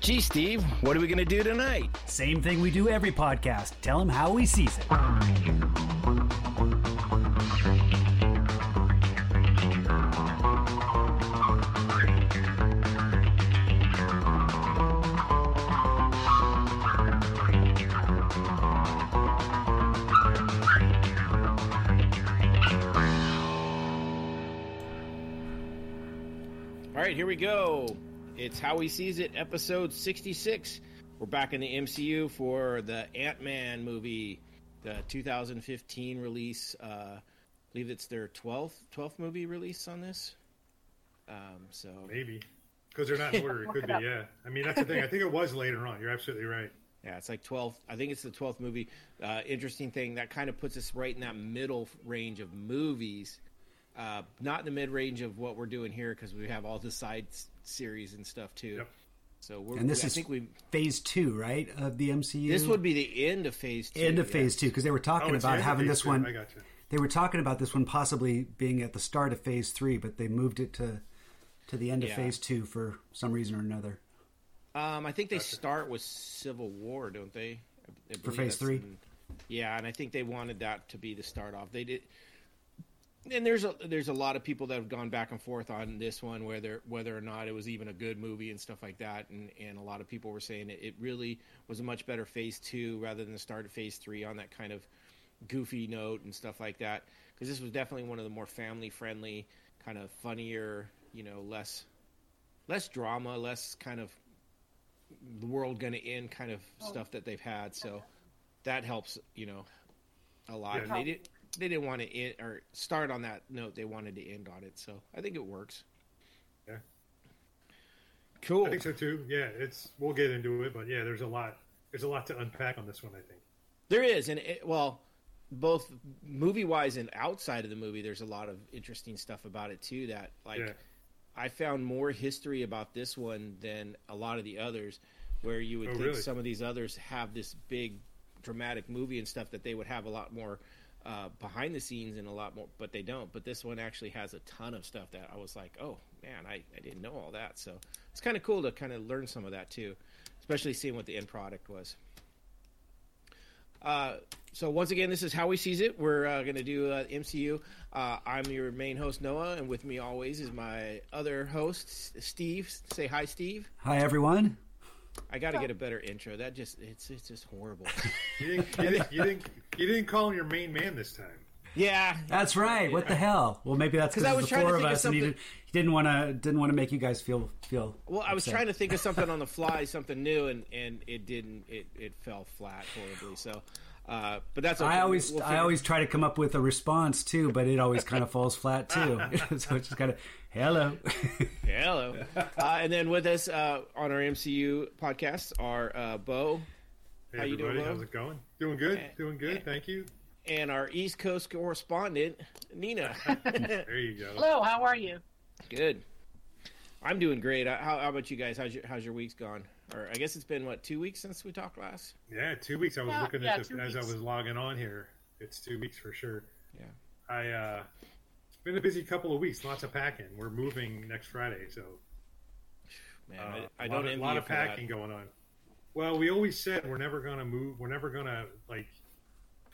Gee, Steve, what are we going to do tonight? Same thing we do every podcast. Tell him how we sees it. All right, here we go. It's How He Sees It, episode 66. We're back in the MCU for the Ant Man movie, the 2015 release. Uh, I believe it's their 12th 12th movie release on this. Um, so Maybe. Because they're not in order. It could be, yeah. I mean, that's the thing. I think it was later on. You're absolutely right. Yeah, it's like 12. I think it's the 12th movie. Uh, interesting thing, that kind of puts us right in that middle range of movies. Uh, not in the mid range of what we're doing here because we have all the side s- series and stuff too. Yep. So we're, And this I is think we phase two, right, of the MCU. this would be the end of phase two. end of yeah. phase two because they were talking Oh, about having this two. one. I got you. They were talking about this one possibly being at the start of phase three, but they moved it to to the end of phase two for some reason or another. Um, I think they start with Civil War, don't they? I- I phase three? in- yeah, and I think they wanted that to be the start off. They did. And there's a there's a lot of people that have gone back and forth on this one, whether whether or not it was even a good movie and stuff like that. And and a lot of people were saying it, it really was a much better phase two rather than the start of phase three on that kind of goofy note and stuff like that. Because this was definitely one of the more family friendly, kind of funnier, you know, less less drama, less kind of the world going to end kind of oh. stuff that they've had. So that helps, you know, a lot. Yeah. And they did they didn't want to end or start on that note. They wanted to end on it. So I think it works. Yeah. Cool. I think so too. Yeah, it's we'll get into it, but yeah, there's a lot. There's a lot to unpack on this one. I think. There is, and it, well, both movie wise and outside of the movie, there's a lot of interesting stuff about it too. That like Yeah. I found more history about this one than a lot of the others, where you would Oh, think really? some of these others have this big dramatic movie and stuff that they would have a lot more uh, behind the scenes and a lot more, but they don't. But this one actually has a ton of stuff that I was like, oh man, I, I didn't know all that. So it's kind of cool to kind of learn some of that too, especially seeing what the end product was. Uh, so once again, this is how we sees it. We're uh, going to do uh, MCU. Uh, I'm your main host Noah, and with me always is my other host Steve. Say hi, Steve. Hi everyone. I got to get a better intro. That just it's it's just horrible. You didn't. You didn't. You didn't, you didn't call him your main man this time. yeah, That's right. What the hell? Well, maybe that's 'Cause I because was the trying to four of think of us, and he, something- did, he didn't want to didn't want to make you guys feel feel. Well, I was upset. trying to think of something on the fly, something new, and and it didn't. It it fell flat horribly. So, uh, but that's okay. I always We'll I figure- always try to come up with a response too, but it always kind of falls flat too. so it's just kind of hello. Hello. uh, and then with us uh, on our MCU podcast are uh, Bo Hey, How you doing, everybody, Bo? how's it going? Doing good. Doing good. Thank you. and our East Coast correspondent, Nina. There you go. Hello, how are you? Good. I'm doing great. Uh, How, how about you guys? How's your How's your week's gone? Or I guess it's been what two weeks since we talked last. Yeah, two weeks. I was Yeah, looking yeah, at the, two as I was logging on here. It's two weeks for sure. Yeah. I uh, it's been a busy couple of weeks. Lots of packing. We're moving next Friday, so Man, uh, I, I a don't lot, of, envy lot of for that. packing going on. Well, we always said we're never gonna move. We're never gonna like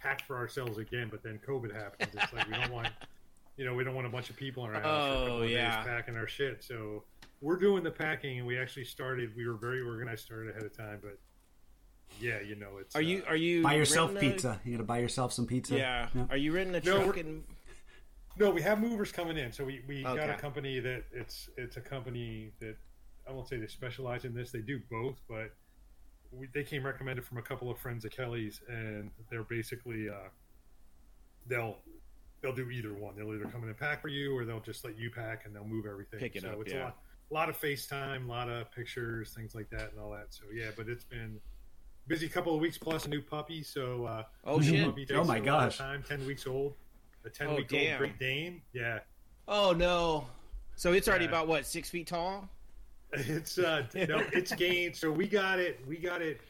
pack for ourselves again. But then COVID happens. It's like we don't want, you know, we don't want a bunch of people in our house for a Oh, yeah. days packing our shit. So we're doing the packing, and we actually started. We were very organized, started ahead of time, but yeah, you know, it's Are you uh, Are you buy yourself pizza? a- You got to buy yourself some pizza. Yeah. Are you renting a No, truck and No, we have movers coming in. So we, we got a company that it's it's a company that I won't say they specialize in this. They do both, but we, they came recommended from a couple of friends of Kelly's, and they're basically uh, they'll they'll do either one. They'll either come in and pack for you, or they'll just let you pack and they'll move everything. Pick it so up, It's yeah. a lot, a lot of FaceTime, a lot of pictures, things like that, and all that. So yeah, but it's been busy couple of weeks plus a new puppy. So uh, Oh, new shit. puppy Oh, my a lot of gosh. time. Ten weeks old. A ten Oh, week damn. old Great Dane. Yeah. Oh no! So it's already Yeah. about what six feet tall? It's uh no, it's gained. So we got it. We got it.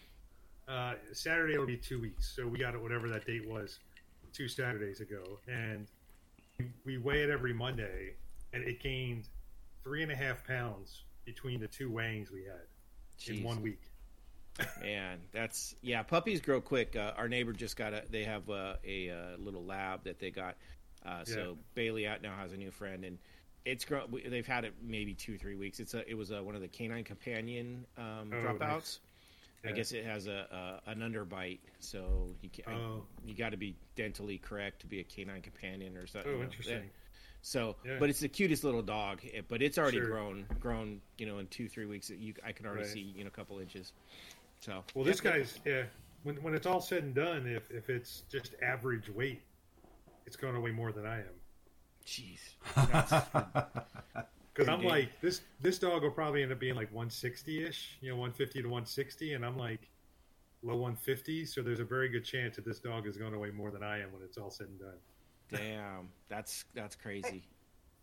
Uh, Saturday will be two weeks. So we got it whatever that date was, two Saturdays ago, and we weigh it every Monday, and it gained three and a half pounds between the two weighings we had. in one week. Man, that's yeah. Puppies grow quick. Uh, our neighbor just got a. They have a, a, uh little lab that they got. Uh, so Yeah. Bailey out now has a new friend, and it's grown. They've had it maybe two three weeks. It's a. It was a, one of the canine companion um, Oh, dropouts. nice. I guess it has a, a an underbite, so you can, Oh. you got to be dentally correct to be a canine companion or something. Oh, you know. interesting. So, Yeah. but it's the cutest little dog. eh, But it's already Sure. grown, grown. You know, in two three weeks, you I can already Right. see you know a couple inches. So, Well, this guy's yeah. When when it's all said and done, if if it's just average weight, it's going to weigh more than I am. Jeez. Because I'm like this this dog will probably end up being like 160 ish, you know, 150 to 160, and I'm like low 150. So there's a very good chance that this dog is going to weigh more than I am when it's all said and done. Damn, that's that's crazy.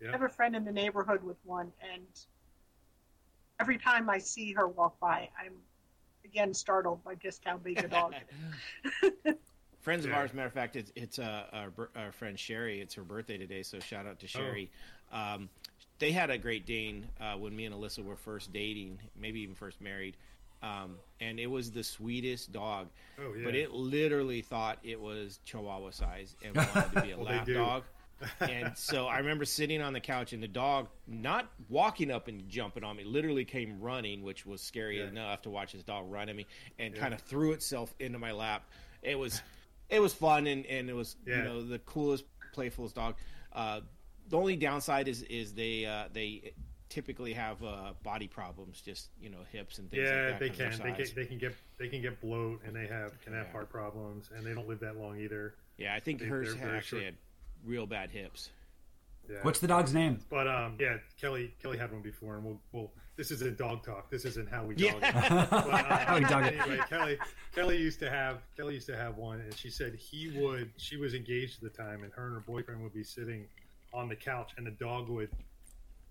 Yeah. I have a friend in the neighborhood with one, and every time I see her walk by, I'm again startled by just how big a dog it is. Friends of Yeah. ours, matter of fact, it's it's uh, our, our friend Sherry. It's her birthday today, so shout out to Sherry. Um, they had a Great Dane uh, when me and Alyssa were first dating, maybe even first married, um, and it was the sweetest dog. Oh yeah. But it literally thought it was Chihuahua size and wanted to be a Well, lap dog. and so I remember sitting on the couch and the dog not walking up and jumping on me, literally came running, which was scary Yeah. enough to watch this dog run at me and Yeah. kind of threw itself into my lap. It was it was fun and, and it was you know the coolest, playfulest dog. Uh, the only downside is is they uh, they typically have uh, body problems, just you know hips and things yeah, like that. they 'cause can. They can. They can get. They can get bloat, and they have can have Yeah. heart problems, and they don't live that long either. Yeah, I think They- hers had actually short. had real bad hips. Yeah. What's the dog's name? But um, yeah, Kelly Kelly had one before, and we'll, we'll this isn't dog talk. This isn't how we Yeah. dog. it. But, uh, How we dog it. Kelly Kelly used to have Kelly used to have one, and she said he would. She was engaged at the time, and her and her boyfriend would be sitting on the couch, and the dog would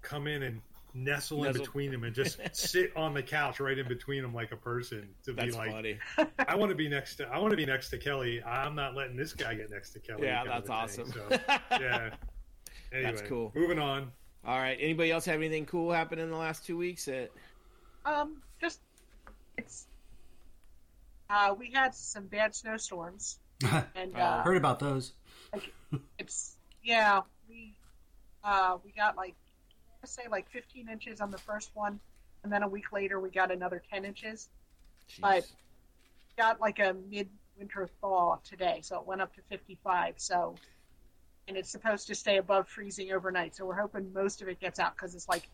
come in and nestle in Nuzzle. between them and just sit on the couch right in between them like a person to That's be like, funny. I want to be next to I want to be next to Kelly. I'm not letting this guy get next to Kelly. Yeah, that's awesome. So, yeah. Anyway, That's cool. Moving on. All right. Anybody else have anything cool happen in the last two weeks? That Um, just it's. Uh, we had some bad snowstorms, and uh, Heard about those. it's yeah we uh, we got like let's say like 15 inches on the first one, and then a week later we got another 10 inches. But- Got like a mid-winter thaw today, so it went up to 55. So, and it's supposed to stay above freezing overnight. So we're hoping most of it gets out because it's like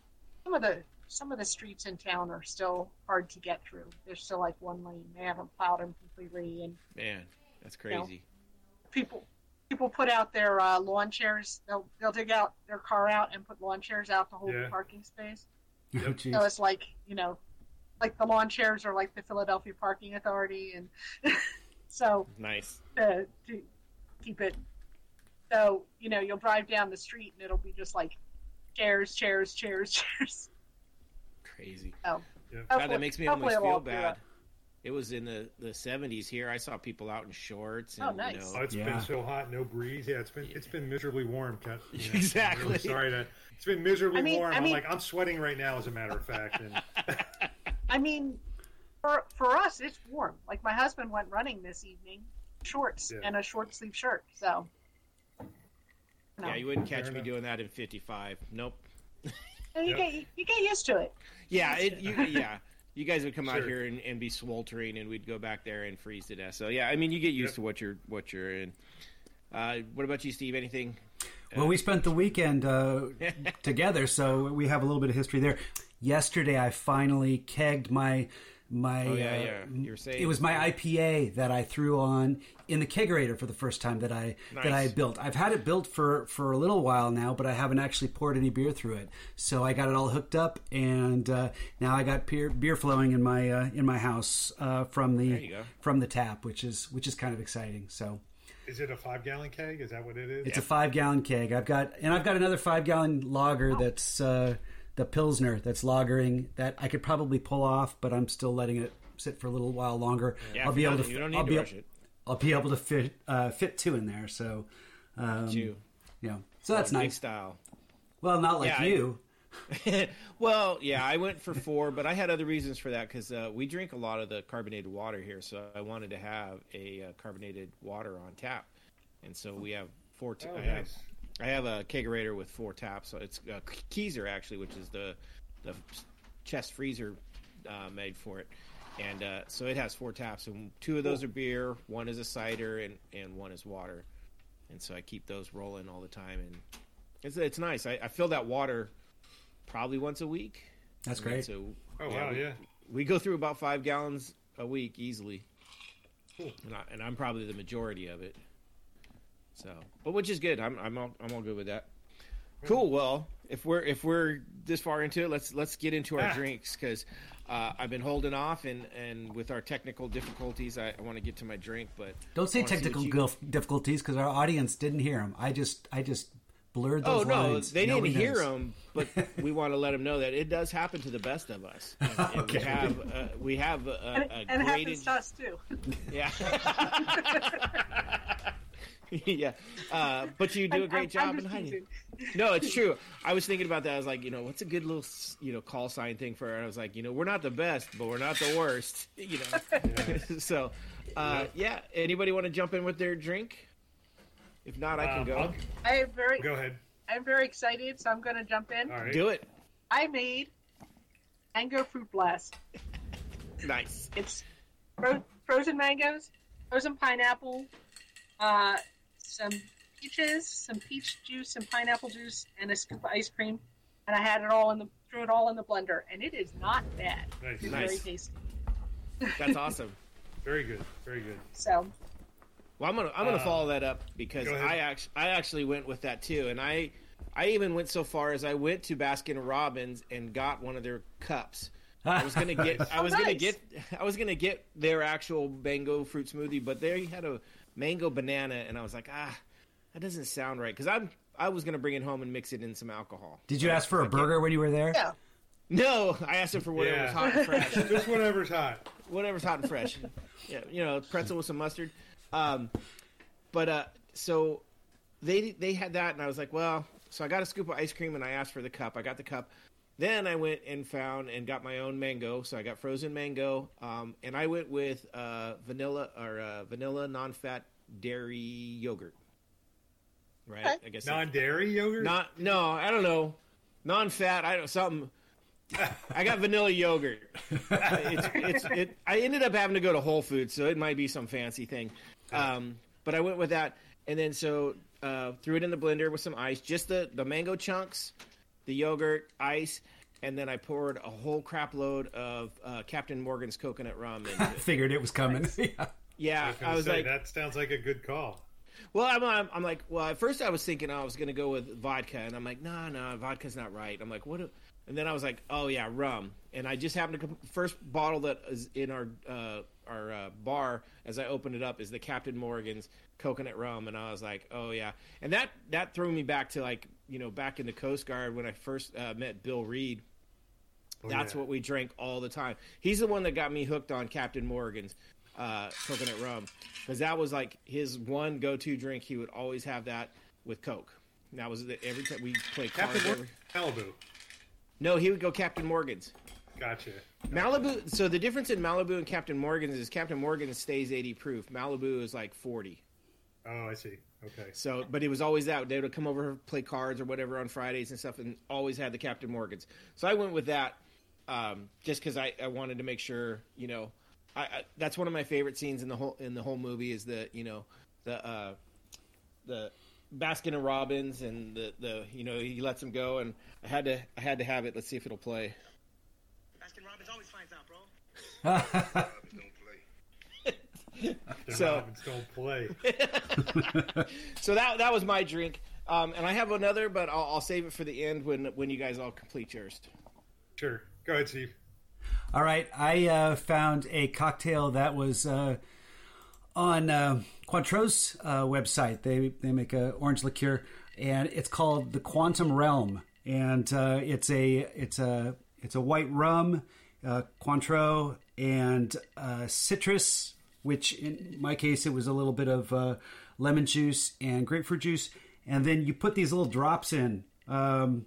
some of the some of the streets in town are still hard to get through. There's still like one lane. They haven't plowed them completely, and man, that's know, crazy. people people put out their uh, lawn chairs. They'll they'll dig out their car out and put lawn chairs out to hold Yeah. the parking space. Oh, So it's like you know, like the lawn chairs are like the Philadelphia Parking Authority, and so Nice. to, to keep it. So you know, you'll drive down the street and it'll be just like chairs, chairs, chairs, chairs. Crazy. So Yeah. God, that makes me almost feel all clear bad. Up. It was in the the seventies here. I saw people out in shorts. Oh, and, Oh, nice. You Oh, know, it's Yeah. been so hot, no breeze. Yeah, it's been it's been miserably warm. Cut. You know, I'm Exactly. really sorry to. It's been miserably I mean- warm. I I'm mean- like I'm sweating right now, as a matter of fact. And I mean, for for us, it's warm. Like my husband went running this evening, shorts Yeah. and a short sleeve shirt. So. you know. yeah, you wouldn't catch Fair me enough. doing that in fifty five. Nope. You Yep. get you get used to it. Yeah, it, you, yeah. You guys would come out here and, and be sweltering, and we'd go back there and freeze to death. So yeah, I mean, you get used Yep. to what you're what you're in. Uh, what about you, Steve? Anything? Well, we spent the weekend uh, together, so we have a little bit of history there. Yesterday, I finally kegged my my. Oh, yeah, uh, yeah. You were saying- it was my IPA that I threw on in the kegerator for the first time that I that I had built. I've had it built for for a little while now, but I haven't actually poured any beer through it. So I got it all hooked up, and uh, now I got beer beer flowing in my uh, in my house uh, from the There you go. from the tap, which is which is kind of exciting. So. is it a five gallon keg? Is that what it is? It's a five gallon keg. I've got and I've got another five gallon lager that's uh, the Pilsner that's lagering that I could probably pull off, but I'm still letting it sit for a little while longer. Yeah, I'll be able to. You don't need I'll to be, rush it. I'll be able to fit uh, fit two in there. So, um, You. yeah. So that's Big nice. style. Well, not like Yeah, I- you. well, yeah, I went for four, but I had other reasons for that because uh, we drink a lot of the carbonated water here, so I wanted to have a uh, carbonated water on tap, and so we have four. T- Oh, I have nice. I have a kegerator with four taps. So it's uh, Keezer actually, which is the the chest freezer uh, made for it, and uh, so it has four taps, and two of those are beer, one is a cider, and and one is water, and so I keep those rolling all the time, and it's it's nice. I, I fill that water probably once a week. That's great. So Oh wow, we, yeah. we go through about five gallons a week easily, Cool. and, I, and I'm probably the majority of it. So, but which is good. I'm I'm all, I'm all good with that. Cool. Well, if we're if we're this far into it, let's let's get into our Ah. drinks because uh, I've been holding off, and and with our technical difficulties, I, I want to get to my drink. But Don't say I wanna see what technical you- difficulties because our audience didn't hear them. I just I just blurred those. Oh those no, lines. they Nobody didn't hear knows. them, but we want to let them know that it does happen to the best of us. And, and Okay. We have uh, we have a, And, a, and it great happens to us too. Yeah. yeah. Uh, but you do a I'm- great I'm- job I'm in just hiding. teasing. No, it's true. I was thinking about that. I was like, you know, what's a good little, you know, call sign thing for her? And I was like, you know, we're not the best, but we're not the worst. You know. so, uh, yeah. Anybody want to jump in with their drink? If not, I can Um, go. I'll- I am very, Go ahead. I'm very excited, so I'm going to jump in. All right. Do it. I made mango fruit blast. Nice. It's fro- frozen mangoes, frozen pineapple, uh, some peaches, some peach juice, some pineapple juice, and a scoop of ice cream. And I had it all in the threw it all in the blender, and it is not bad. Nice. It's Nice. very tasty. That's awesome. Very good. Very good. So Well, I'm gonna I'm gonna Uh, follow that up because. I actually I actually went with that too, and I I even went so far as I went to Baskin Robbins and got one of their cups. I was gonna get I was gonna get I was gonna get their actual mango fruit smoothie, but they had a mango banana, and I was like, ah, that doesn't sound right because I'm I was gonna bring it home and mix it in some alcohol. Did you ask for a burger when you were there? yeah, No, I asked them for whatever was Yeah. hot and fresh. Just whatever's hot. whatever's hot and fresh. yeah, you know, pretzel with some mustard. Um, but uh, so they they had that, and I was like, well, so I got a scoop of ice cream, and I asked for the cup. I got the cup. Then I went and found and got my own mango. So I got frozen mango, um, and I went with uh, vanilla or uh, vanilla non-fat dairy yogurt. Right, Okay. I guess Non-dairy yogurt. not no, I don't know, non-fat. I don't something. I got vanilla yogurt. it's, it's, it, I ended up having to go to Whole Foods, so it might be some fancy thing. Um, but I went with that, and then so uh, threw it in the blender with some ice, just the the mango chunks, the yogurt, ice, and then I poured a whole crap load of uh, Captain Morgan's coconut rum. Into it. Figured it was coming. yeah. Yeah, I was, I was say, like, that sounds like a good call. Well, I'm, I'm, I'm like, well, at first I was thinking I was going to go with vodka, and I'm like, no, no, vodka's not right. I'm like, what? do- And then I was like, oh yeah, rum. And I just happened to come, first bottle that is in our uh, our uh, bar as I opened it up is the Captain Morgan's coconut rum, and I was like, oh yeah, and that that threw me back to like you know back in the Coast Guard when I first uh, met Bill Reed. Oh, That's yeah. what we drank all the time. He's the one that got me hooked on Captain Morgan's uh, coconut rum because that was like his one go-to drink. He would always have that with Coke. And That was the, every time we played cards. Captain every- Malibu. No, he would go Captain Morgan's. Gotcha. Malibu. So the difference in Malibu and Captain Morgan's is Captain Morgan stays 80 proof. Malibu is like 40. Oh, I see. Okay. So, but it was always that they would come over play cards or whatever on Fridays and stuff, and always had the Captain Morgans. So I went with that um, just because I, I wanted to make sure you know I, I that's one of my favorite scenes in the whole in the whole movie is the you know the uh, the Baskin and Robbins and the the you know he lets him go and I had to I had to have it. Let's see if it'll play. Baskin Robbins always finds out, bro. The So- don't play. So that that was my drink. Um, and I have another, but I'll, I'll save it for the end when when you guys all complete yours. Sure. Go ahead, Steve. All right, I uh, found a cocktail that was uh, on uh, Cointreau's uh, website. They they make a orange liqueur, and it's called the Quantum Realm, and uh, it's a it's a it's a white rum, uh, Cointreau, and uh, citrus. Which in my case, it was a little bit of uh, lemon juice and grapefruit juice, and then you put these little drops in. Um,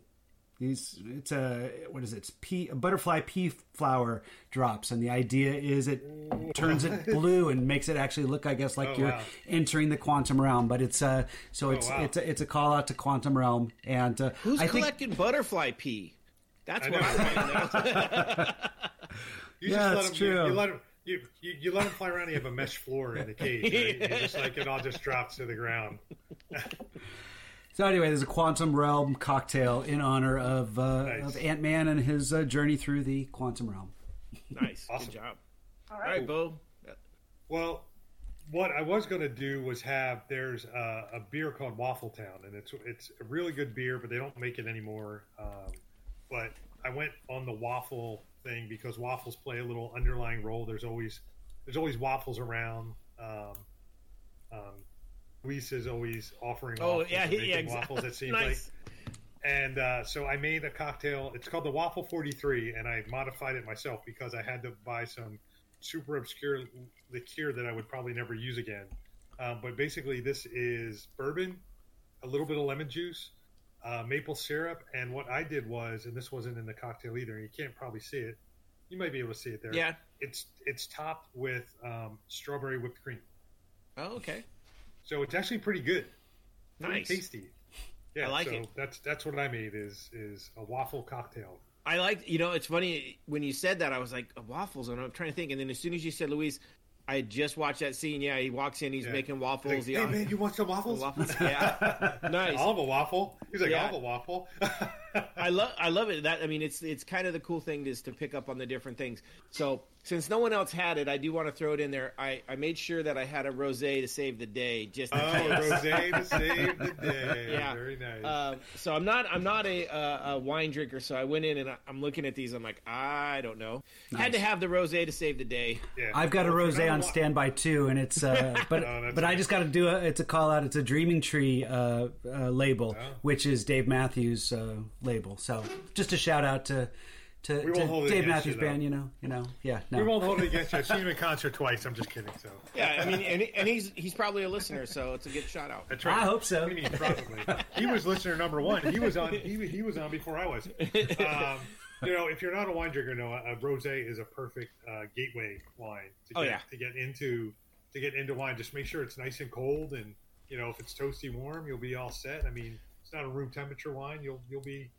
These it's a what is it? It's pea butterfly pea flower drops, and the idea is it turns it blue and makes it actually look, I guess, like Oh, you're wow. entering the quantum realm. But it's uh so it's wow. it's a, it's a call out to quantum realm, and uh, Who's I think collecting butterfly pea? That's I what. I want to know. You Yeah, let that's him, true. You, you let him. You, you, you let him fly around. You have a mesh floor in the cage. Right? You just like it all just drops to the ground. So anyway, there's a quantum realm cocktail in honor of uh, Nice. of Ant Man and his uh, journey through the quantum realm. nice, Awesome. good job. All All right. right, Bo. Well, what I was going to do was have there's a, a beer called Waffle Town, and it's it's a really good beer, but they don't make it anymore. Um, but I went on the waffle thing because waffles play a little underlying role. There's always there's always waffles around. Um, um, Luis is always offering. Oh waffles yeah, and yeah, exactly. waffles. It seems nice. like and uh, so I made a cocktail. It's called the Waffle 43, and I modified it myself because I had to buy some super obscure liqueur that I would probably never use again. Um, but basically, this is bourbon, a little bit of lemon juice, uh, maple syrup, and what I did was, and this wasn't in the cocktail either. You can't probably see it. You might be able to see it there. Yeah. It's it's topped with um, strawberry whipped cream, Oh, okay. so it's actually pretty good. Pretty Nice. tasty. Yeah, I like so it. That's that's what I made is is a waffle cocktail. I like, you know, it's funny when you said that. I was like waffles, and I'm trying to think. And then as soon as you said Luis, I just watched that scene. Yeah, he walks in, he's Yeah. making waffles. like, he- hey man, you want some waffles? waffles. Yeah, nice. I'll have a waffle. He's like, Yeah. I'll have a waffle. I love I love it. That I mean, it's it's kind of the cool thing is to pick up on the different things. So since no one else had it, I do want to throw it in there. I, I made sure that I had a rosé to save the day, just in oh, rosé to save the day. Yeah. very nice. Um, so I'm not I'm not a, a, a wine drinker. So I went in and I, I'm looking at these. I'm like, I don't know. Had to have the rosé to save the day. yeah. I've got a rosé on standby too, and it's uh, but Oh, that's but I just got to do a it's a call out. It's a Dreaming Tree uh, uh, label, Oh. which is Dave Matthews' uh, label. So just a shout out to to, to Dave Matthews you. Band. You know, you know, yeah. No. We won't hold it against you. I've seen him in concert twice. I'm just kidding. So Yeah, I mean, and, and he's he's probably a listener, so it's a good shout out. that's right. I hope so. What do you mean, probably? he was listener number one. He was on. He, he was on before I was. Um, you know, if you're not a wine drinker, no, a rosé is a perfect uh, gateway wine to get, Oh, yeah. to get into to get into wine. Just make sure it's nice and cold, and you know, if it's toasty warm, you'll be all set. I mean, it's not a room temperature wine. You'll you'll be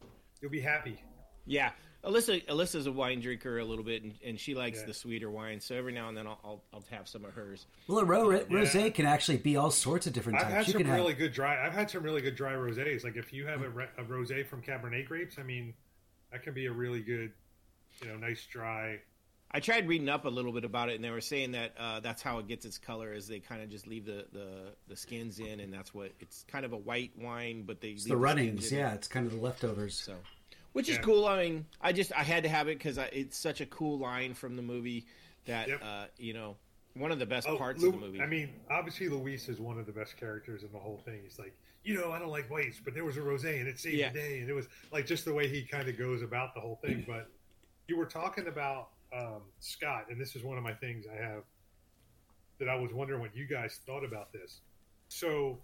you'll be happy. Yeah, Alyssa Alyssa's a wine drinker a little bit, and, and she likes Yeah. the sweeter wine. So every now and then I'll I'll, I'll have some of hers. Well, a ro- rosé can actually be all sorts of different I've types. had you some can have really good dry. I've had some really good dry rosés. Like if you have a, a rosé from Cabernet grapes, I mean, that can be a really good, you know, nice dry. I tried reading up a little bit about it, and they were saying that uh, that's how it gets its color is they kind of just leave the, the, the skins in, and that's what it's kind of a white wine, but they it's leave the skins runnings. in it. Yeah, it's kind of the leftovers. So, which is cool. I mean, I just I had to have it because it's such a cool line from the movie that Yep. uh, you know one of the best Oh, parts Lu- of the movie. I mean, obviously Luis is one of the best characters in the whole thing. He's like, you know, I don't like whites, but there was a rosé and it saved Yeah. the day, and it was like just the way he kind of goes about the whole thing. but you were talking about um, Scott, and this is one of my things I have that I was wondering what you guys thought about this. So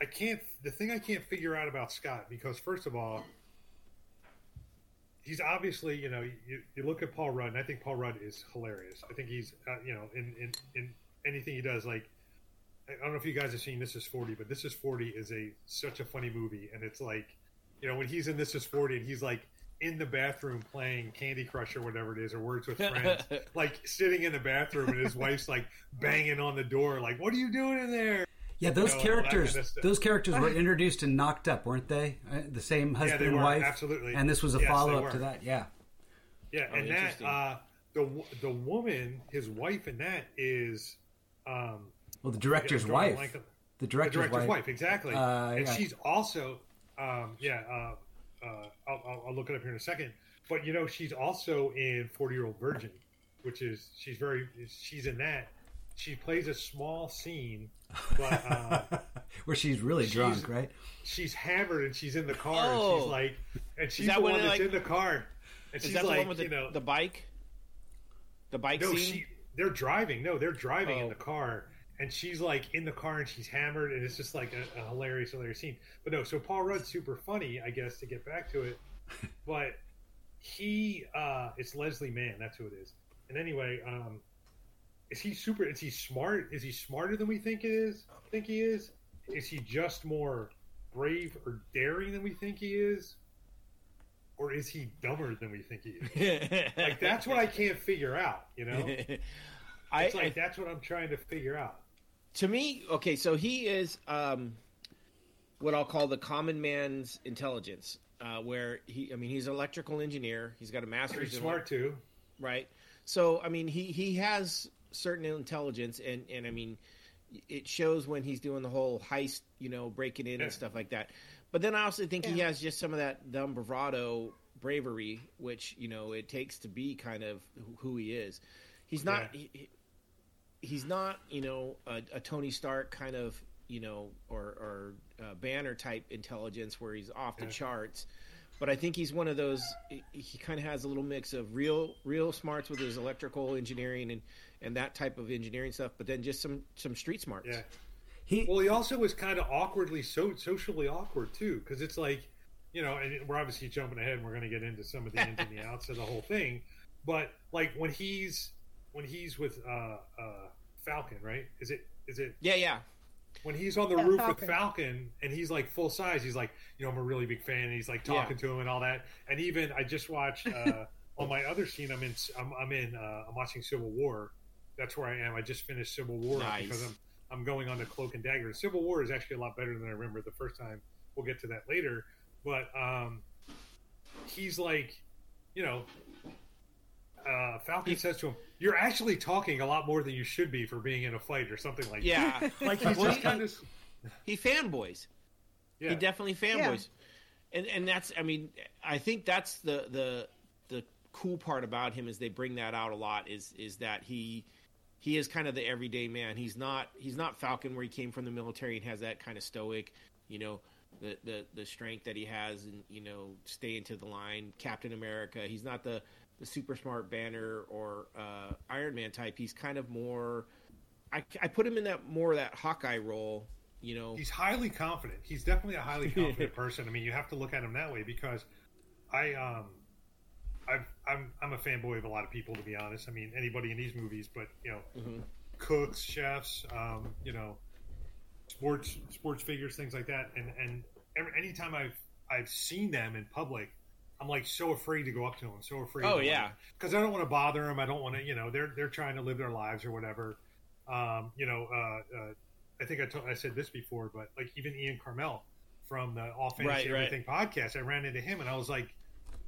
I can't. The thing I can't figure out about Scott because first of all, he's obviously you know you, you look at Paul Rudd, and I think Paul Rudd is hilarious. I think he's uh, you know in, in in anything he does like. I don't know if you guys have seen This Is Forty, but This Is Forty is a such a funny movie, and it's like, you know, when he's in This Is Forty and he's like in the bathroom playing Candy Crush or whatever it is, or Words with Friends, like sitting in the bathroom and his wife's like banging on the door, like, "What are you doing in there?" Yeah, those know, characters, kind of those characters were introduced and knocked up, weren't they? Uh, the same husband they and wife, absolutely. And this was a Yes, follow up to that. Yeah, Yeah, Oh, and that uh, the the woman, his wife, in that is um, well, the director's I'm drawing a wife, blank on- the the director's, director's wife, exactly. Uh, and yeah. she's also, um, yeah, uh, uh, I'll, I'll, I'll look it up here in a second. But you know, she's also in Forty Year Old Virgin, which is she's very she's in that. She plays a small scene, but um, where she's really drunk, she's- right? she's hammered and she's in the car. And Oh. she's like, and she's that the one that's like- in the car. And is she's that the like, one with the, you know, the bike? The bike no, scene. she they're driving. No, they're driving in Oh. the car, and she's like in the car and she's hammered, and it's just like a, a hilarious, hilarious scene. But no, so Paul Rudd's super funny, I guess. To get back to it, but he uh it's Leslie Mann. That's who it is. And anyway, um, is he super? Is he smart? Is he smarter than we think it is? Think he is? Is he just more brave or daring than we think he is? Or is he dumber than we think he is? like that's what I can't figure out. You know, it's I, like I that's what I'm trying to figure out. To me, okay, so he is um, what I'll call the common man's intelligence, uh, where he, I mean, he's an electrical engineer. He's got a Pretty master's in smart too. right? So I mean, he he has certain intelligence, and and I mean, it shows when he's doing the whole heist, you know, breaking in Yeah. and stuff like that. But then I also think he has just some of that dumb bravado, bravery, which you know it takes to be kind of who he is. He's not. Yeah. He, he- he's not, you know, a, a Tony Stark kind of, you know, or or uh, Banner type intelligence where he's off the Yeah. charts. But I think he's one of those. He, he kind of has a little mix of real, real smarts with his electrical engineering and, and that type of engineering stuff, but then just some some street smarts. Yeah. He Well, he also was kind of awkwardly so socially awkward too, because it's like, you know, and we're obviously jumping ahead. and We're going to get into some of the ins and the outs of the whole thing, but like when he's when he's with uh, uh, Falcon, right? Is it is it yeah, yeah. when he's on the Yeah, roof Falcon. with Falcon and he's like full size? He's like, you know, I'm a really big fan. And he's like talking to him and all that. And even I just watched uh, on my other scene. I'm in. I'm, I'm in. Uh, I'm watching Civil War. That's where I am. I just finished Civil War Nice. because I'm I'm going on to Cloak and Dagger. Civil War is actually a lot better than I remember the first time. We'll get to that later. But um, he's like, you know, uh, Falcon He- says to him, "You're actually talking a lot more than you should be for being in a fight or something like Yeah. that." Yeah, like he's Well, just he- kind of He fanboys. yeah. He definitely fanboys. And and that's I mean, I think that's the the the cool part about him is they bring that out a lot is is that he he is kind of the everyday man. He's not he's not Falcon where he came from the military and has that kind of stoic, you know, the the the strength that he has and you know, stay into the line, Captain America. He's not the the super smart banner or uh, Iron Man type. He's kind of more I, I put him in that more that Hawkeye role, you know. he's highly confident. He's definitely a highly confident person. I mean, you have to look at him that way because I um I've, I'm I'm a fanboy of a lot of people to be honest. I mean, anybody in these movies, but you know, Mhm. cooks, chefs, um, you know, sports sports figures, things like that. And and every, anytime I've I've seen them in public, I'm like so afraid to go up to them. So afraid. Oh, yeah. because I don't want to bother them. I don't want to, you know, they're they're trying to live their lives or whatever. Um, you know, uh, uh, I think I, told, I said this before, but like even Ian Karmel from the All Fantasy Right, right. Everything podcast, I ran into him and I was like,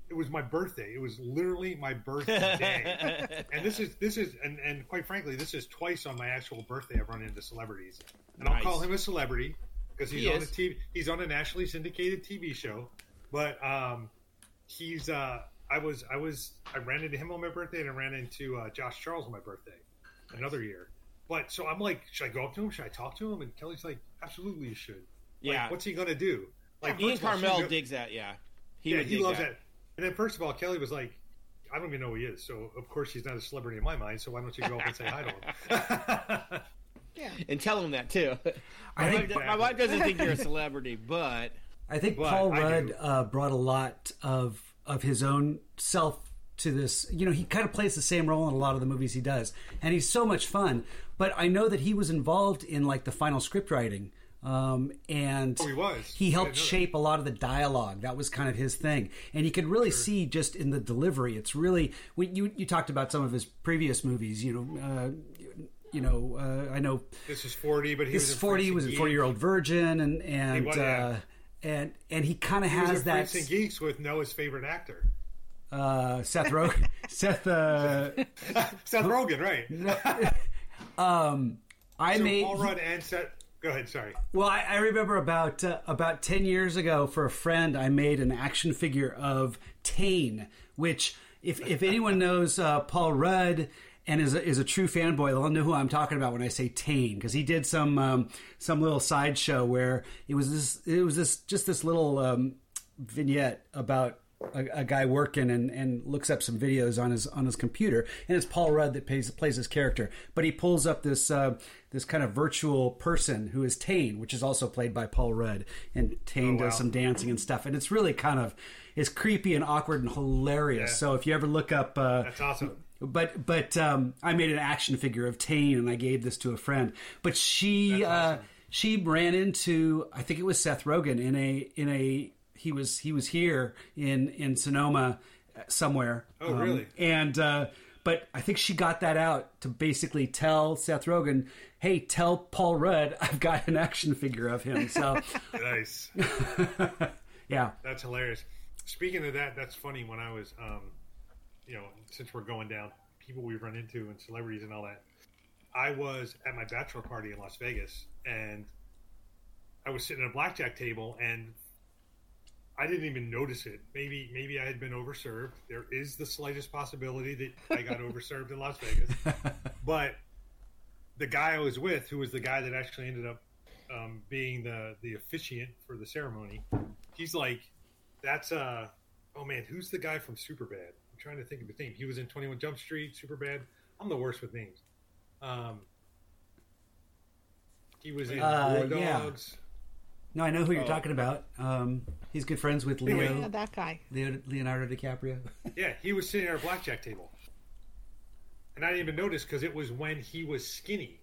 it was my birthday. It was literally my birthday. and this is this is and, and quite frankly, this is twice on my actual birthday I've run into celebrities, and I'll call him a celebrity because he's He on is. a TV, he's on a nationally syndicated TV show, but um, he's uh, I was I was I ran into him on my birthday and I ran into uh, Josh Charles on my birthday another year. But so I'm like, should I go up to him? Should I talk to him? And Kelly's like, absolutely, you should. Like, Yeah. what's he gonna do? Like Ian first all, Karmel go- digs that, yeah. He yeah, he loves that. that. And then first of all, Kelly was like, I don't even know who he is. So of course he's not a celebrity in my mind. So why don't you go up and say hi to him? Yeah. And tell him that too. I my, think- wife, my wife doesn't think you're a celebrity, but I think But Paul Rudd uh, brought a lot of of his own self to this. You know, he kind of plays the same role in a lot of the movies he does, and he's so much fun. But I know that he was involved in like the final script writing, um, and Oh, he was? He helped didn't that. shape a lot of the dialogue. That was kind of his thing, and you could really see just in the delivery. It's really when you you talked about some of his previous movies. You know. Uh, you know, uh, I know this is forty, but he this was forty. He was a forty-year-old virgin, and and was, yeah. And and he kind of Geeks. He was has that Freaks and Geeks with Noah's favorite actor, uh, Seth Rogen. Seth, uh, Seth Rogen, right? um, I so made Paul Rudd and Seth. Go ahead. Sorry. well. I, I remember about uh, about ten years ago for a friend, I made an action figure of Tayne, which if if anyone knows uh, Paul Rudd. And is a, is a true fanboy. They'll know who I'm talking about when I say Tayne, because he did some um, some little sideshow where it was this it was this just this little um, vignette about a, a guy working and, and looks up some videos on his on his computer, and it's Paul Rudd that plays plays his character. But he pulls up this uh, this kind of virtual person who is Tayne, which is also played by Paul Rudd, and Tayne Oh, wow. does some dancing and stuff, and it's really kind of it's creepy and awkward and hilarious. Yeah. So if you ever look up. Uh, That's awesome. But but um, I made an action figure of Tayne and I gave this to a friend. But she uh, she ran into I think it was Seth Rogen in a in a he was he was here in in Sonoma uh, somewhere. Oh, really? And uh, but I think she got that out to basically tell Seth Rogen, "Hey, tell Paul Rudd I've got an action figure of him." So Nice. yeah, That's hilarious. Speaking of that, that's funny. When I was, um, you know, since we're going down people we've run into and celebrities and all that, I was at my bachelor party in Las Vegas and I was sitting at a blackjack table and I didn't even notice it. Maybe maybe I had been overserved. There is the slightest possibility that I got overserved in Las Vegas. But the guy I was with, who was the guy that actually ended up um, being the the officiant for the ceremony, he's like, "That's uh, oh man, who's the guy from Superbad? I'm trying to think of his name. He was in Twenty One Jump Street, Super Bad. I'm the worst with names. Um, he was in Uh, War yeah. Dogs. no, I know who you're Oh. talking about. Um, he's good friends with Leo, Anyway. Yeah, that guy. Leo Leonardo DiCaprio. Yeah, he was sitting at our blackjack table, and I didn't even notice because it was when he was skinny.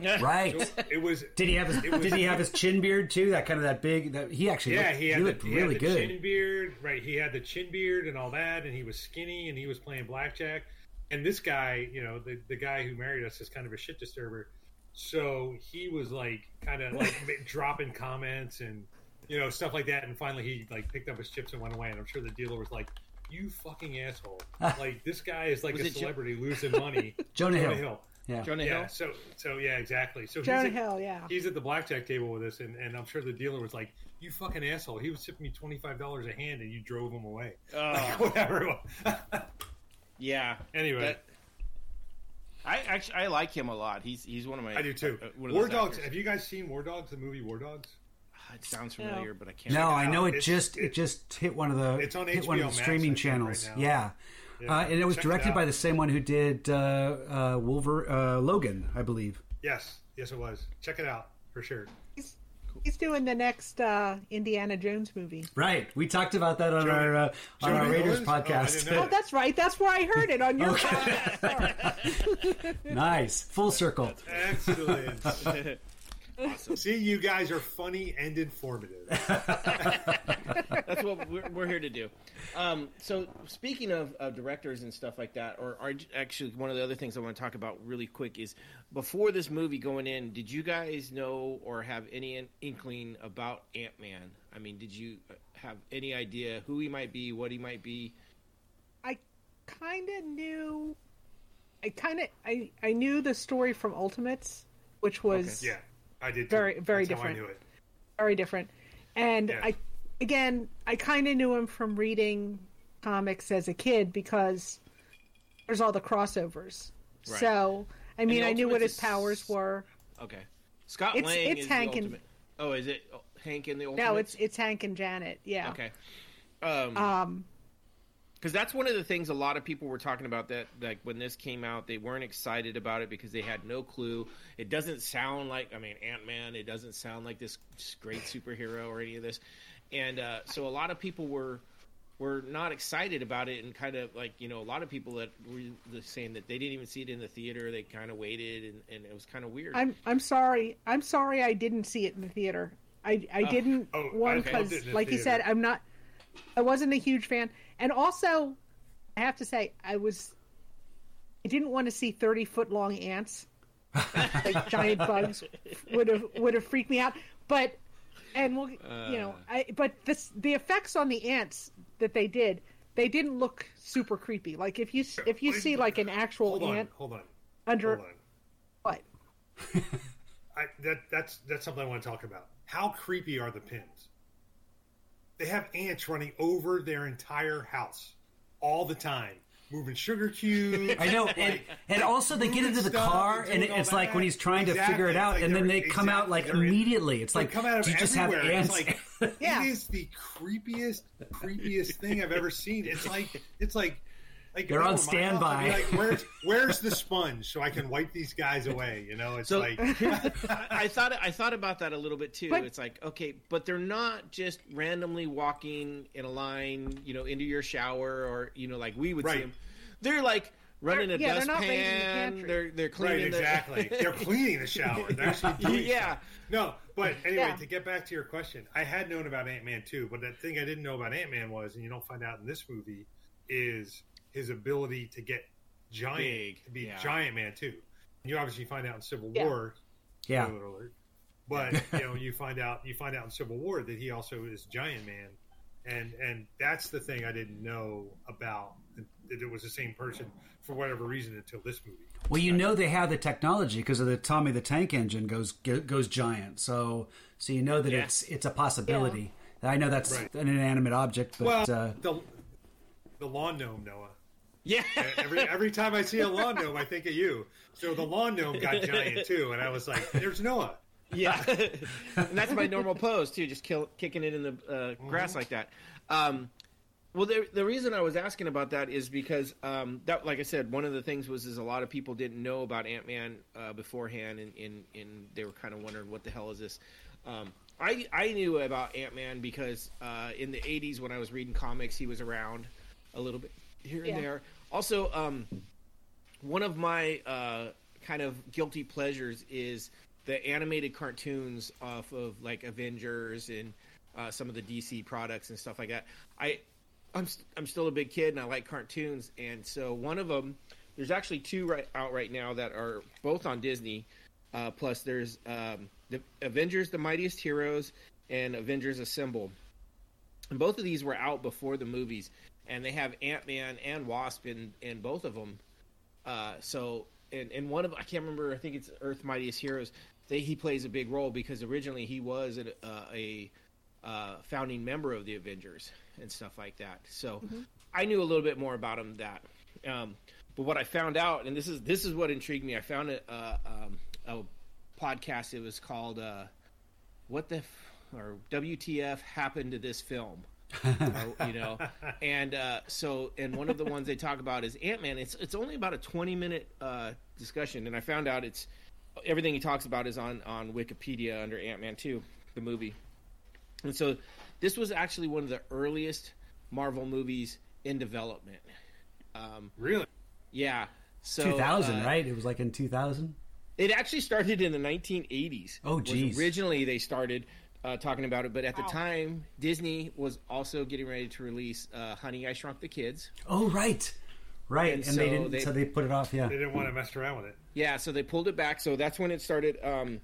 Right. So it was Did he have his was- Did he have his chin beard too? That kind of that big. That he actually Yeah, looked, he had, he looked the, he really had the good. chin beard. Right, he had the chin beard and all that, and he was skinny and he was playing blackjack. And this guy, you know, the the guy who married us is kind of a shit disturber. So he was like, kind of like dropping comments and you know stuff like that. And finally, he like picked up his chips and went away. And I'm sure the dealer was like, "You fucking asshole! like this guy is like Was a it Jo- celebrity losing money." Jonah Hill. Jonah Hill. Yeah. Jonah Yeah. Hill. So so yeah, exactly. So he's Jonah at- Hill, yeah. he's at the blackjack table with us, and, and I'm sure the dealer was like, "You fucking asshole! He was tipping me twenty five dollars a hand, and you drove him away." Oh, Whatever. yeah. anyway, That- I actually I like him a lot. He's he's one of my. I do too. uh, War Dogs. actors. Have you guys seen War Dogs? The movie War Dogs. It sounds familiar, but I can't. No, I know it It's- just it it- just hit one of the It's on hit one of HBO the Max, streaming think, channels. right now. yeah. Yeah, Uh, and it was check it directed by the same one who did uh, uh, Wolver uh, Logan, I believe. Yes, yes, it was. Check it out for sure. He's, he's doing the next uh, Indiana Jones movie. Right. We talked about that on Jonah- our uh, on our Raiders Hill is? Oh, podcast. Oh, that's right. That's where I heard it on your podcast. Nice. Full circle. Excellent. Awesome. See, you guys are funny and informative. That's what we're, we're here to do. Um, so, speaking of, of directors and stuff like that, or, or actually, one of the other things I want to talk about really quick is before this movie going in, did you guys know or have any in- inkling about Ant Man? I mean, did you have any idea who he might be, what he might be? I kind of knew. I kind of I I knew the story from Ultimates, which was Yeah, I did. Too. Very- very That's how different. I knew it. very different. And Yeah. I again, I kind of knew him from reading comics as a kid because there's all the crossovers. Right. So I mean, I knew what his powers were. Okay, Scott It's- Lang it's is Hank the and- Oh, is it Hank and the ultimate? No, it's it's Hank and Janet. Yeah. okay. Um, Um. Because that's one of the things a lot of people were talking about that like when this came out they weren't excited about it because they had no clue it doesn't sound like i mean ant-man it doesn't sound like this great superhero or any of this and uh, so a lot of people were were not excited about it and kind of like you know a lot of people that were saying that they didn't even see it in the theater they kind of waited and, and it was kind of weird I'm I'm sorry. I'm sorry I didn't see it in the theater. I I didn't Oh, I one loved because it in the like you said. I'm not I wasn't a huge fan and also I have to say I was I didn't want to see 30 foot long ants like giant bugs would have would have freaked me out but and we'll you know Uh. I but this the effects on the ants that they did they didn't look super creepy like if you if you see like an actual Hold on, ant hold on, under hold on. what I, that that's that's something I want to talk about. How creepy are the pins? They have ants running over their entire house all the time, moving sugar cubes. I know, and, and also they get into the stuff car, and and it's like that. when he's trying to figure it out, Like and then they're- they come out like They're in- immediately. It's like, come out of do you just have everywhere. It's ants? like- Yeah. It is the creepiest, creepiest thing I've ever seen. It's like it's like like They're on were my house, I'd standby. be Like, where's where's the sponge so I can wipe these guys away? You know, it's So- like I thought I thought about that a little bit too. But- it's like okay, but they're not just randomly walking in a line, you know, into your shower or you know, like we would see them. They're like running a They're- yeah, they're the dustpan. They're they're right, cleaning the exactly. They're cleaning the shower. They're actually doing yeah. stuff. No, but anyway, Yeah. to get back to your question, I had known about Ant Man too, but the thing I didn't know about Ant Man was, and you don't find out in this movie, is his ability to get giant, Big, to be yeah. Giant Man too. You obviously find out in Civil Yeah. War. Yeah. spoiler alert. But you know, you find out you find out in Civil War that he also is Giant Man, and and that's the thing I didn't know about that it was the same person for whatever reason until this movie. Well, you know they have the technology because of the Tommy the Tank engine goes goes giant. So so you know that Yeah. it's it's a possibility. I know that's Right. an inanimate object, but Well, uh, the the lawn gnome, Noah. Yeah. Every every time I see a lawn gnome, I think of you. So the lawn gnome got giant too, and I was like, "There's Noah." Yeah, and that's my normal pose too, just kill, kicking it in the uh, grass like that. Um, well, the, the reason I was asking about that is because um, that, like I said, one of the things was is a lot of people didn't know about Ant Man uh, beforehand, and, and, and they were kind of wondering what the hell is this. Um, I I knew about Ant Man because uh, in the '80s when I was reading comics, he was around a little bit here and Yeah. there. Also, um, one of my uh, kind of guilty pleasures is the animated cartoons off of like Avengers and uh, some of the DC products and stuff like that. I I'm st- I'm still a big kid and I like cartoons, and so one of them there's actually two right out right now that are both on Disney. Uh, plus, there's um, the Avengers: The Mightiest Heroes and Avengers Assemble. And both of these were out before the movies, and they have Ant Man and Wasp in in both of them. Uh, so, and and one of I can't remember. I think it's Earth Mightiest Heroes. They, he plays a big role because originally he was a, uh, a uh, founding member of the Avengers and stuff like that. So, I knew a little bit more about him that. Um, but what I found out, and this is this is what intrigued me. I found a, uh, um, a podcast. It was called uh, "What the." F- or WTF happened to this film? Or, you know and uh, so and one of the ones they talk about is ant-man it's it's only about a 20 minute uh, discussion and i found out it's everything he talks about is on on wikipedia under ant-man 2 the movie and so this was actually one of the earliest marvel movies in development um, Really? yeah so 2000, uh, right? It was like in 2000. it actually started in the 1980s. Oh, Was geez. Originally, they started uh, talking about it, but at the Wow. time, Disney was also getting ready to release uh, Honey, I Shrunk the Kids. Oh, right, right. And And, they so didn't. they- so they put it off. Yeah. They didn't want to mess around with it. Yeah, so they pulled it back. So that's when it started. Um,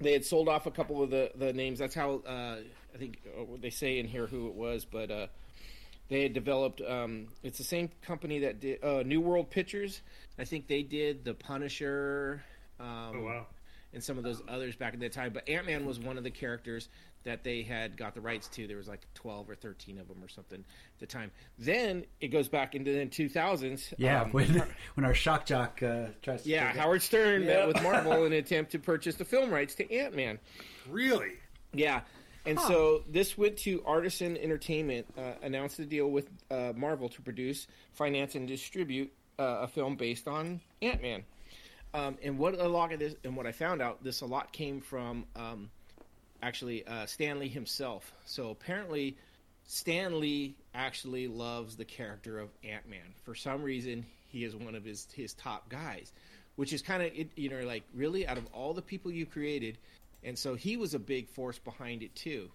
they had sold off a couple of the, the names. That's how uh, I think uh, they say in here who it was, but uh, they had developed. Um, it's the same company that did uh, New World Pictures. I think they did the Punisher. Um, Oh wow! And some of those others back in that time. But Ant Man was one of the characters that they had got the rights to. There was like twelve or thirteen of them or something at the time. Then it goes back into the two thousands. Yeah. when when our shock jock uh, tries. To yeah, take. Howard Stern Yeah. met with Marvel in an attempt to purchase the film rights to Ant Man. Really? Yeah. And so this went to Artisan Entertainment, uh, announced the deal with uh, Marvel to produce, finance, and distribute uh, a film based on Ant Man. Um, and what a lot of this, and what I found out, this a lot came from um, actually uh, Stan Lee himself. So apparently, Stan Lee actually loves the character of Ant Man. For some reason, he is one of his his top guys, which is kind of you know like really out of all the people you created, and so he was a big force behind it too.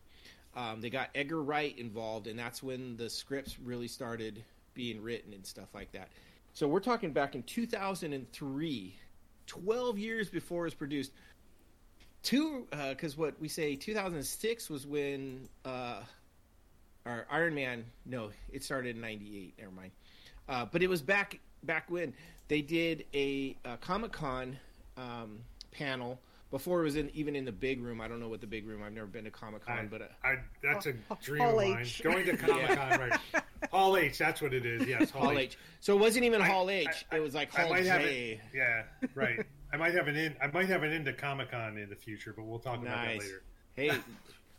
Um, they got Edgar Wright involved, and that's when the scripts really started being written and stuff like that. So we're talking back in 2003, 12 years before it was produced. Two, because what we say 2006 was when uh, our Iron Man. No, it started in '98. Never mind. Uh, but it was back back when they did a, a Comic Con um, panel before it was in, even in the big room. I don't know what the big room. I've never been to Comic Con, but uh, I, that's a dream Hall of mine. H. Going to Comic Con, right? Hall H. That's what it is. Yes, Hall, Hall H. So it wasn't even I- Hall H. I- it was like Hall might J. it. Yeah, right. I might have an in. I might have an into Comic Con in the future, but we'll talk about that later. Hey,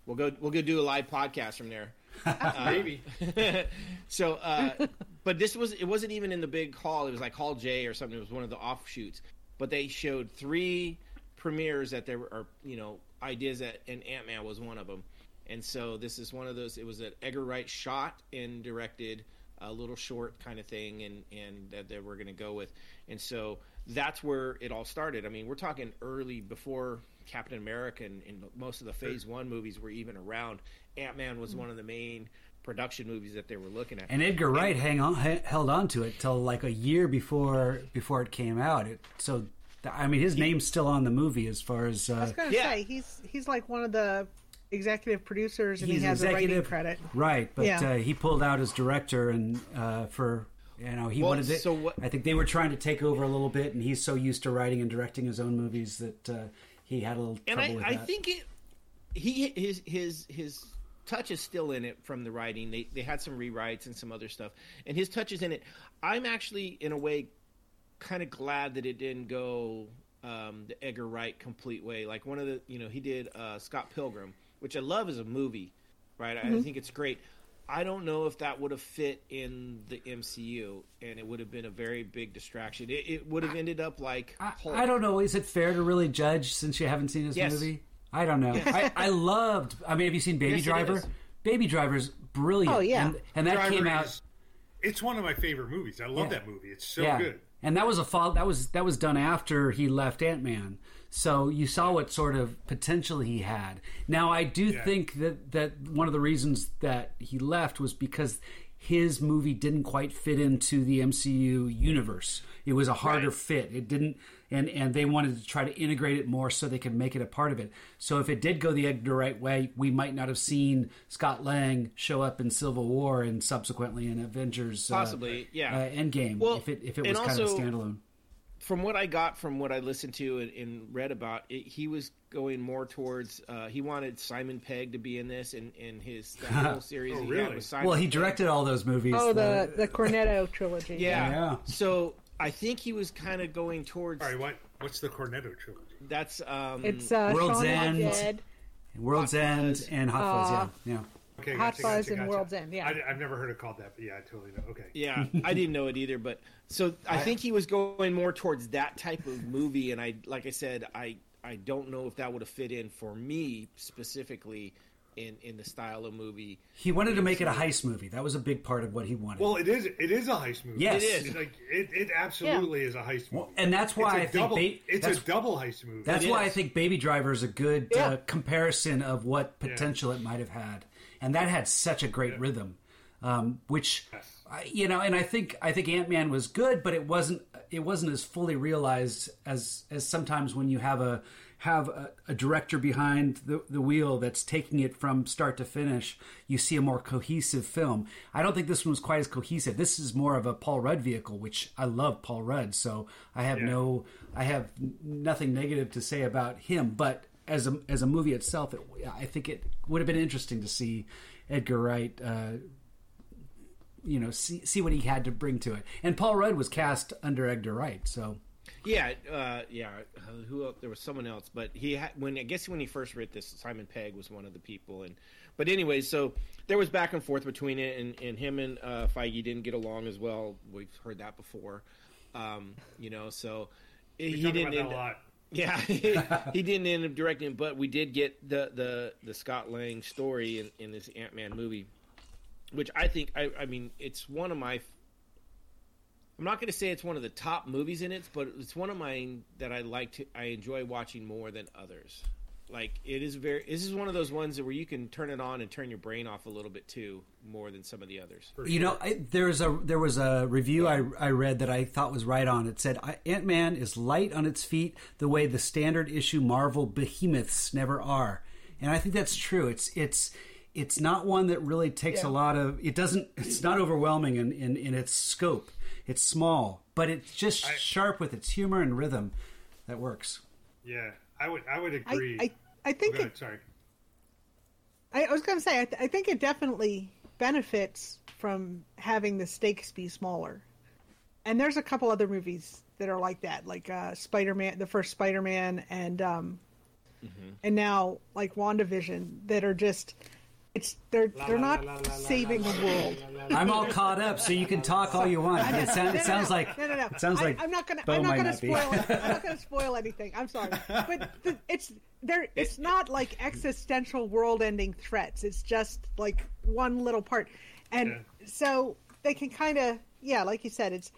We'll go. We'll go do a live podcast from there. Maybe. so, uh, but this was it wasn't even in the big hall. It was like Hall J or something. It was one of the offshoots. But they showed three premieres that there are you know, ideas that, and Ant Man was one of them. And so this is one of those. It was an Edgar Wright shot and directed a little short kind of thing, and and that, that we're going to go with. And so that's where it all started. I mean, we're talking early before Captain America and, and most of the Phase One movies were even around. Ant Man was mm-hmm. one of the main production movies that they were looking at. And Edgar Wright hang on, held on to it till like a year before before it came out. It, so, I mean, his name's still on the movie as far as I uh, was gonna Yeah. say he's he's like one of the executive producers, and he's he has a writing credit. right? But Yeah. uh, he pulled out as director and uh, for. You know, he Well, wanted it. so what- I think they were trying to take over a little bit, and he's so used to writing and directing his own movies that uh, he had a little and trouble I, with I that. think it he his his his touch is still in it from the writing. They they had some rewrites and some other stuff, and his touch is in it. I'm actually in a way kind of glad that it didn't go um, the Edgar Wright complete way. Like one of the you know he did uh, Scott Pilgrim, which I love as a movie, right? I think it's great. I don't know if that would have fit in the MCU, and it would have been a very big distraction. It, it would have ended up like I, I don't know. Is it fair to really judge since you haven't seen this Yes. movie? I don't know. I, I loved. I mean, have you seen Baby Yes, it Driver? is. Baby Driver's brilliant. Oh, yeah. and, and that Driver came out. is- it's one of my favorite movies. I love Yeah. that movie. It's so yeah, good. And that was a fall. That was that was done after he left Ant Man. So you saw what sort of potential he had. Now I do Yeah. think that that one of the reasons that he left was because his movie didn't quite fit into the MCU universe. It was a harder Right. fit. It didn't, and and they wanted to try to integrate it more so they could make it a part of it. So if it did go the Edgar Wright way, we might not have seen Scott Lang show up in Civil War and subsequently in Avengers, uh, Possibly, yeah. uh, Endgame. Well, if it if it was kind of a standalone. from what I got from what I listened to and, and read about, it, he was going more towards. Uh, he wanted Simon Pegg to be in this, and in his the whole series. Oh, he really? had with Simon Well, he Pegg. directed all those movies. Oh, the the Cornetto trilogy. Yeah. Yeah. So I think he was kind of going towards. All right, what what's the Cornetto trilogy? That's um. It's uh, World's Shaun End. Dead. World's Hot End Fuzz. and Hot Fuzz. Uh, yeah, yeah. Okay, Hot gotcha, Fuzz gotcha, and gotcha. World's End, yeah. I, have never heard it called that, but yeah, I totally know. Okay. Yeah, I didn't know it either, but so I think he was going more towards that type of movie, and I, like I said, I, I don't know if that would have fit in for me specifically in in the style of movie. He wanted to make it a heist movie. That was a big part of what he wanted. Well, it is. It is a heist movie. Yes. It is. It's like it, it absolutely is a heist movie. Well, and that's why it's I a think double, ba- it's a double heist movie. that's It why is. I think Baby Driver is a good Yeah. uh, comparison of what potential it might have had, and that had such a great rhythm, um, which Yes. I- you know, and I think I think Ant Man was good, but it wasn't it wasn't as fully realized as as sometimes when you have a have a, a director behind the, the wheel that's taking it from start to finish, you see a more cohesive film. I don't think this one was quite as cohesive. This is more of a Paul Rudd vehicle, which I love Paul Rudd, so I have Yeah. no I have nothing negative to say about him, but as a as a movie itself, it, I think it would have been interesting to see Edgar Wright uh, you know see see what he had to bring to it. And Paul Rudd was cast under Edgar Wright, so Yeah, uh, yeah. Who else? there was someone else, but he had when I guess when he first wrote this, Simon Pegg was one of the people. And but anyway, so there was back and forth between it, and, and him and uh, Feige didn't get along as well. We've heard that before, um, you know. So he didn't. end a up- lot. Yeah, he didn't end up directing, but we did get the the the Scott Lang story in, in this Ant Man movie, which I think I I mean it's one of my. I'm not going to say it's one of the top movies in it, but it's one of mine that I like to I enjoy watching more than others. Like it is very this is one of those ones where you can turn it on and turn your brain off a little bit too, more than some of the others. you know I, there's a there was a review I, I read that I thought was right on. It said Ant Man is light on its feet the way the standard issue Marvel behemoths never are, and I think that's true. It's it's it's not one that really takes a lot of. It doesn't. It's not overwhelming in in, in its scope. It's small, but it's just sharp with its humor and rhythm that works. Yeah, I would. I would agree. I, I think Go it, sorry. I, I was going to say, I, th- I think it definitely benefits from having the stakes be smaller. And there's a couple other movies that are like that, like uh, Spider Man, the first Spider Man, and um, and now like WandaVision that are just it's they're they're la, not la, la, la, saving la, the world. la, la, la. I'm all caught up, so you can talk all you want. It, sound, it sounds like no, no, no. it sounds like I, am not gonna. Bo I'm not gonna not spoil. it. I'm not gonna spoil anything. I'm sorry, but the, it's there. It's not like existential world-ending threats. It's just like one little part, and Yeah. so they can kind of, yeah, like you said, it's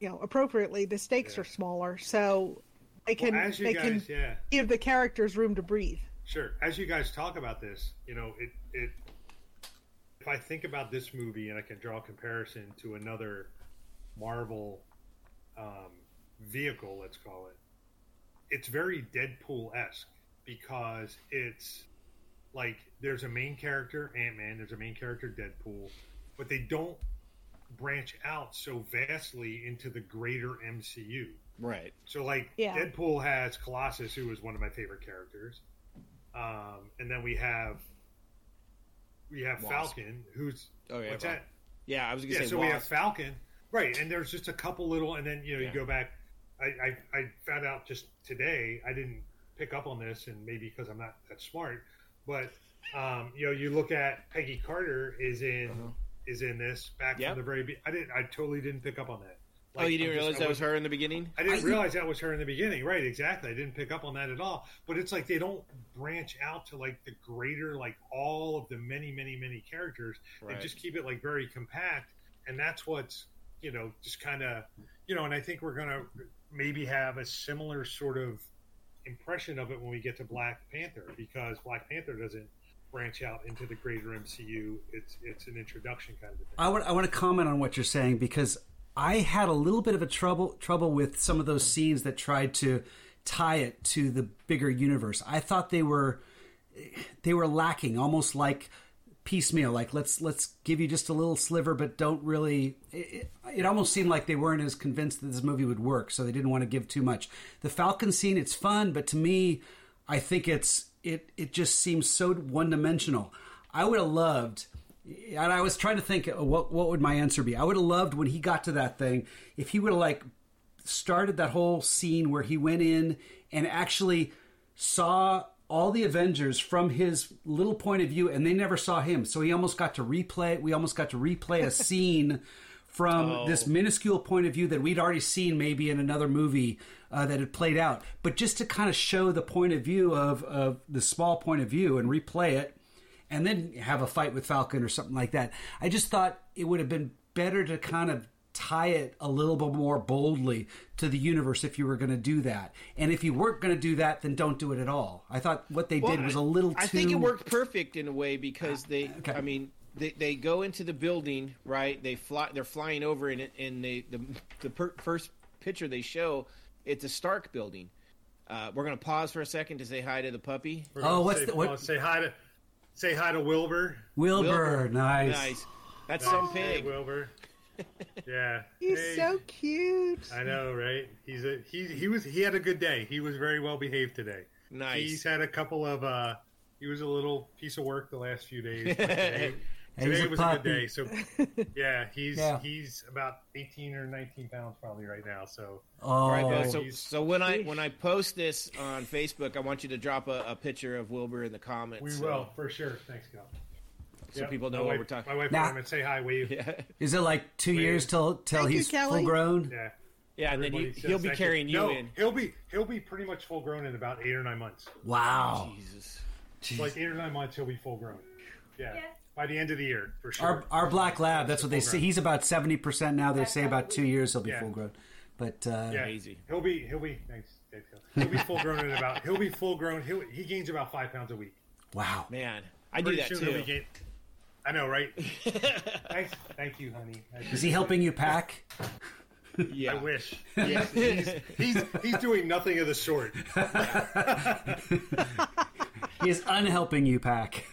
you know appropriately the stakes Yeah. are smaller, so they can Well, they guys, can yeah, give the characters room to breathe. Sure. As you guys talk about this, you know, it it. If I think about this movie and I can draw a comparison to another Marvel um, vehicle, let's call it, it's very Deadpool esque because it's like there's a main character Ant Man, there's a main character Deadpool, but they don't branch out so vastly into the greater MCU. Right. So like Yeah. Deadpool has Colossus, who is one of my favorite characters, um, and then we have we have Wasp. Falcon, who's Oh yeah. what's that? Yeah, I was gonna Yeah, say. so we have Falcon, right? And there's just a couple little, and then you know Yeah. you go back. I, I I found out just today. I didn't pick up on this, and maybe because I'm not that smart, but um, you know you look at Peggy Carter is in Uh-huh. is in this back Yep. from the very. Be- I didn't. I totally didn't pick up on that. Oh, you didn't just- realize that was wasn't- her in the beginning? I didn't I- realize that was her in the beginning. Right, exactly. I didn't pick up on that at all. But it's like they don't branch out to like the greater, like all of the many, many, many characters. Right. They just keep it like very compact, and that's what's you know just kind of you know. And I think we're gonna maybe have a similar sort of impression of it when we get to Black Panther because Black Panther doesn't branch out into the greater MCU. It's it's an introduction kind of thing. I want I want to comment on what you're saying because I had a little bit of a trouble trouble with some of those scenes that tried to tie it to the bigger universe. I thought they were they were lacking, almost like piecemeal. Like let's let's give you just a little sliver, but don't really. It, it almost seemed like they weren't as convinced that this movie would work, so they didn't want to give too much. The Falcon scene, it's fun, but to me, I think it's it it just seems so one dimensional. I would have loved. And I was trying to think what what would my answer be. I would have loved when he got to that thing if he would have like started that whole scene where he went in and actually saw all the Avengers from his little point of view, and they never saw him. So he almost got to replay. We almost got to replay a scene from this minuscule point of view that we'd already seen maybe in another movie uh, that had played out. But just to kind of show the point of view of, of the small point of view and replay it, and then have a fight with Falcon or something like that. I just thought it would have been better to kind of tie it a little bit more boldly to the universe if you were going to do that. And if you weren't going to do that, then don't do it at all. I thought what they did was a little too. I think it worked perfect in a way because they. Okay. I mean, they, they go into the building, right? They fly. They're flying over in it, and they the the per, first picture they show it's a Stark building. Uh, we're gonna pause for a second to say hi to the puppy. We're Oh, what's say, the- what- oh, say hi to say hi to Wilbur. Wilbur, Wilbur. nice. Nice. That's some Hey, pig. Wilbur. Yeah, He's Hey. so cute. I know, right? He's a he. He was he had a good day. He was very well behaved today. Nice. He's had a couple of. uh He was a little piece of work the last few days. but Today, Hey, he's today a was a good day. So yeah, he's Yeah. he's about eighteen or nineteen pounds probably right now. So Oh, All right, Bill, so, so when I when I post this on Facebook, I want you to drop a, a picture of Wilbur in the comments. we so, will for sure. Thanks, Cal. so Yep. people know my what wife, we're talking. My wife Nah. wanted to say hi, wave. Yeah, is it like two years till till Thank he's Kelly. full grown? Yeah. yeah, and then you, Everybody says he'll be thank carrying you no, in. He'll be he'll be pretty much full grown in about eight or nine months. Wow. Jesus. Like eight or nine months, he'll be full grown. Yeah. By the end of the year, for sure. Our our black lab. That's what they say. He's about seventy percent now. They say about two years he'll be Yeah. full grown. But uh, yeah. Crazy. He'll be he'll be thanks, Dave. He'll be full grown in about he'll be full grown. He'll, he gains about five pounds a week. wow. Man, I do Pretty that soon too. gain- I know, right? thanks, thank you, honey. Is he helping you pack? Yeah. I wish. Yeah. He's, he's he's doing nothing of the sort. He is unhelping you pack.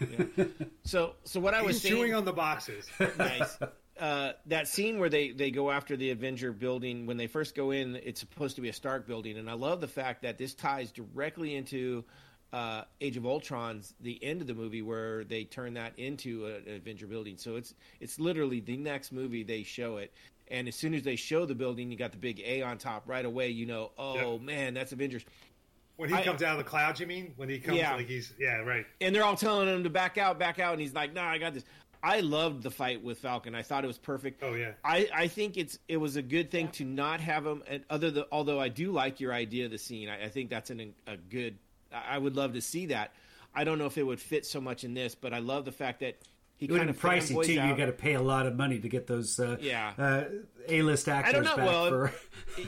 So, so what I was He's saying, chewing on the boxes. nice. Uh, that scene where they, they go after the Avenger building when they first go in, it's supposed to be a Stark building, and I love the fact that this ties directly into uh, Age of Ultron's the end of the movie where they turn that into a- an Avenger building. So it's it's literally the next movie they show it, and as soon as they show the building, you got the big A on top right away. You know, oh Yep. man, that's Avengers. when he I- comes out of the clouds, you mean? When he comes, Yeah. like he's yeah, right. and they're all telling him to back out, back out, and he's like, "Nah, I got this." I loved the fight with Falcon. I thought it was perfect. Oh, yeah. I, I think it's it was a good thing to not have him. And other than although I do like your idea of the scene, I, I think that's an, a good. I would love to see that. I don't know if it would fit so much in this, but I love the fact that he It would kind have of pricey fanboys too. You out. got to pay a lot of money to get those uh, Yeah. uh, A-list actors I don't know. back Well, for.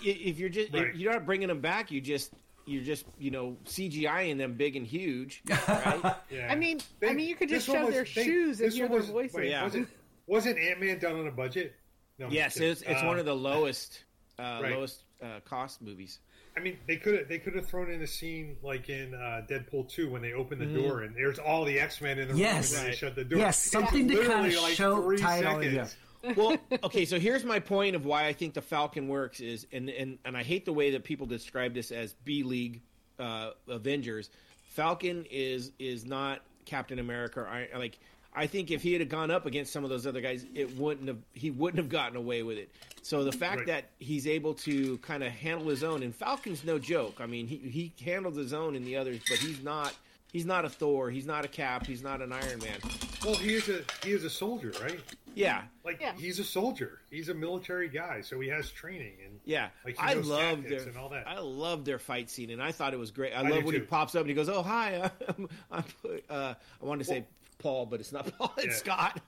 if you're just Right. if you're not bringing them back, you just you're just you know CGIing them big and huge, right? Yeah. I mean, I mean, you could just this show was- their they- shoes and hear one their was- voices. Wait, Yeah. wasn't wasn't Ant Man done on a budget? No, yes, it's, it's Uh, one of the lowest uh, right. lowest uh, cost movies. I mean, they could have they could have thrown in a scene like in uh, Deadpool two when they open the Mm-hmm. door and there's all the X Men in the Yes. room and they shut the door. Yes, It's something to kinda like show- three tie it all seconds. well, okay, so here's my point of why I think the Falcon works is, and and, and I hate the way that people describe this as B League uh, Avengers. Falcon is is not Captain America. Or, I like. I think if he had gone up against some of those other guys, it wouldn't have. He wouldn't have gotten away with it. So the fact Right. that he's able to kind of handle his own, and Falcon's no joke. I mean, he he handles his own in the others, but he's not. He's not a Thor. He's not a Cap. He's not an Iron Man. Well, he is a he is a soldier, right? Yeah, Like Yeah. he's a soldier. He's a military guy, so he has training and Yeah, Like, he I knows love tactics their and all that. I love their fight scene, and I thought it was great. I, I love do when he pops up and he goes, "Oh hi, I'm, I'm uh, I wanted to say Paul, but it's not Paul. It's Yeah. Scott."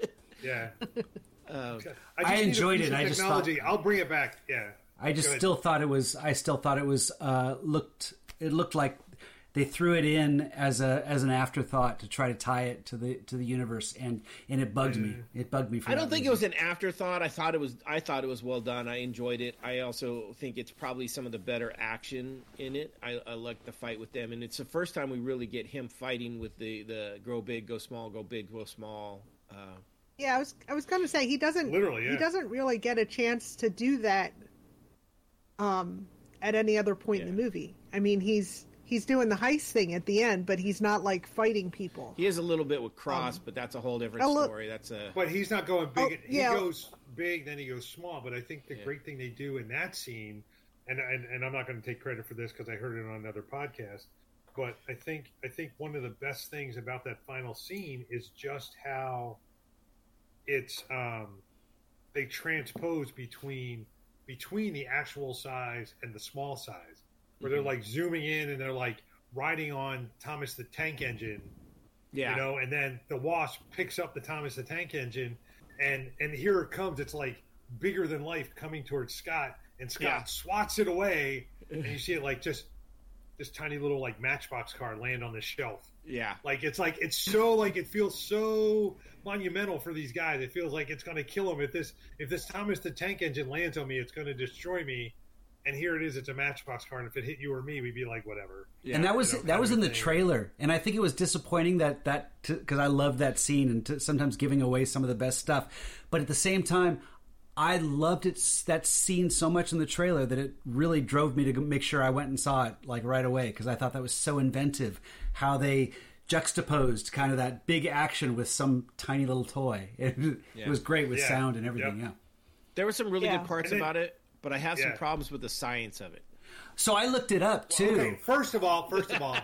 yeah. Um, just I enjoyed it. I just technology. thought- I'll bring it back. Yeah. I just still thought it was. I still thought it was uh, looked. It looked like they threw it in as a as an afterthought to try to tie it to the to the universe, and and it bugged me. It bugged me. For I don't that think it was an afterthought. I thought it was. I thought it was well done. I enjoyed it. I also think it's probably some of the better action in it. I, I like the fight with them, and it's the first time we really get him fighting with the the grow big, go small, go big, go small. Uh, Yeah, I was I was going to say he doesn't Literally, he doesn't really get a chance to do that um at any other point in the movie. I mean, he's he's doing the heist thing at the end, but he's not like fighting people. he has a little bit with Cross, but that's a whole different a li- story. That's a But he's not going big. Oh, he yeah. goes big, then he goes small. But I think the Yeah. great thing they do in that scene, and and, and I'm not going to take credit for this because I heard it on another podcast. But I think I think one of the best things about that final scene is just how it's um, they transpose between between the actual size and the small size, where they're mm-hmm. like zooming in and they're like riding on Thomas the Tank Engine yeah. you know, and then the Wasp picks up the Thomas the Tank Engine, and and here it comes. It's like bigger than life coming towards Scott, and Scott Yeah. swats it away, and you see it like just this tiny little like Matchbox car land on the shelf. yeah. Like it's like it's so like it feels so monumental for these guys. It feels like it's going to kill them if this if this Thomas the Tank Engine lands on me, it's going to destroy me. And here it is, it's a Matchbox car, and if it hit you or me, we'd be like, whatever. and that was you know, that was in the kind of thing. trailer, and I think it was disappointing that that because I love that scene and t- sometimes giving away some of the best stuff, but at the same time, I loved it that scene so much in the trailer that it really drove me to make sure I went and saw it like right away because I thought that was so inventive how they juxtaposed kind of that big action with some tiny little toy. It, it was great with Yeah. sound and everything. Yep. Yeah. There were some really Yeah. good parts And then- about it, but I have some problems with the science of it. So I looked it up too. Okay, first of all, first of all,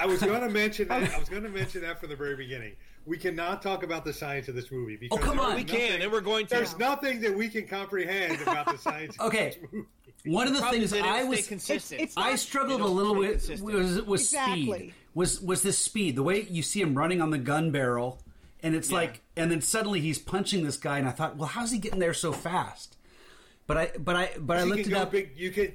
I was going to mention that. I was going to mention that from the very beginning. We cannot talk about the science of this movie oh, because Oh, come on. We nothing- can, and we're going to. There's nothing that we can comprehend about the science. Okay. of this movie. One of the Problem things is they I was consistent. it's I not- struggled a little with was was Exactly. speed. Was was this speed? The way you see him running on the gun barrel, and it's Yeah. like, and then suddenly he's punching this guy, and I thought, well, how's he getting there so fast? But I but I but I you looked can it go up. big. You can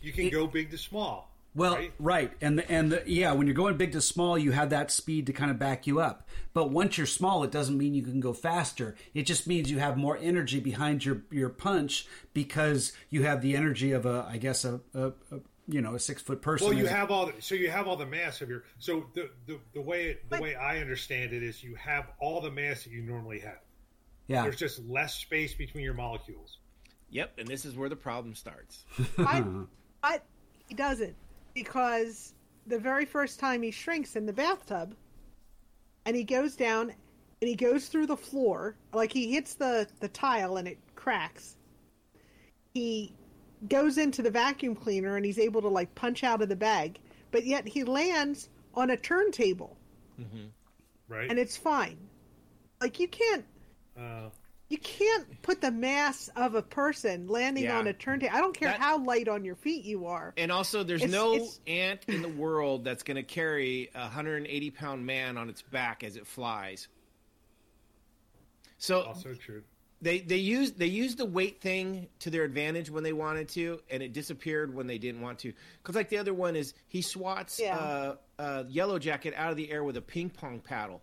you can go big to small. Well, right? right, and the, and the, yeah, when you're going big to small, you have that speed to kind of back you up. But once you're small, it doesn't mean you can go faster. It just means you have more energy behind your your punch because you have the energy of a, I guess, a, a, a you know, a six foot person. Well, you As- have all the, so you have all the mass of your so the the, the way it, the But- way I understand it is you have all the mass that you normally have. yeah. There's just less space between your molecules. Yep, and this is where the problem starts. But, but he doesn't because the very first time he shrinks in the bathtub, and he goes down and he goes through the floor, like he hits the the tile and it cracks. He goes into the vacuum cleaner and he's able to like punch out of the bag. but yet he lands on a turntable right? and it's fine. Like you can't uh, you can't put the mass of a person landing Yeah. on a turntable. I don't care That- how light on your feet you are. And also, there's It's- no it's- ant in the world that's going to carry a 180 pound man on its back as it flies. So also true. they they used they used the weight thing to their advantage when they wanted to, and it disappeared when they didn't want to. Because like the other one is he swats Yeah. uh, uh, Yellow Jacket out of the air with a ping pong paddle.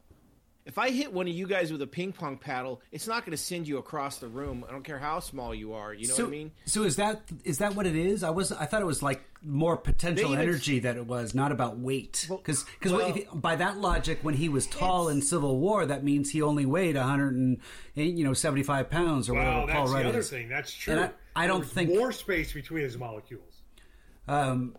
If I hit one of you guys with a ping pong paddle, it's not going to send you across the room. I don't care how small you are. You know so, what I mean? so is that is that what it is? I was I thought it was like more potential even- energy that it was, not about weight. Because well- by that logic, when he was tall in Civil War, that means he only weighed 100 and you know 75 pounds or Well, whatever Paul that's Rudd the other is. thing. That's true. And I- I don't think- more space between his molecules. Um,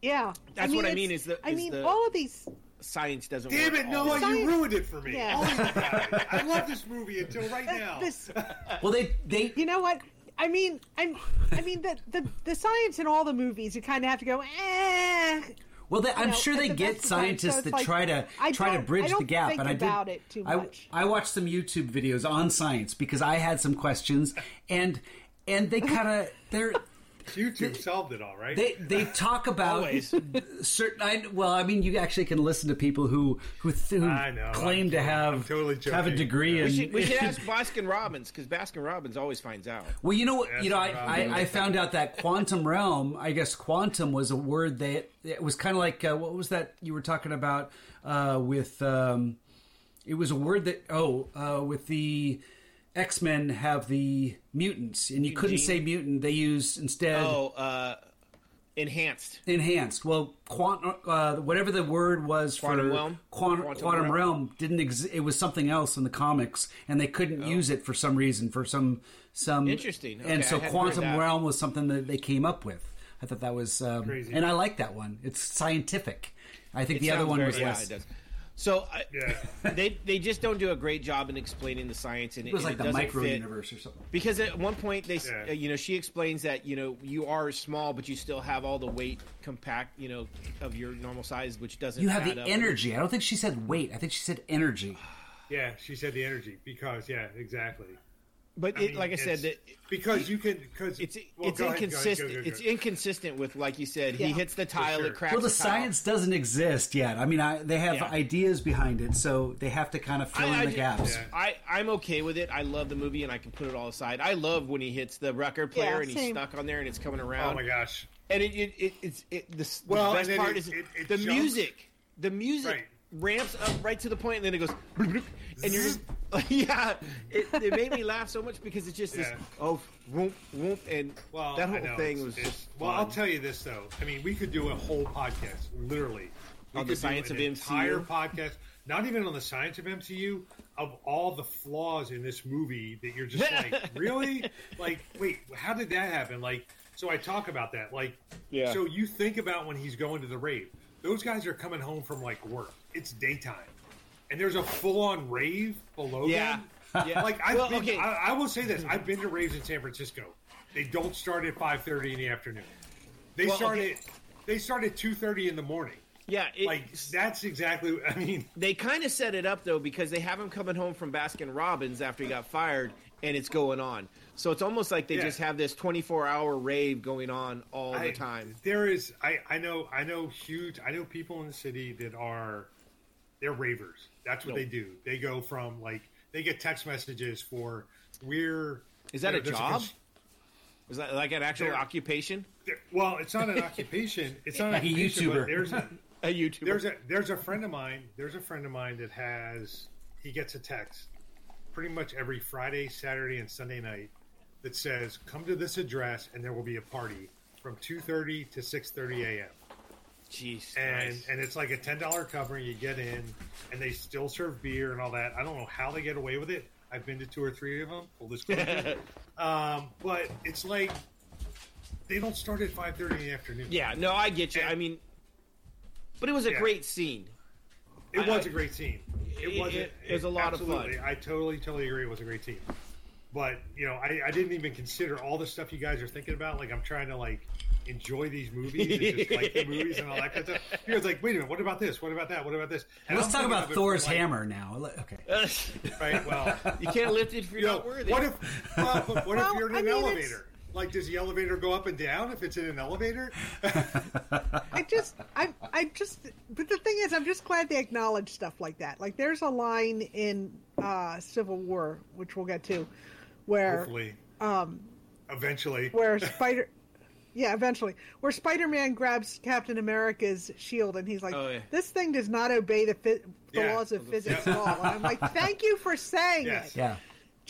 Yeah, That's what I mean is the- I mean the- all of these. Science doesn't. Damn work it, all Noah! the- You ruined it for me. Yeah. Oh. I love this movie until right now. This, well, they they you know what? I mean, I'm. I mean the the the science in all the movies. You kind of have to go. Eh. Well, they, I'm know, sure they the get best of scientists so that like, try to I try to bridge the gap, think and I did. about it too I- I, watched some YouTube videos on science because I had some questions, and and they kind of they're YouTube solved it all, right? they they talk about Always. certain. I, well, I mean, you actually can listen to people who who, th- who I know, claim I'm to have totally have a degree We in. We should, we should ask Baskin Robbins because Baskin Robbins always finds out. Well, you know what? You know, I, I, I found out that quantum realm. I guess quantum was a word that it was kind of like uh, what was that you were talking about uh, with? Um, it was a word that oh, uh, with the X Men have the mutants, and you couldn't say mutant. They used instead Oh, uh, enhanced. enhanced. Well, quant, uh, whatever the word was Quantum for realm? quant- Quantum quantum, realm? realm, didn't exist. It was something else in the comics, and they couldn't use it for some reason. For some some Interesting. Okay, and so quantum realm was something that they came up with. I thought that was um, Crazy. and I like that one. It's scientific. I think It the other one very- was yeah, less. It does. So I, Yeah. they they just don't do a great job in explaining the science, and It was and like the doesn't micro fit. universe or something. Because at one point they, Yeah. uh, you know, she explains that you know you are small, but you still have all the weight compact, you know, of your normal size, which doesn't. You have add the up. energy. I don't think she said weight. I think she said energy. yeah, she said the energy because yeah, exactly. But I it, mean, like I said, that because you can because it's well, it's go ahead, go ahead, inconsistent. go, go, go. It's inconsistent with like you said. He hits the tile, sure. it cracks. Well, the tile. science doesn't exist yet. I mean, I, they have Yeah. ideas behind it, so they have to kind of fill I, in I the ju- gaps. Yeah. I, I'm okay with it. I love the movie, and I can put it all aside. I love when he hits the record player Yeah, and he's same. stuck on there, and it's coming around. Oh my gosh! And it, it, it it's it, the, Well, the best part it- is it- it the jumps. music. The music Right. Ramps up right to the point, and then it goes, bloop, bloop, and you're just yeah. It, it made me laugh so much because it's just this Yeah. oh whoop whoop, and Well, that I whole know, thing it's- was it's- just. Well, I'll tell you this though. I mean, we could do a whole podcast, literally. We On the could do science an of entire podcast, not even on the science of MCU, of all the flaws in this movie that you're just like, really? Like, wait, how did that happen? Like, so I talk about that. Like, Yeah. so you think about when he's going to the rave. Those guys are coming home from like work. It's daytime, and there's a full-on rave below Yeah. them. Yeah. Like I've Well, been, okay. I, I will say this: I've been to raves in San Francisco. They don't start at five thirty in the afternoon. They Well, start okay. at they start at two thirty in the morning. yeah. It, Like that's exactly. I mean, they kind of set it up though because they have him coming home from Baskin Robbins after he got fired, and it's going on. So it's almost like they Yeah. just have this 24 hour rave going on all I- the time. There is. I I know. I know huge. I know people in the city that are they're ravers. That's what Nope. they do. They go from like they get text messages for we're. Is that you a know, there's job? cons- Is that like an actual There- occupation? there- well, it's not an occupation. It's not Like a occupation, but YouTuber. There's a, A YouTuber. there's a there's a friend of mine there's a friend of mine that has he gets a text pretty much every friday saturday and sunday night that says come to this address and there will be a party from 2.30 to 6.30 a.m Jeez. and nice. and it's like a $10 cover and you get in and they still serve beer and all that i don't know how they get away with it i've been to two or three of them full disclosure um, but it's like they don't start at 5.30 in the afternoon yeah, no, I get you. And- I mean, but it was a Yeah. great scene. It I- was a great scene. It, It- was. it- it was a lot of fun. I totally, totally agree. It was a great team. But you know, I, I didn't even consider all the stuff you guys are thinking about. Like I'm trying to like enjoy these movies and just like the movies and all that kind of stuff. He was like, "Wait a minute, what about this? What about that? What about this?" And Let's I'm talk about Thor's like, hammer now. Okay. Right. Well, you can't lift it if you're you know, not worthy. what if well, what Well, if you're in I an mean, it's- elevator? Like, does the elevator go up and down if it's in an elevator? I just, I, I just, but the thing is, I'm just glad they acknowledge stuff like that. Like, there's a line in uh, Civil War, which we'll get to, where, Hopefully, um, eventually. where Spider, yeah, eventually, where Spider-Man grabs Captain America's shield, and he's like, Oh, yeah. "This thing does not obey the fi- the Yeah. laws of physics at all." And I'm like, "Thank you for saying Yes. it. Yeah.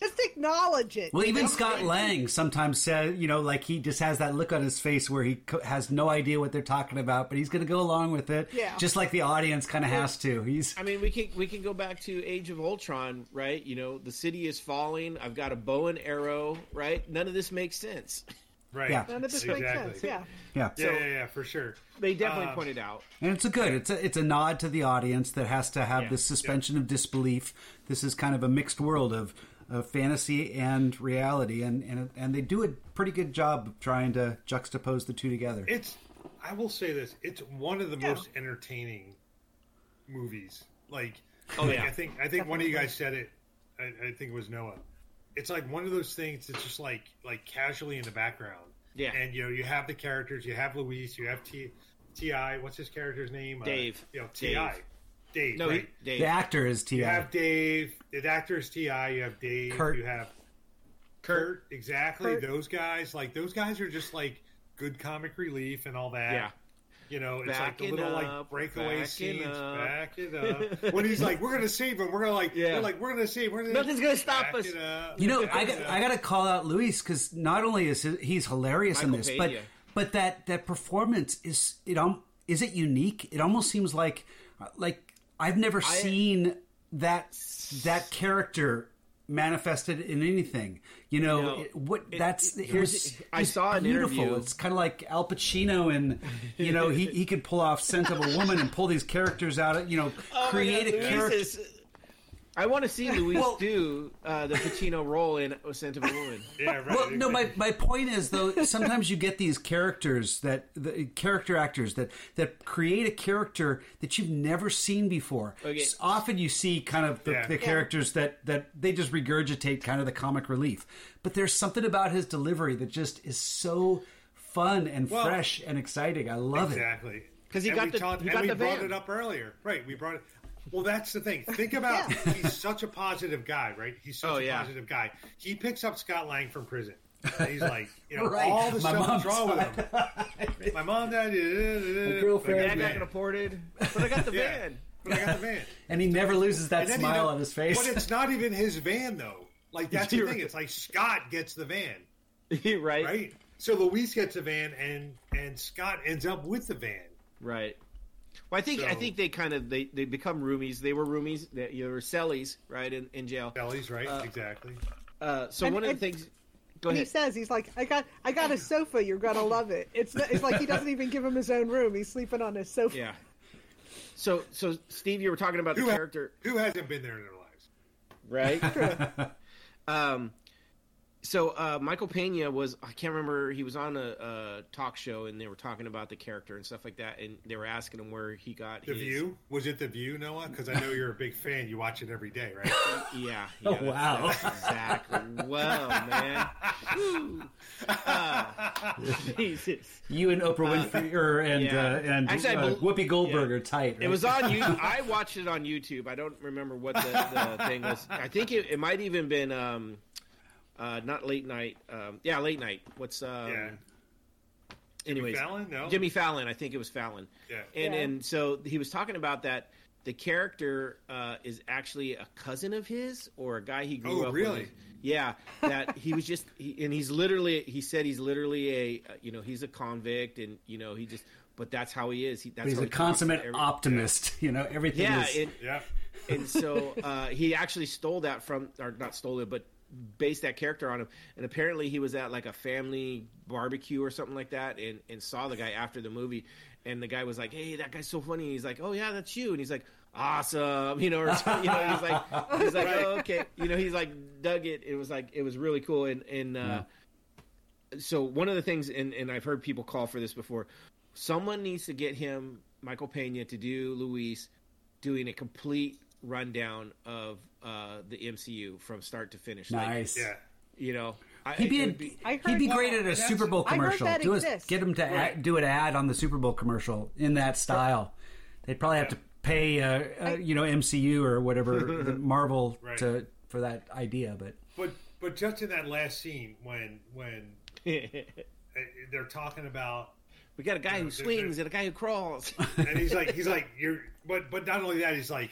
Just acknowledge it." Well, even know? Scott Lang sometimes says, you know, like he just has that look on his face where he co- has no idea what they're talking about, but he's going to go along with it. Yeah. Just like the audience kind of has to. He's I mean, we can we can go back to Age of Ultron, right? You know, the city is falling. I've got a bow and arrow, right? None of this makes sense. Right. Yeah. None of this exactly. makes sense. Yeah. yeah. Yeah, yeah, yeah, for sure. They definitely Um, pointed out. And it's a good. It's a it's a nod to the audience that has to have Yeah. this suspension of disbelief. This is kind of a mixed world of, of fantasy and reality, and, and and they do a pretty good job of trying to juxtapose the two together. It's. I will say this: it's one of the Yeah. most entertaining movies. Like, Oh, like, yeah. I think I think one of you guys said it. I, I think it was Noah. It's like one of those things that's just like like casually in the background. Yeah. And you know, you have the characters. You have Luis. You have T. Ti. What's his character's name? Uh, Dave. you know, Ti. Dave. Dave. No, he. Dave. the actor is Ti. You have Dave. The actor is Ti. You have Dave. Kurt. You have Kurt. Exactly. Those guys. Like those guys are just like good comic relief and all that. Yeah. You know, it's like the Backing little like breakaway backing scenes. up. Back it up. when he's like, "We're gonna save him," we're gonna like, Yeah. like, "We're gonna save. We're gonna Nothing's gonna stop us." it up, You know, back I got. I got to call out Luis because not only is he, he's hilarious in this, Pena. but but that that performance is it um is it unique? It almost seems like like I've never seen that that character manifested in anything. You know, No. it, what It- that's it- here's I saw an beautiful. interview. It's kind of like Al Pacino, and you know he he could pull off Scent of a Woman and pull these characters out. of You know, Oh create God, a character. Is- I want to see Luis Well- do uh, the Pacino role in Scent of a Woman. Yeah, right. Well, no, my, my point is though, sometimes you get these characters that the character actors that that create a character that you've never seen before. Okay. S- Often you see kind of the, Yeah. the Yeah. characters that that they just regurgitate kind of the comic relief, but there's something about his delivery that just is so fun and Well, fresh and exciting. I love it. exactly because he And got we the- talked- he and got we the brought van. it up earlier. Right. We brought it. Well, that's the thing. Think about he's such a positive guy, right? He's such Oh, a yeah. positive guy. He picks up Scott Lang from prison. And he's like, you know, Right. all the My stuff that's mom's wrong with him. My mom died. My girlfriend- Yeah, got deported, but I got the Yeah. van. But I got the van. And he never loses that And then, you smile know, on his face. But it's not even his van, though. Like that's the thing. It's like Scott gets the van, right? right? So Luis gets a van, and and Scott ends up with the van. Right. Well, I think I think they kind of they, they become roomies. They were roomies. They, you were cellies, right? In, in jail. Kelly's right, exactly. Uh, so And- one of the and- things. Go And he says he's like, I got, I got a sofa. You're gonna love it. It's, it's like he doesn't even give him his own room. He's sleeping on his sofa. Yeah. So so Steve, you were talking about the Who, ha- character, who hasn't been there in their lives? right? um. So uh, Michael Pena was I can't remember he was on a, a talk show and they were talking about the character and stuff like that and they were asking him where he got The his View was it The View, Noah? Because I know you're a big fan. You watch it every day, right? Yeah. Oh, yeah, that's- wow. that's exactly. Well, man. Uh, Jesus. you and Oprah Winfrey or, and yeah. uh, and Actually, uh, bel- Whoopi Goldberg yeah. are tight. It was on you. I watched it on YouTube. I don't remember what the, the thing was. I think it, it might even been um, uh, not late night. Um, yeah, late night. What's um, yeah. anyways, Fallon? No. Jimmy Fallon. I think it was Fallon. Yeah. And Yeah. and so he was talking about that. The character uh, is actually a cousin of his or a guy he grew Oh, up really? with. Yeah, that he was just, he, and he's literally, he said he's literally a, uh, you know, he's a convict, and you know, he just, but that's how he is. He, that's He's a he consummate to every- optimist. You know, everything Yeah, is. and, Yeah. and so uh, he actually stole that from, or not stole it, but based that character on him. And apparently he was at like a family barbecue or something like that, and and saw the guy after the movie, and the guy was like, "Hey, that guy's so funny." he's like, "Oh yeah, that's you," and he's like. Awesome, you know, or, you know, he's like, he's like, oh, okay, you know, he's like, dug it. It was like, it was really cool, and and uh, so one of the things, and, and I've heard people call for this before. Someone needs to get him Michael Pena to do Luis doing a complete rundown of uh, the MCU from start to finish. Like, Nice. Yeah. you know, I, He'd be, a, be- I he'd heard- be great at a Super Bowl I heard commercial. that Do a, get him to Right. ad, do an ad on the Super Bowl commercial in that style. They'd probably have to pay, uh, uh, you know, MCU or whatever Marvel Right. to for that idea. But But but just in that last scene when when uh, they're talking about we got a guy who swings and a guy who crawls. and he's like he's like you're but but not only that he's like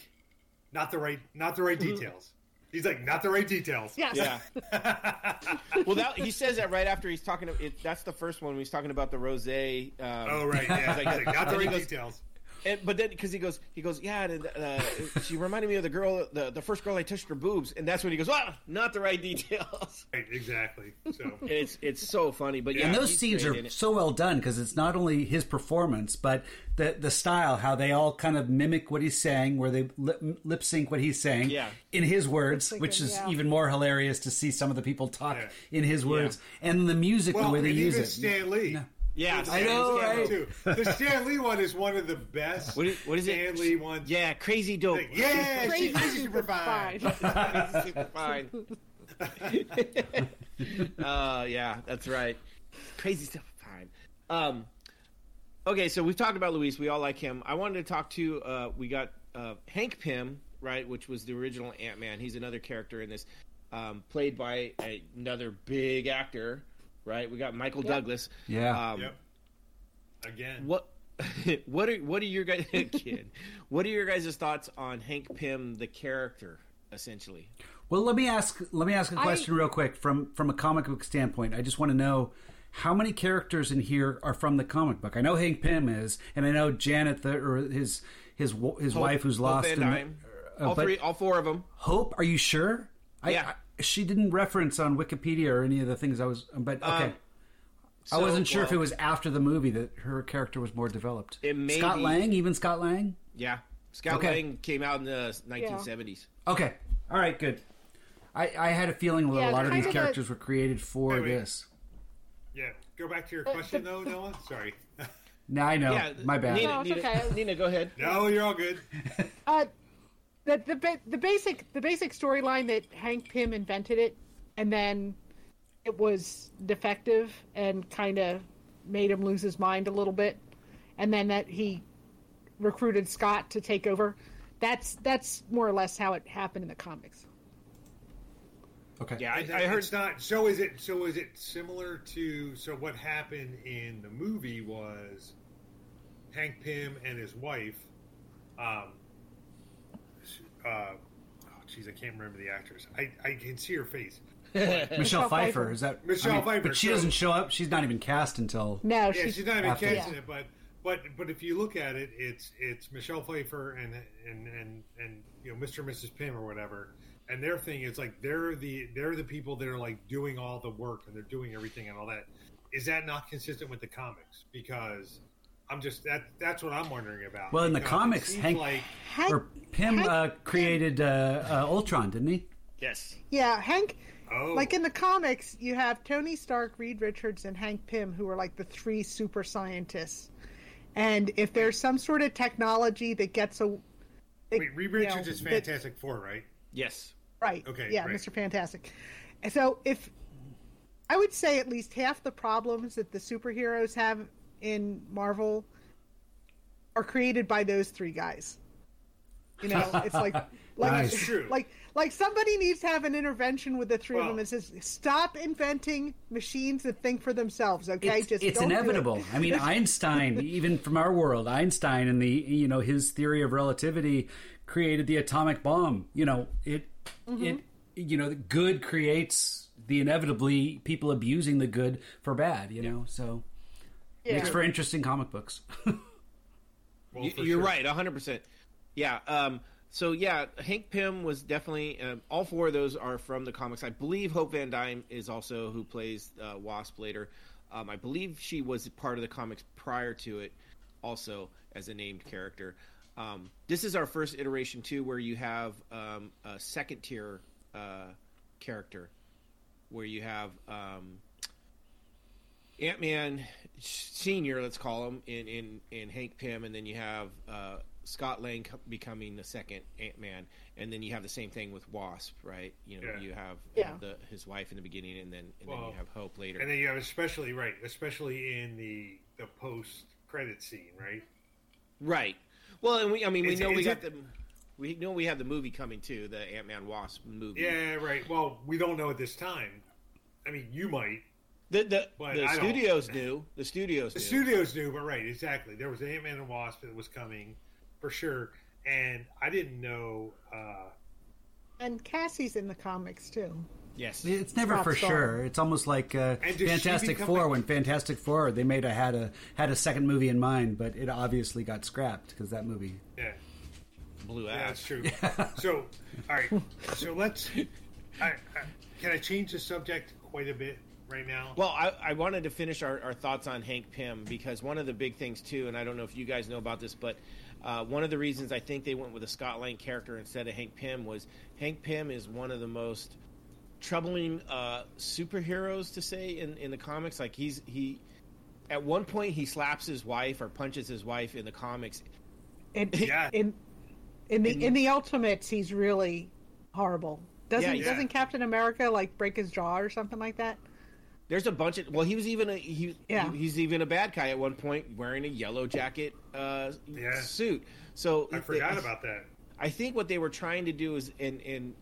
not the right not the right details. He's like not the right details. Yes. yeah. well, that, he says that right after he's talking. It, that's the first one when he's talking about the rose. Um, Oh right, yeah. He's He's like, not the and he right goes- details. And, but then, because he goes, he goes, yeah. And, uh, she reminded me of the girl, the, the first girl I touched her boobs, and that's when he goes, ah, not the right details. Right, exactly. So And it's it's so funny, but yeah, and those scenes are so well done because it's not only his performance, but the the style, how they all kind of mimic what he's saying, where they lip, lip sync what he's saying Yeah. in his words, Lip-syncing, which is yeah. even more hilarious to see some of the people talk Yeah. in his words, and the music, well, the way they use even it. Stan Lee. Yeah, Stan know, right? Too. The Stan Lee one is one of the best. What is, what is Stan it? Lee ones. Yeah, crazy dope. Like, yeah, Crazy she's super fine. Crazy super fine. uh, yeah, that's right. Crazy stuff. Fine. Um, okay, so we've talked about Luis. We all like him. I wanted to talk to. Uh, we got uh, Hank Pym, right, which was the original Ant Man. He's another character in this, um, played by another big actor, right? We got Michael Douglas. Yeah. Um, Yep. Again. What? What are what are your guys kid? What are your guys' thoughts on Hank Pym, the character, essentially? Well, let me ask. Let me ask a question real quick from from a comic book standpoint. I just want to know how many characters in here are from the comic book. I know Hank Pym is, and I know Janet, the, or his his wo- his wife who's Hope lost. Van in the- Dyne. uh, all three, all four of them. Hope, are you sure? I, Yeah. I- she didn't reference on Wikipedia or any of the things I was, but okay. Um, I wasn't sure if it was after the movie that her character was more developed. It may Scott be- Lang, even Scott Lang. Yeah, Scott Okay. Lang came out in the 1970s. Okay, all right, good. I, I had a feeling that Yeah, a lot of these of a- characters were created for Wait, wait. this. Yeah. Go back to your question though, Noah. Sorry. No, I know. Yeah, My bad. Nina, No, it's Nina, okay. Nina, go ahead. no, you're all good. Uh, the the ba- the basic the basic storyline that Hank Pym invented it, and then it was defective and kind of made him lose his mind a little bit, and then that he recruited Scott to take over. That's that's more or less how it happened in the comics. Okay. Yeah, I, I heard. it's not. So is it? So is it similar to? So what happened in the movie was Hank Pym and his wife. Um. Uh, oh, jeez, I can't remember the actress. I I can see her face. Michelle Michelle Pfeiffer, Pfeiffer. is that Michelle Pfeiffer, But she so- doesn't show up. She's not even cast until. No, Yeah, she's, she's not even after- casting Yeah. it, but but but if you look at it, it's it's Michelle Pfeiffer and and and and you know Mr. and Mrs. Pym or whatever, and their thing is like they're the they're the people that are like doing all the work and they're doing everything and all that. Is that not consistent with the comics? Because I'm just that that's what I'm wondering about. Well, in the Because it comics, Hank- like Hank, Or Pym Hank- uh, created uh, uh, Ultron, didn't he? yes. yeah, Hank. oh Like in the comics, you have Tony Stark, Reed Richards, and Hank Pym, who are like the three super scientists. And if there's some sort of technology that gets a that, wait, Reed you know, Richards is that- Fantastic Four, right? Yes. right? Okay, yeah, right. Mr. Fantastic. So if I would say at least half the problems that the superheroes have in Marvel are created by those three guys. You know, it's like like Nice. True. like like somebody needs to have an intervention with the three of them and says stop inventing machines that think for themselves okay It's, just it's don't do it." inevitable. I mean, Einstein, even from our world, Einstein and the you know his theory of relativity created the atomic bomb. You know, it Mm-hmm. it you know, the good creates the inevitably people abusing the good for bad. You know, so Yeah. makes for interesting comic books. Well, You, for you're sure. right, 100%. Yeah. Um, so, yeah, Hank Pym was definitely, um, all four of those are from the comics. I believe Hope Van Dyne is also who plays uh, Wasp later. Um, I believe she was part of the comics prior to it, also as a named character. Um, this is our first iteration, too, where you have um, a second tier uh, character, where you have. Um, Ant Man Senior, let's call him, in in in Hank Pym, and then you have uh, Scott Lang becoming the second Ant Man, and then you have the same thing with Wasp, right? You know, Yeah. you have Yeah. the, his wife in the beginning, and then and then you have Hope later. And then you have especially right, especially in the the post credit scene, right? Right. Well, and we I mean we Is- know we is got the we know we have the movie coming too, the Ant Man Wasp movie. Yeah, right. Well, we don't know at this time. I mean, you might. The the, But the I don't- studios knew. The studios The knew. studios knew, but right, exactly. There was Ant Man and Wasp that was coming for sure, and I didn't know. Uh, And Cassie's in the comics too. yes. It's never Top for star. sure. It's almost like uh, And does she Fantastic Four. a- When Fantastic Four, they made a had a had a second movie in mind, but it obviously got scrapped because that movie. yeah, Blue yeah, that's ass. true. So, all right. So let's. I, I, can I change the subject quite a bit right now? Well, I, I wanted to finish our, our thoughts on Hank Pym because one of the big things too, and I don't know if you guys know about this, but uh, one of the reasons I think they went with a Scott Lang character instead of Hank Pym was Hank Pym is one of the most troubling uh, superheroes to say in, in the comics. Like he's he at one point he slaps his wife or punches his wife in the comics. In, Yeah. in in the And- in the Ultimates, he's really horrible. Doesn't Yeah, yeah. doesn't Captain America like break his jaw or something like that? There's a bunch of well, he was even a he, Yeah. he- he's even a bad guy at one point wearing a yellow jacket uh, Yeah. suit. So I forgot they- about that. I think what they were trying to do is, and and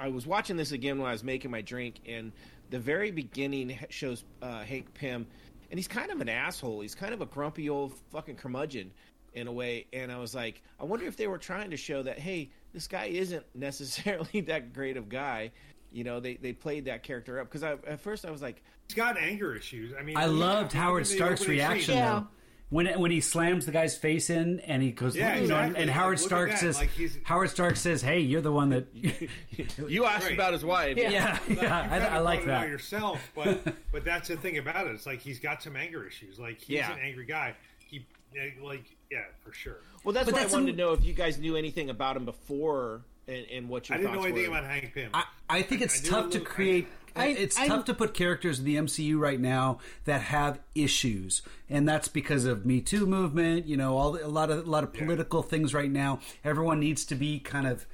I was watching this again when I was making my drink, and the very beginning shows uh, Hank Pym, and he's kind of an asshole. He's kind of a grumpy old fucking curmudgeon in a way. And I was like, I wonder if they were trying to show that, hey, this guy isn't necessarily that great of guy. You know, they they played that character up because at first I was like, He's got anger issues. I mean, I loved even Howard Stark's reaction Yeah. though. When when he slams the guy's face in and he goes, Yeah, you know, and- exactly. and Howard Look at Stark says, like Howard Stark says, "Hey, you're the one that." you asked Right. about his wife. Yeah. yeah, You yeah, I, I like brought it that. yourself, but but that's the thing about it. It's like he's got some anger issues. Like he's Yeah. an angry guy. He eh, like yeah, for sure. Well, that's But why that's I wanted some- to know if you guys knew anything about him before and, and what your I didn't know anything were. about Hank Pym. I, I think it's I knew tough to create. I- it's I- tough to put characters in the MCU right now that have issues, and that's because of Me Too movement. You know, all a lot of a lot of political things right now. Everyone needs to be kind of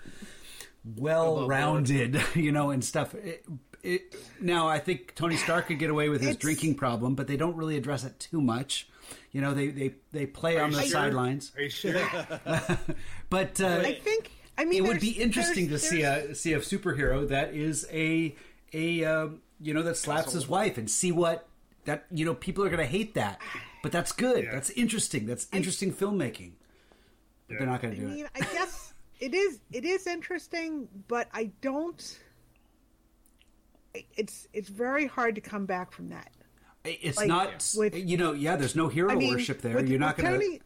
well-rounded, you know, and stuff. It, it, now, I think Tony Stark could get away with his It's- drinking problem, but they don't really address it too much. You know, they they, they play on the sure? sidelines, Are you sure? but uh, I think. I mean, it would be there's- interesting to there's- see a see a superhero that is a a um, you know that slaps his wife and see what that you know people are going to hate that, but that's good. Yeah. That's interesting. That's interesting filmmaking. But they're not going I to do it. I mean, it. I guess it is. It is interesting, but I don't. It's it's very hard to come back from that. It's like, not with- you know yeah. There's no hero I mean, worship there. with- You're not going to.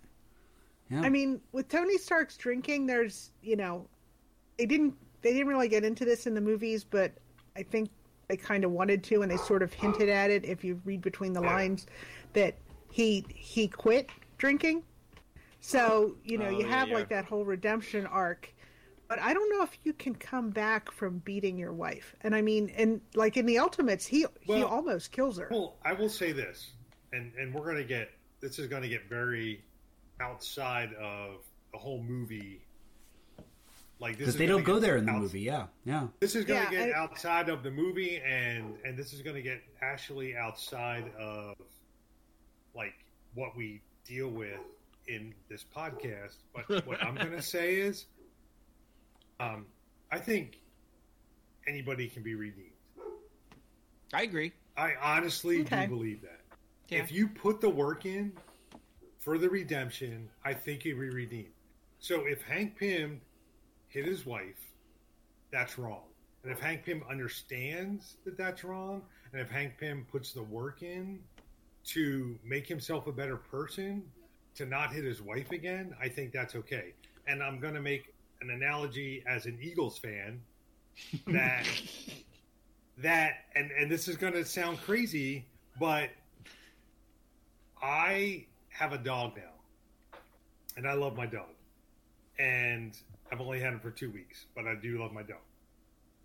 Yeah. I mean, with Tony Stark's drinking, there's you know, they didn't they didn't really get into this in the movies, but I think they kind of wanted to, and they sort of hinted at it if you read between the lines that he he quit drinking. So you know, Oh, you have yeah. like that whole redemption arc. But I don't know if you can come back from beating your wife. And I mean, and like in the Ultimates, he he almost kills her. Well, I will say this, and and we're gonna get this is gonna get very outside of the whole movie. Like this because they don't go there in the outs- movie. Yeah, yeah. This is going to Yeah, get I- outside of the movie, and and this is going to get actually outside of like what we deal with in this podcast. But what I'm going to say is, um, I think anybody can be redeemed. I agree. I honestly Okay. do believe that. Yeah. If you put the work in for the redemption, I think he will be redeemed. So if Hank Pym hit his wife, that's wrong. And if Hank Pym understands that that's wrong, and if Hank Pym puts the work in to make himself a better person, to not hit his wife again, I think that's okay. And I'm going to make an analogy as an Eagles fan that that and and this is going to sound crazy, but I have a dog now, and I love my dog, and I've only had him for two weeks, but I do love my dog.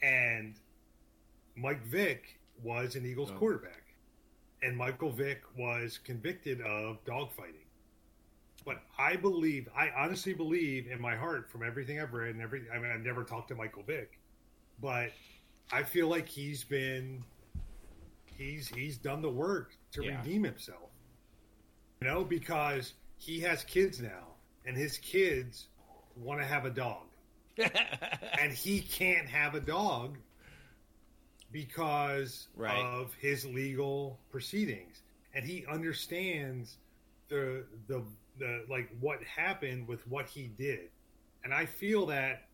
And Mike Vick was an Eagles Oh. quarterback, and Michael Vick was convicted of dogfighting. But I believe, I honestly believe in my heart, from everything I've read and every, I mean, I've never talked to Michael Vick, but I feel like he's been, he's he's done the work to Yeah. redeem himself. You know, because he has kids now, and his kids want to have a dog, and he can't have a dog because Right. of his legal proceedings, and he understands the the the like what happened with what he did, and I feel that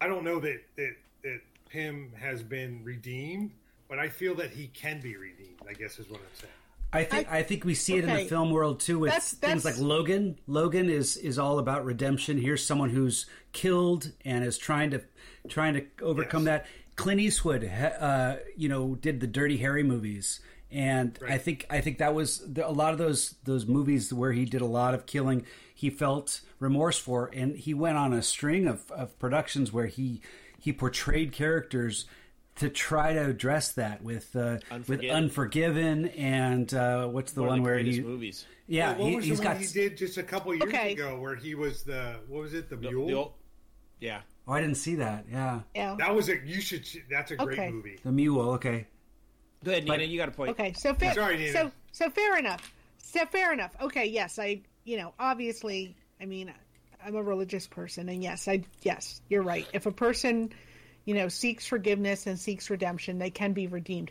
I don't know that that that Pym has been redeemed, but I feel that he can be redeemed. I guess is what I'm saying. I think I, think we see it in the film world too with That's- things like Logan. Logan is is all about redemption. Here's someone who's killed and is trying to trying to overcome Yes. that. Clint Eastwood, uh, you know, did the Dirty Harry movies, and I think I think that was the, a lot of those those movies where he did a lot of killing. He felt remorse for, and he went on a string of, of productions where he he portrayed characters to try to address that with uh, with Unforgiven. Unforgiven and uh, what's the One, one, of the where greatest he movies. yeah Well, what he, was he's the got one he did just a couple years Okay. ago where he was the what was it the The- mule? the old- yeah. oh I didn't see that yeah Yeah. That was a you should that's a great Okay. movie. the mule okay Go ahead, Nina. you got a point. Okay, so fair. Sorry, Nina. so so fair enough. So fair enough. Okay, yes, I you know obviously I mean I'm a religious person, and yes, I yes you're right. If a person you know seeks forgiveness and seeks redemption, they can be redeemed.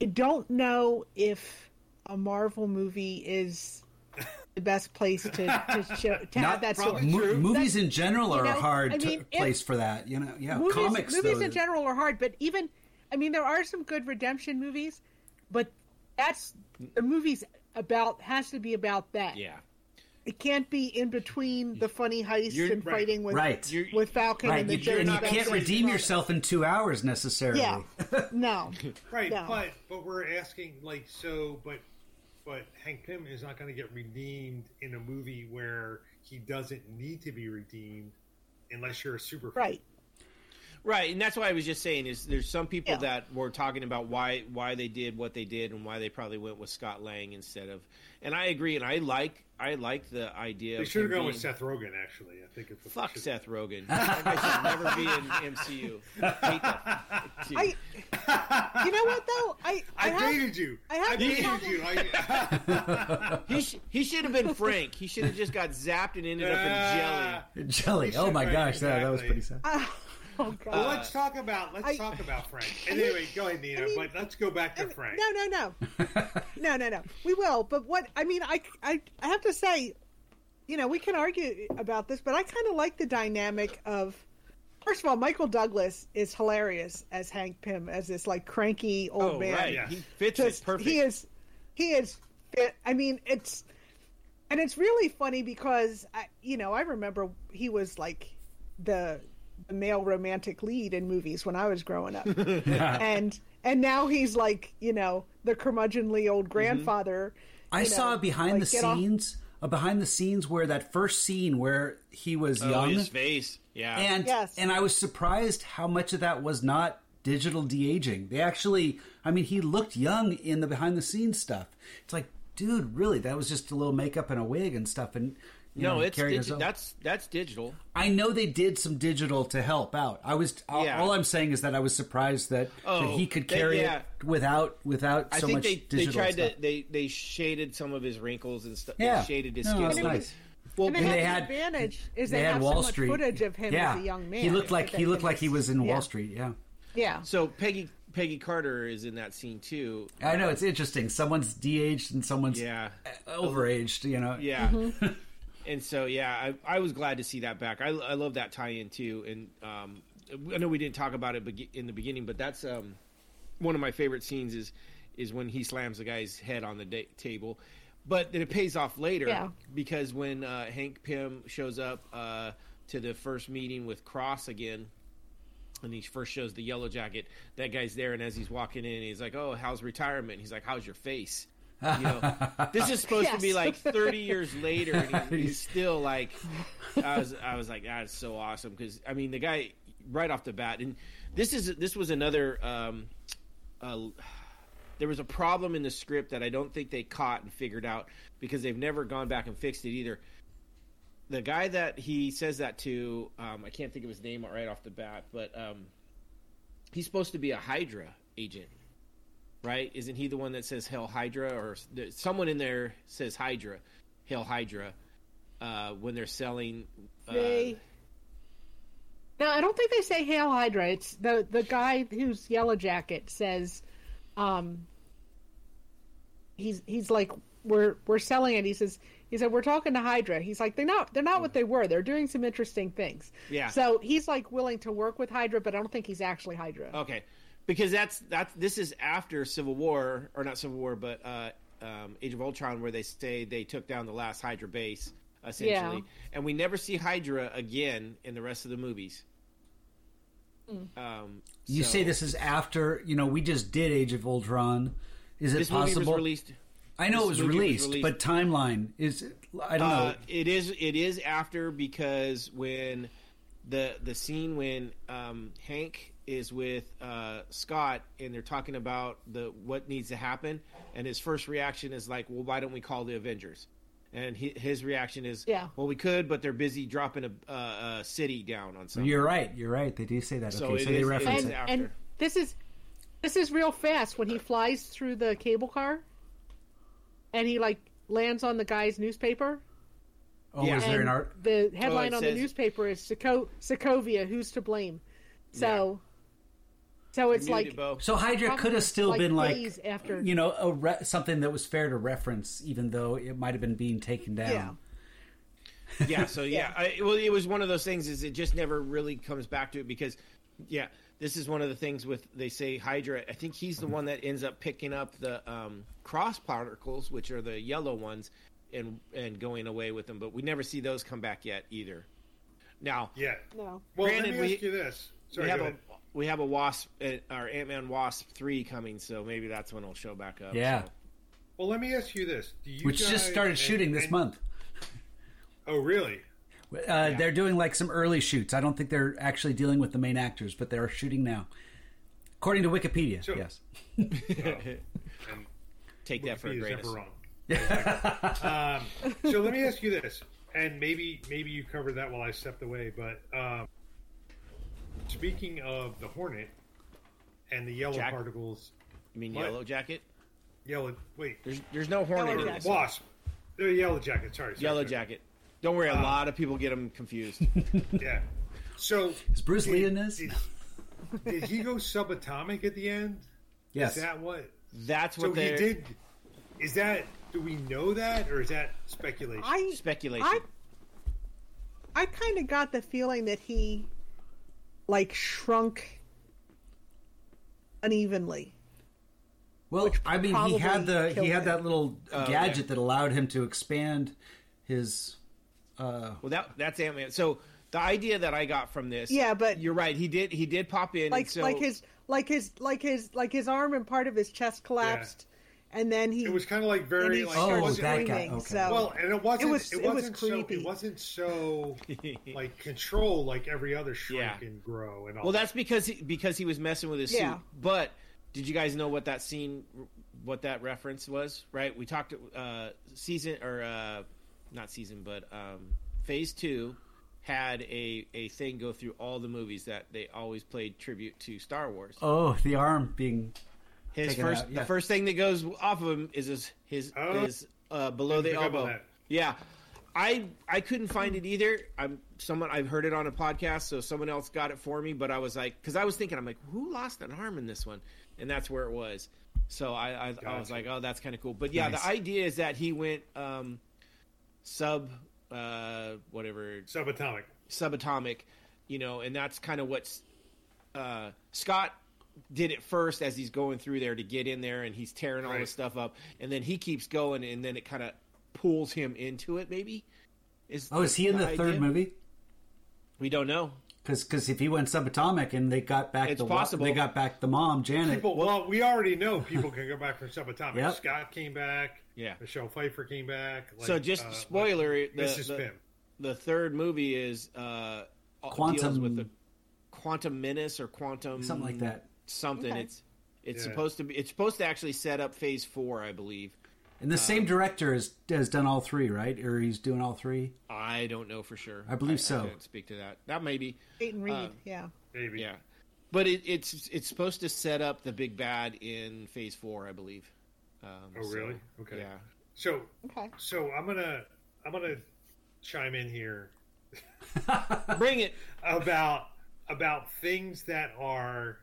I don't know if a Marvel movie is the best place to to, show, to have that sort. probably Mo- true. movies in general are you a hard I mean, if- place for that you know yeah movies, comics movies though, in general are hard, but even I mean there are some good redemption movies, but that's the movie's about has to be about that. Yeah. It can't be in between the funny heist You're- and right. fighting with Right. You're- with Falcon right and the you, and you can't redeem yourself in two hours necessarily Yeah, no, Right, No. but but we're asking like so, but but Hank Pym is not going to get redeemed in a movie where he doesn't need to be redeemed unless you're a super fan. right. Right, and that's why I was just saying is there's some people Yeah. that were talking about why why they did what they did and why they probably went with Scott Lang instead of. And I agree, and I like I like the idea. They should have gone with Seth Rogen. Actually, I think it's Fuck Seth Rogen. That guy should never be in MCU. Hate that. I, you know what though? I I, I have, dated you. I have dated to you. I, He sh- he should have been Frank. He should have just got zapped and ended up in jelly. jelly oh my right, gosh that, that was pretty sad uh, oh god. well, let's talk about let's I- talk about Frank. And anyway, go ahead, Nina. I mean- but let's go back to Frank. No, no, no, no, no, no. We will, but what I mean, I, I, I have to say, you know, we can argue about this, but I kind of like the dynamic of. First of all, Michael Douglas is hilarious as Hank Pym, as this like cranky old Oh man. right, Yeah. he fits Just it perfect. he is, he is. Fit. I mean, it's, and it's really funny because I, you know, I remember he was like the the male romantic lead in movies when I was growing up and and now he's like you know the curmudgeonly old mm-hmm. grandfather. I you saw know, a behind like, the get off- scenes a behind the scenes where that first scene where he was oh, young his face. Yeah. and Yes. and I was surprised how much of that was not digital de aging. They actually, I mean, he looked young in the behind the scenes stuff. It's like, dude, really, that was just a little makeup and a wig and stuff, and you no, know, it's carried digi- that's that's digital. I know they did some digital to help out. I was all, Yeah. all I'm saying is that I was surprised that, that Oh, he could they- carry yeah. it without without I so think much they, they digital tried stuff. to they they shaded some of his wrinkles and stuff. Yeah. They shaded his No, skin. that's a nice. bit. Well, And they, And had they the had- advantage is they they, had have Wall so much Street footage of him yeah. as a young man. He looked like he looked like he was in yeah. Wall Street. Yeah. Yeah, so Peggy Peggy Carter is in that scene too. I know it's interesting. Someone's de-aged and someone's Yeah. overaged. You know. Yeah. Mm-hmm. and so yeah, I, I was glad to see that back. I, I love that tie-in too. And um, I know we didn't talk about it in the beginning, but that's um, one of my favorite scenes is is when he slams the guy's head on the da- table. But then it pays off later Yeah. because when uh, Hank Pym shows up uh, to the first meeting with Cross again, and he first shows the yellow jacket, that guy's there, and as he's walking in, he's like, "Oh, how's retirement?" He's like, "How's your face?" You know, this is supposed to be like 30 years later, and he's, he's still like, I was, I was like, that's so awesome because I mean, the guy right off the bat, and this is this was another, um, uh, there was a problem in the script that I don't think they caught and figured out because they've never gone back and fixed it either. The guy that he says that to, um, I can't think of his name right off the bat, but um, he's supposed to be a Hydra agent, right? Isn't he the one that says "Hell Hydra" or someone in there says Hydra, "Hell Hydra" uh, when they're selling? Uh, They. No, I don't think they say Hail Hydra. It's the the guy who's Yellow Jacket says, um, he's he's like we're we're selling it. He says he said we're talking to Hydra. He's like they're not they're not what they were. They're doing some interesting things. Yeah. So he's like willing to work with Hydra, but I don't think he's actually Hydra. Okay, because that's that's this is after Civil War or not Civil War, but uh, um, Age of Ultron, where they say they took down the last Hydra base essentially, Yeah. and we never see Hydra again in the rest of the movies. Um, You so- say this is after you know we just did Age of Ultron. Is it This movie was possible? released. I know it was movie was released, released- but timeline is I don't Uh, know. it is it is after because when the the scene when um, Hank is with uh, Scott and they're talking about the what needs to happen, and his first reaction is like, "Well, why don't we call the Avengers?" And he, his reaction is, Yeah. well, we could, but they're busy dropping a, a, a city down on something." You're right. You're right. They do say that. So okay, so they is- it reference is it. and, after. and this is this is real fast when he flies through the cable car and he like lands on the guy's newspaper Oh, Yeah. is there an art? the headline Oh, on says- the newspaper is Soco- Sokovia who's to blame so so it's Muted, like Bo. So Hydra could have still like been like after- you know a re- something that was fair to reference, even though it might have been being taken down. Yeah. yeah so yeah, I, well it was one of those things is it just never really comes back to it because yeah this is one of the things with they say hydra i think he's the one that ends up picking up the um, cross particles which are the yellow ones and and going away with them but we never see those come back yet either now Yeah. no Well, Granted, let me we- ask you this. Sorry, we have a ahead. We have a wasp uh, our ant-man wasp 3 coming so maybe that's when it'll show back up Yeah. so. Well, let me ask you this. Do you Which guys- just started and- shooting this and- month. Oh, really? Uh, They're doing like some early shoots. I don't think they're actually dealing with the main actors, but they're shooting now, according to Wikipedia. So- yes. And take that for a Wikipedia's never wrong. um, so let me ask you this, and maybe maybe you covered that while I stepped away, but um, speaking of the Hornet and the yellow Jack- particles, you mean What? yellow jacket yellow wait, there's there's no hornet in Yellow this jacket. wasp, the yellow jacket. Sorry, sorry yellow sorry. jacket don't worry a Uh, lot of people get them confused Yeah. So Is Bruce Lee in this? Did, did he go subatomic at the end? Yes. Is that what? that's what So he they're did. Is that? Do we know that, or is that speculation? I speculation I I kind of got the feeling that he like shrunk unevenly. Well, I mean, he had the he had him. that little Oh, gadget yeah. that allowed him to expand his. Uh, Well, that that's Ant Man. So the idea that I got from this, Yeah, but- you're right. He did he did pop in, Like and so, like his like his like his like his arm and part of his chest collapsed, and then he It was kind of like and very he like Oh, it that like, guy, okay. So well, and it wasn't. It was- it it was wasn't so. creepy. It wasn't so like control like every other shrink Yeah. and grow and all. well, that's because he, because he was messing with his Yeah. suit. But did you guys know what that scene, what that reference was? Right, we talked uh, season or uh, not season, but um, phase two had a a thing go through all the movies that they always played tribute to Star Wars. oh, the arm being. His first, yeah. the first thing that goes off of him is his his, Oh. his uh, below the Didn't pick up on elbow. Yeah, I I couldn't find it either. I'm someone I've heard it on a podcast, so someone else got it for me. But I was like, because I was thinking, I'm like, who lost an arm in this one? And that's where it was. So I I, I was like, oh, that's kind of cool. But yeah, Nice. the idea is that he went um, sub uh, whatever subatomic. subatomic, you know, and that's kind of what uh, Scott did it first as he's going through there to get in there, and he's tearing all Right. this stuff up, and then he keeps going, and then it kind of pulls him into it. Maybe is Oh, is he in the idea? third movie? We don't know. Because if he went subatomic and they got back It's the possible. they got back the mom Janet. People, well, we already know people can go back from subatomic. Yep. Scott came back. Yeah. Michelle Pfeiffer came back. Like, so just uh, spoiler: like the, Mrs. the, Pym. the third movie is uh, Quantum- with the quantum menace or quantum Something like that. Something. Okay. It's It's Yeah. supposed to be. It's supposed to actually set up Phase Four, I believe. And the same director has has done all three, right? Or he's doing all three. I don't know for sure. I believe so. I can't speak to that. That may be. Peyton Reed, Uh, yeah. Maybe. Yeah, but it, it's it's supposed to set up the big bad in Phase Four, I believe. Um, Oh, so, really? Okay. Yeah. So, Okay. so I'm gonna I'm gonna chime in here Bring it. about about things that are,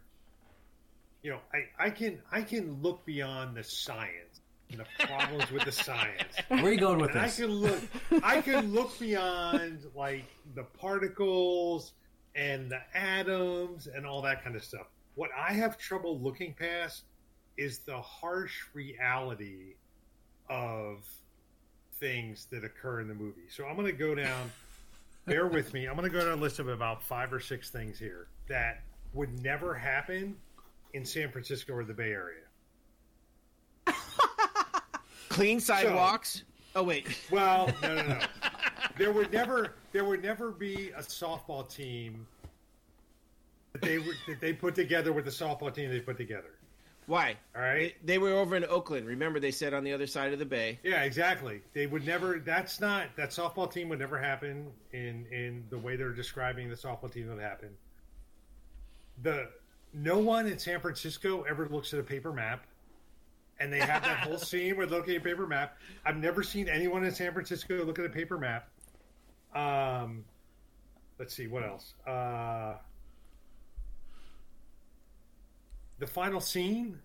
you know, I I can I can look beyond the science and the problems with the science. Where are you going with And I can look I can look beyond like the particles and the atoms and all that kind of stuff. What I have trouble looking past is the harsh reality of things that occur in the movie. So I'm going to go down bear with me. I'm going to go down a list of about 5 or 6 things here that would never happen in San Francisco or the Bay Area. Clean sidewalks. oh wait. Well, no, no, no. There would never, there would never be a softball team that they that they put together with the softball team they put together. Why? All right. They, they were over in Oakland. Remember, they said on the other side of the bay. Yeah, exactly. They would never. That's not that softball team would never happen in in the way they're describing the softball team would happen. The no one in San Francisco ever looks at a paper map, and they have that whole scene where they're looking at a paper map. I've never seen anyone in San Francisco look at a paper map. Um, let's see what else. Uh, the final scene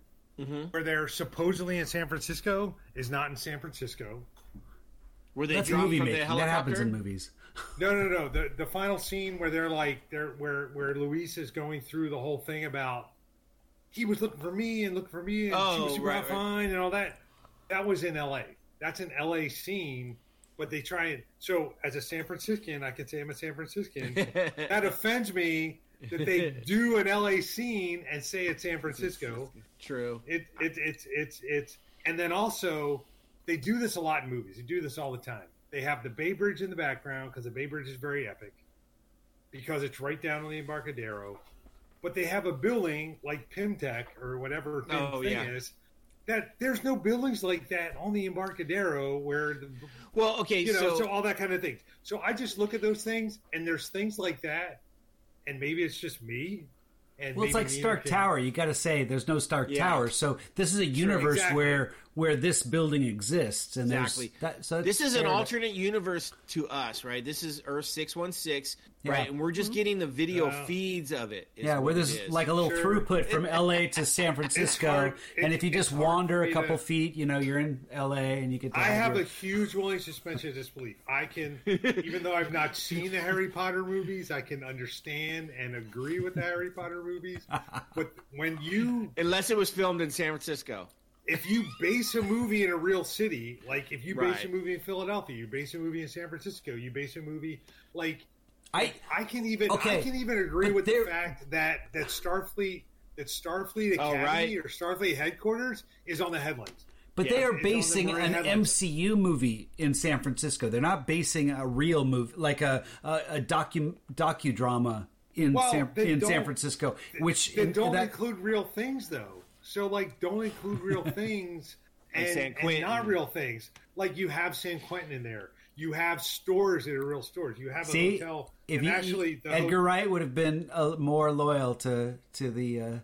where they're supposedly in San Francisco is not in San Francisco. Were they That's dropped movie from the making. That happens in movies. No, no, no. The the final scene where they're like they're where where Luis is going through the whole thing about he was looking for me and looking for me and she Oh, was super right, right. fine and all that. That was in L.A. That's an L.A. scene, but they try and so as a San Franciscan, I can say I'm a San Franciscan. that offends me that they do an L.A. scene and say it's San Francisco. True. It, it it's it's it's and then also they do this a lot in movies. They do this all the time. They have the Bay Bridge in the background because the Bay Bridge is very epic because it's right down on the Embarcadero. But they have a building like Pym Tech or whatever thing, Oh, thing yeah. is that there's no buildings like that on the Embarcadero where the, Well, okay, you know so, so all that kind of thing. So I just look at those things and there's things like that, and maybe it's just me. And Well, it's like Stark Tower. You got to say there's no Stark Yeah. Tower. So this is a universe exactly. where where this building exists, and Exactly. there's that. So this is an fair to- alternate universe to us, right? This is Earth six one six, Yeah. right? And we're just mm-hmm. getting the video Yeah. feeds of it. Yeah, where there's is. like a little Sure. throughput from LA to San Francisco, hard- and if you just wander a couple to- feet, you know you're in LA, and you get. To I have your- a huge willing suspension of disbelief. I can, even though I've not seen the Harry Potter movies, I can understand and agree with the Harry Potter movies. But when you, unless it was filmed in San Francisco. If you base a movie in a real city, like if you base Right. a movie in Philadelphia, you base a movie in San Francisco, you base a movie like I I can even Okay, I can even agree but with there- the fact that that Starfleet that Starfleet Oh, Academy right. or Starfleet headquarters is on the headlines. But Yeah, they are the basing an. MCU movie in San Francisco. They're not basing a real movie like a a, a docu docudrama in Well, San in San Francisco. Which Then in- don't that, include real things though. So like don't include real things and, San and not real things. Like you have San Quentin in there. You have stores that are real stores. You have a see hotel. if and you, actually the Edgar Wright would have been uh, more loyal to to the uh,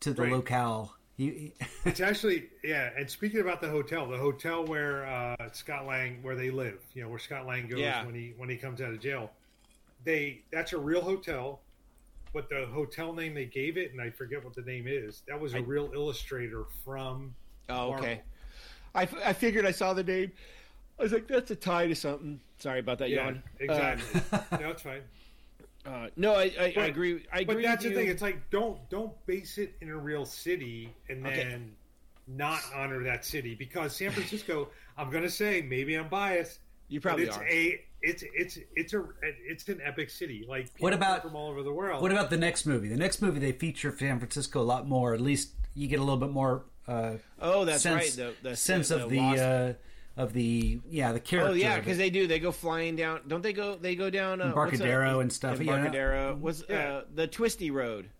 to the Right. locale. He- it's actually yeah. And speaking about the hotel, the hotel where uh, Scott Lang where they live, you know, where Scott Lang goes Yeah. when he when he comes out of jail. They that's a real hotel, but the hotel name they gave it, and I forget what the name is. That was a I- real illustrator from. Oh, Marvel. okay. I, f- I figured I saw the name. I was like, that's a tie to something. Sorry about that, Yeah, yawn. exactly. no, it's fine. Uh, uh, no, I, I, I agree. I agree. But that's the you. thing. It's like don't don't base it in a real city and then Okay. not honor that city because San Francisco. I'm going to say maybe I'm biased. You probably it's are. a it's it's it's a it's an epic city. Like people What about- from all over the world? what about the next movie? The next movie they feature San Francisco a lot more. At least you get a little bit more. Uh, oh, that's sense, right. The, the sense the of the uh, of the yeah the character. Oh yeah, because they do. They go flying down. Don't they go? They go down uh, what's that- Embarcadero and stuff, yeah. Embarcadero was uh, the twisty road.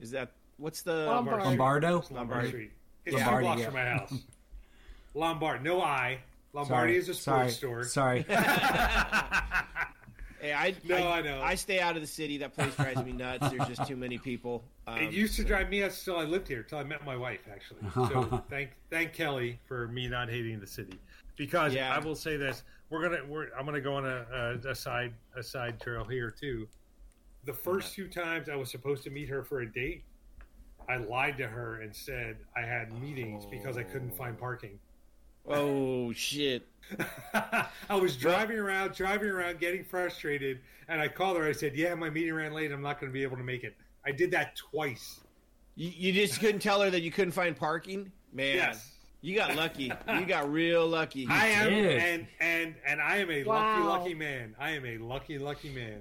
Is that what's the Lombard. Lombardo. It's Lombard Lombardi. Street. It's Lombardi, two blocks yeah. from my house. Lombard, no I. Lombardi is a sorry, sports store. Sorry. Hey, I, No, I, I know. I stay out of the city. That place drives me nuts. There's just too many people. Um, It used to drive me nuts until I lived here, until I met my wife, actually. So thank thank Kelly for me not hating the city. Because Yeah. I will say this, we're gonna we're I'm gonna go on a, a, a side a side trail here too. The first two times I was supposed to meet her for a date, I lied to her and said I had meetings because I couldn't find parking. Oh shit! I was driving around, driving around, getting frustrated, and I called her. I said, "Yeah, my meeting ran late. I'm not going to be able to make it." I did that twice. You, you just couldn't tell her that you couldn't find parking, man. Yes. You got lucky. You got real lucky. I am, and and and I am a Wow. lucky, lucky man. I am a lucky, lucky man.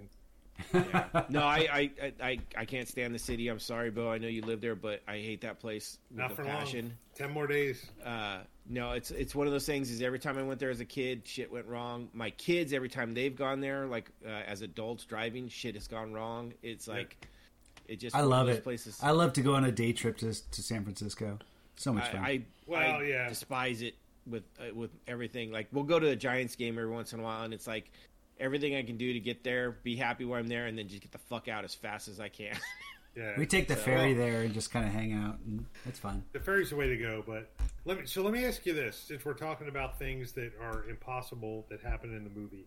no, I, I, I, I, I can't stand the city. I'm sorry, Bo. I know you live there, but I hate that place with Not a for passion. long. Ten more days. Uh, no, it's it's one of those things. Is every time I went there as a kid, shit went wrong. My kids, every time they've gone there, like uh, as adults driving, shit has gone wrong. It's like it just. I love it. Places. I love to go on a day trip to to San Francisco. So much fun. I, I, Well, I yeah. despise it with uh, with everything. Like we'll go to a Giants game every once in a while, and it's like everything I can do to get there, be happy when I'm there, and then just get the fuck out as fast as I can. Yeah, we take the ferry Well, there and just kind of hang out, and it's fun. The ferry's the way to go. But let me. So let me ask you this: since we're talking about things that are impossible that happen in the movie,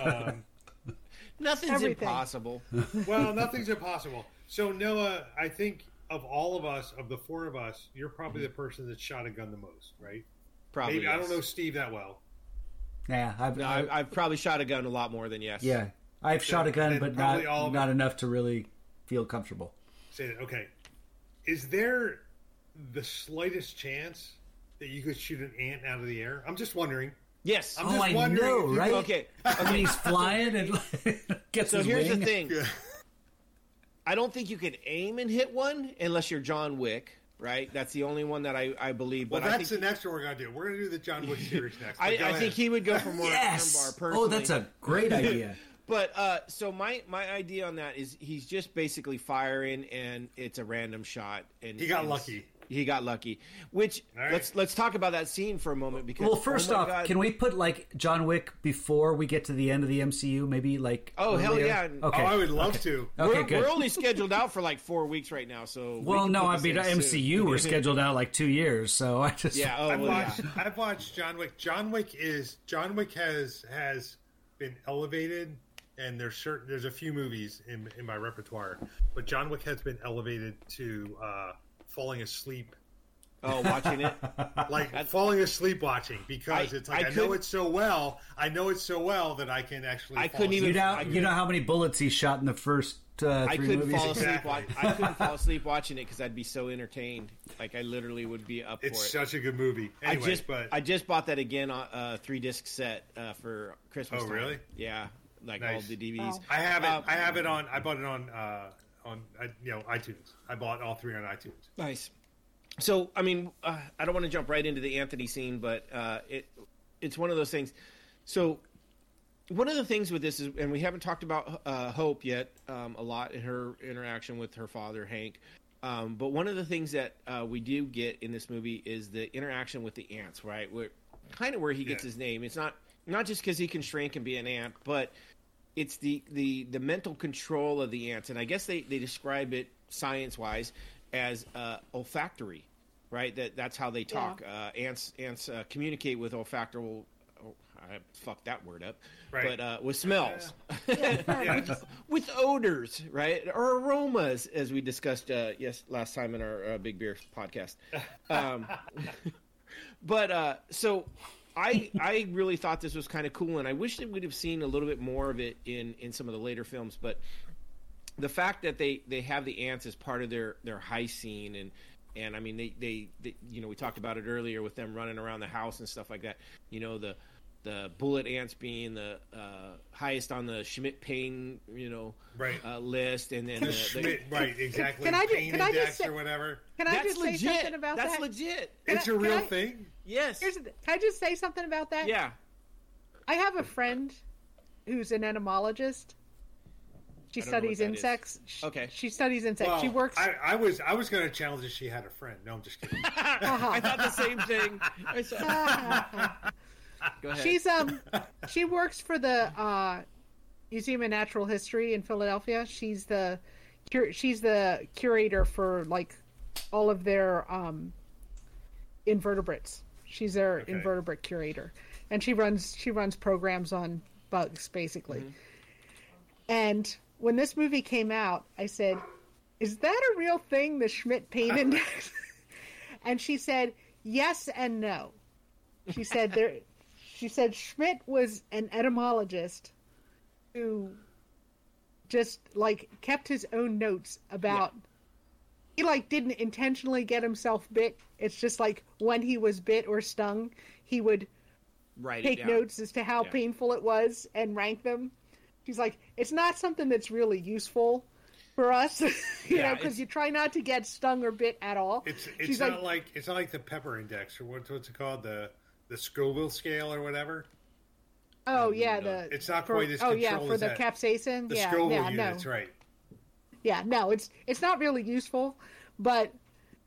um, Nothing's Everything. impossible. well, nothing's impossible. So Noah, I think of all of us, of the four of us, you're probably the person that shot a gun the most, right? Probably. Maybe I don't know Steve that well. Yeah, I've, No, I, I've, I've probably shot a gun a lot more than yes. yeah, I've shot a gun, but not not enough to really feel comfortable. Say that. Okay, is there the slightest chance that you could shoot an ant out of the air? I'm just wondering. Yes. I'm Oh, just I wondering know, if you- right? okay. When he's flying and gets So his here's wing. the thing. I don't think you can aim and hit one unless you're John Wick, right? That's the only one that I, I believe. Well, But I that's think the next one we're gonna do. We're gonna do the John Wick series next. I, I think he would go for more Yes. armbar personally. Oh, that's a great idea. But uh, so my my idea on that is he's just basically firing and it's a random shot and He got lucky. He got lucky. Which All right. let's let's talk about that scene for a moment because Well, first oh off, God. can we put like John Wick before we get to the end of the MCU? Maybe like Oh, hell yeah. Okay. Oh, I would love to. Okay, we're, good. we're only scheduled out for like four weeks right now, so well, can no, I this mean in soon. MCU. We're scheduled out like two years, so I just Yeah. Oh, I've well, yeah. watched. I've watched John Wick. John Wick is John Wick has has been elevated, and there's certain there's a few movies in in my repertoire, but John Wick has been elevated to uh, falling asleep, Oh, watching it. like falling asleep watching because I- it's like I I, know couldn't- it so well. I know it so well that I can actually. I fall couldn't asleep. you know I you know how many bullets he shot in the first uh, I three couldn't movies. fall asleep. Exactly. Watch, I couldn't fall asleep watching it because I'd be so entertained. Like I literally would be up It's for it. such a good movie. I just but I just bought that again on uh, three disc set uh, for Christmas. Oh, time. really? Yeah, like all the DVDs. Wow. I have it. Um, I have it on. I bought it on uh, on uh, you know iTunes. I bought all three on iTunes. Nice. So, I mean, uh, I don't want to jump right into the Anthony scene, but uh, it it's one of those things. So, one of the things with this is, and we haven't talked about uh, Hope yet um, a lot in her interaction with her father Hank. Um, but one of the things that uh, we do get in this movie is the interaction with the ants, right? Where kind of where he gets Yeah. his name. It's not not just because he can shrink and be an ant, but it's the, the, the mental control of the ants, and I guess they, they describe it science wise as uh, olfactory, right? That that's how they talk. Uh, ants ants uh, communicate with olfactory. Oh, I fucked that word up. Right. But uh, with smells, Yeah. with odors, right, or aromas, as we discussed uh, yes last time in our uh, Big Beer podcast. Um, but uh, so I I really thought this was kind of cool, and I wish that we'd have seen a little bit more of it in in some of the later films. But the fact that they they have the ants as part of their their high scene and and I mean they, they they you know we talked about it earlier with them running around the house and stuff like that. You know the the bullet ants being the uh, highest on the Schmidt pain you know Right. uh, list, and then The the, the, Schmidt, right? Exactly. can I ju- Pain can I just index say- or whatever. Can I that's just say something about that's that? That's legit. Can It's I- a can real I- thing. Yes. Here's the, can I just say something about that? yeah. I have a friend who's an entomologist, She I don't know what studies insects. She- Okay. She studies insects. Well, she works. I, I was I was going to challenge if she had a friend. No, I'm just kidding. I thought the same thing. Go ahead. She's um she works for the uh Museum of Natural History in Philadelphia. She's the she's the curator for like all of their um invertebrates. She's their Okay. invertebrate curator. And she runs she runs programs on bugs basically. And when this movie came out, I said, "Is that a real thing, the Schmidt pain index?" and she said, "Yes and no." She said there she said Schmidt was an etymologist who just like kept his own notes about he like didn't intentionally get himself bit. It's just like when he was bit or stung, he would Write it take down. notes as to how Yeah. painful it was and rank them. She's like, it's not something that's really useful for us, you Yeah, know, because you try not to get stung or bit at all. It's it's She's not like, it's not like the pepper index or what, what's it called the the Scoville scale or whatever. oh yeah, no. the It's not for, quite as oh yeah for as the that. capsaicin. The yeah, Scoville yeah, unit, no, that's right. yeah, no, it's it's not really useful, but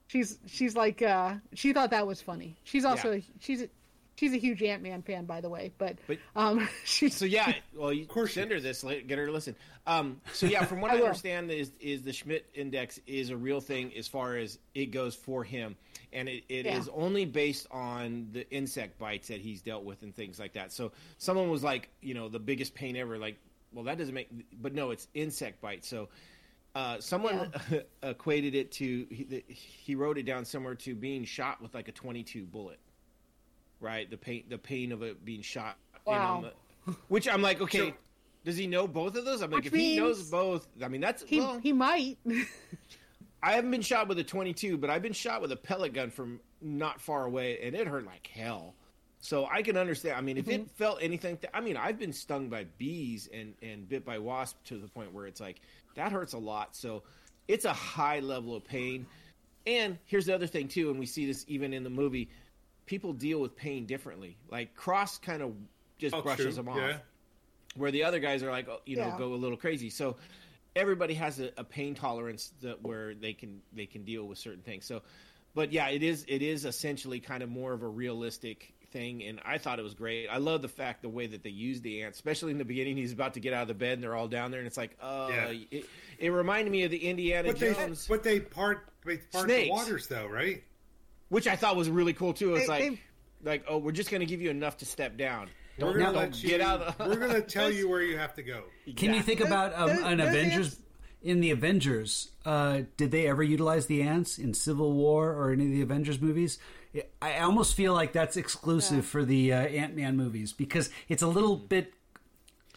she's she's like uh she thought that was funny. She's also Yeah. she's a, she's a huge Ant Man fan, by the way, but, But- um she's So yeah, well, you course send her this, get her to listen. Um, so yeah, from what I I, understand, is is the Schmidt index is a real thing as far as it goes for him, and it, it is Yeah. only based on the insect bites that he's dealt with and things like that. So someone was like, you know, the biggest pain ever. Like, well, that doesn't make, but no, it's insect bites. So. Uh, someone equated it to he, he wrote it down somewhere to being shot with like a 22 bullet right the pain the pain of it being shot in Wow. the- which i'm like okay So- does he know both of those i'm like if he knows both i mean that's he well he might. i haven't been shot with a 22 but i've been shot with a pellet gun from not far away and it hurt like hell so i can understand i mean if Mm-hmm. it felt anything i mean i've been stung by bees and and bit by wasp to the point where it's like that hurts a lot so it's a high level of pain and here's the other thing too and we see this even in the movie people deal with pain differently like cross kind of just Oh, brushes true, them off yeah. where the other guys are like oh, you know Yeah. go a little crazy so everybody has a, a pain tolerance that where they can they can deal with certain things so but yeah it is it is essentially kind of more of a realistic thing and i thought it was great i love the fact the way that they use the ants especially in the beginning he's about to get out of the bed and they're all down there and it's like uh Yeah. it, it reminded me of the indiana But they jones but they part they part the Snakes. waters though, right? Which i thought was really cool too it's They- like they- like oh we're just going to give you enough to step down We're don't, gonna don't let you, get out of We're gonna tell you where you have to go. Can you think Those- about um, those- an those Avengers? ants- In the Avengers, uh, did they ever utilize the ants in Civil War or any of the Avengers movies? I almost feel like that's exclusive Yeah. for the uh, Ant Man movies because it's a little bit.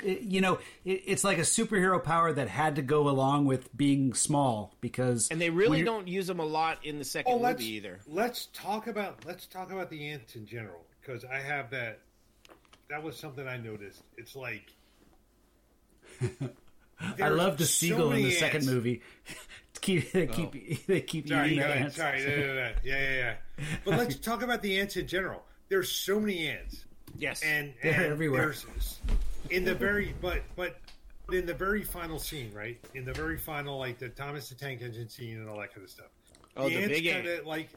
It- You know, it, it's like a superhero power that had to go along with being small because and they really don't use them a lot in the second Oh, movie either let's talk about let's talk about the ants in general because I have that. That was something I noticed. It's like I there's love the so seagull in the many second ants. movie. keep they oh. keep they keep Sorry, eating go the ahead. ants. Sorry, no, no, no. yeah, yeah, yeah. But let's talk about the ants in general. There's so many ants, yes and, They're everywhere. there's- in the very, but but in the very final scene, right? In the very final, like the Thomas the Tank Engine scene and all that kind of stuff. Oh, the ants big kind of like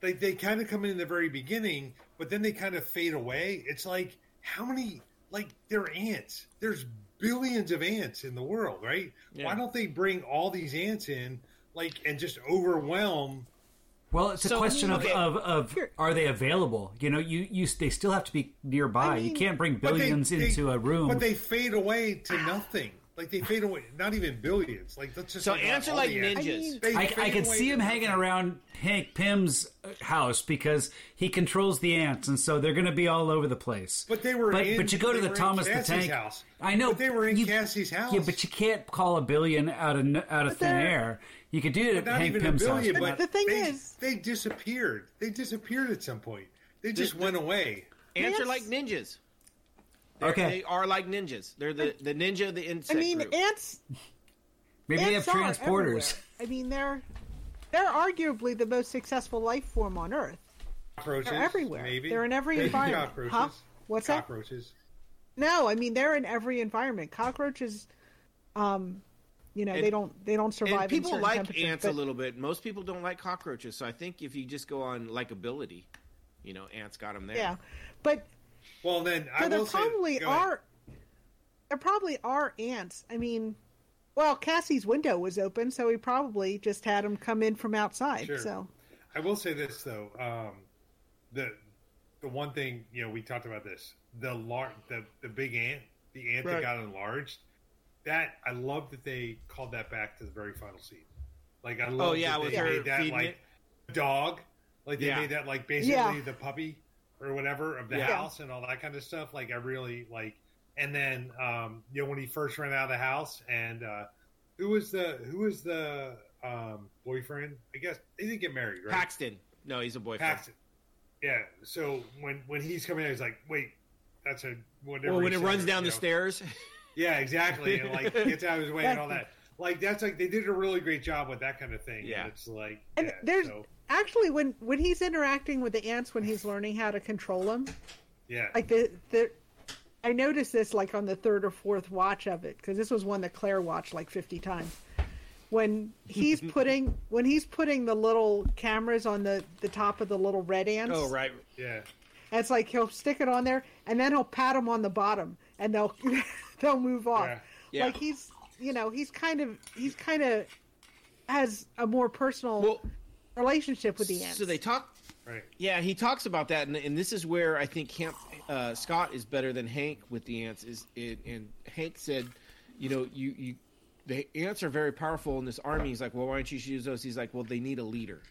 they they kind of come in the very beginning, but then they kind of fade away. It's like how many like they're ants. There's billions of ants in the world, right? Yeah. Why don't they bring all these ants in, like, and just overwhelm? Well, it's a question okay. of, of, of are they available? You know, you, you they still have to be nearby. I you can't bring they- billions they- into a room. but they fade away to ah. nothing. Like they fade away, not even billions. Like let's just So talk about ants are like oh, ninjas. I mean- They I, I fade can see him hanging nothing. around Hank Pym's house because he controls the ants, and so they're going to be all over the place. But they were But, in- but you go to the were in Thomas the Tank house. I know But they were in you- Cassie's house. Yeah, but you can't call a billion out of out of thin air. You could do it at Not Hank even Pym's a house. billion, but but the thing they, is- they disappeared. They disappeared at some point. They just went away. ants are like ninjas They're- Okay. they are like ninjas they're the the ninja of the insect. I mean, group. ants. maybe they have transporters. I mean, they're they're arguably the most successful life form on Earth. Cockroaches, They're everywhere. Maybe They're in every Maybe environment. Cockroaches. Huh? What's that? cockroaches. No, I mean they're in every environment. Cockroaches, um, You know, And- they don't they don't survive. And people certain like temperatures, ants a little bit. Most people don't like cockroaches. So I think if you just go on likability, you know, ants got them there. Yeah, but Well, then I so there will say, probably ahead. are there probably are ants. I mean, well, Cassie's window was open, so he probably just had them come in from outside. Sure. So I will say this though, um, the the one thing you know we talked about this the lar- the the big ant, the ant Right. that got enlarged. That I love that they called that back to the very final scene. Like I love Oh, yeah, that they made that like it. dog, like they Yeah. made that like basically Yeah. the puppy or whatever of the Yeah. house and all that kind of stuff. Like I really like. And then um, you know when he first ran out of the house and uh, who was the who was the um, boyfriend? I guess they didn't get married, right? Paxton. No, he's a boyfriend. Paxton. Yeah. So when when he's coming out, he's like, "Wait, that's a whatever." Well, when it runs down the know. stairs. Yeah, exactly. And like gets out of his way and all that. Like that's like they did a really great job with that kind of thing. Yeah. And it's like and yeah, there's so, actually when when he's interacting with the ants when he's learning how to control them, yeah. like the the. I noticed this like on the third or fourth watch of it because this was one that Claire watched like fifty times. When he's putting when he's putting the little cameras on the the top of the little red ants, oh right. yeah. And it's like he'll stick it on there, and then he'll pat them on the bottom, and they'll they'll move off. Yeah. Yeah. Like he's you know he's kind of he's kind of has a more personal Well, relationship with the ants. so they talk. Right. Yeah, he talks about that, and, and this is where I think Camp uh, Scott is better than Hank with the ants. Is it, and Hank said, you know, you you the ants are very powerful in this army. He's like, well, why don't you use those? He's like, well, they need a leader,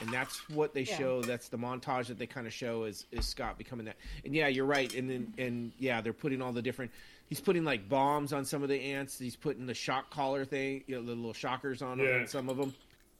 and that's what they Yeah. show. That's the montage that they kind of show is is Scott becoming that. And yeah, you're right. And then and yeah, they're putting all the different. He's putting like bombs on some of the ants. He's putting the shock collar thing, you know, the little shockers on, Yeah. on some of them.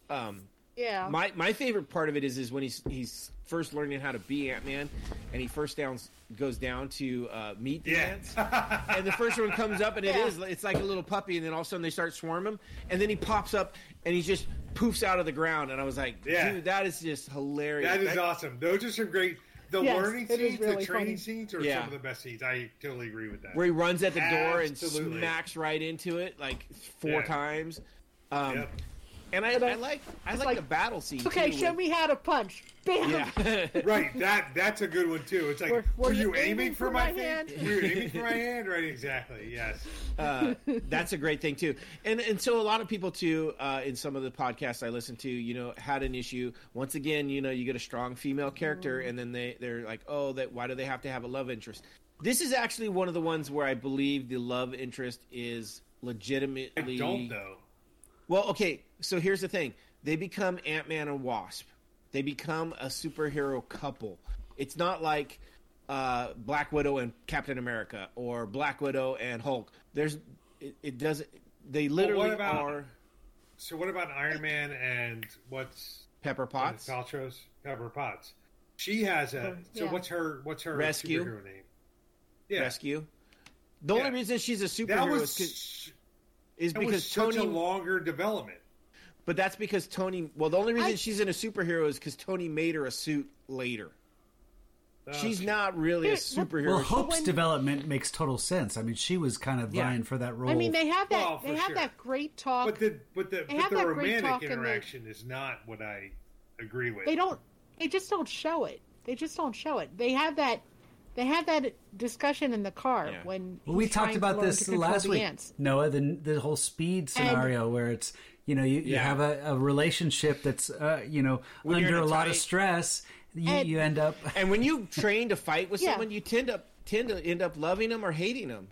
Um, yeah, my my favorite part of it is is when he's he's first learning how to be Ant Man, and he first downs goes down to uh, meet the Yeah. ants, and the first one comes up, and it Yeah. is it's like a little puppy, and then all of a sudden they start swarming him, and then he pops up, and he just poofs out of the ground, and I was like, Yeah. dude, that is just hilarious. That is awesome. Those are some great. The Yes, learning scenes, really the training funny. scenes are Yeah. some of the best scenes. I totally agree with that. Where he runs at the door and smacks right into it like four Yeah. times. Um, Yep. And I, I like I like, like, the battle scene. okay, too, show with- me how to punch. Bam. Yeah. Right, that that's a good one too. It's like, Were- were, were you you aiming, for my, thing? hand? Were you aiming for my hand? Right, exactly. Yes. uh, that's a great thing too. And and so a lot of people too uh, in some of the podcasts I listen to, you know, had an issue. Once again, you know, you get a strong female character, and then they they're like, oh, that why do they have to have a love interest? This is actually one of the ones where I believe the love interest is legitimately. I legitimately. don't though. Well, okay. So here's the thing: they become Ant Man and Wasp. They become a superhero couple. It's not like uh, Black Widow and Captain America or Black Widow and Hulk. There's it, it doesn't. They literally about- are So what about Iron Man and what's Pepper Potts. Paltrow's Pepper Potts? She has a. So yeah. what's her what's her Rescue. superhero name? Yeah, Rescue. The Yeah. only reason she's a that superhero was is, 'cause- is that because was such Tony. a longer development. but that's because Tony. Well, the only reason I- she's in a superhero is because Tony made her a suit later. Uh, She's not really a superhero. Well, Hope's when- development makes total sense. I mean, she was kind of Yeah. vying for that role. I mean, they have that. Well, they have sure. that great talk. But the but the but the that great romantic in the- interaction is not what I agree with. they don't. They just don't show it. They just don't show it. They have that. They had that discussion in the car Yeah. when Well, we talked trying to about this last the week, ants. Noah. The the whole speed scenario where it's you know you, you have a, a relationship that's uh, you know When under in a a lot of stress. You, And- you end up And when you train to fight with Yeah. someone, you tend to tend to end up loving them or hating them.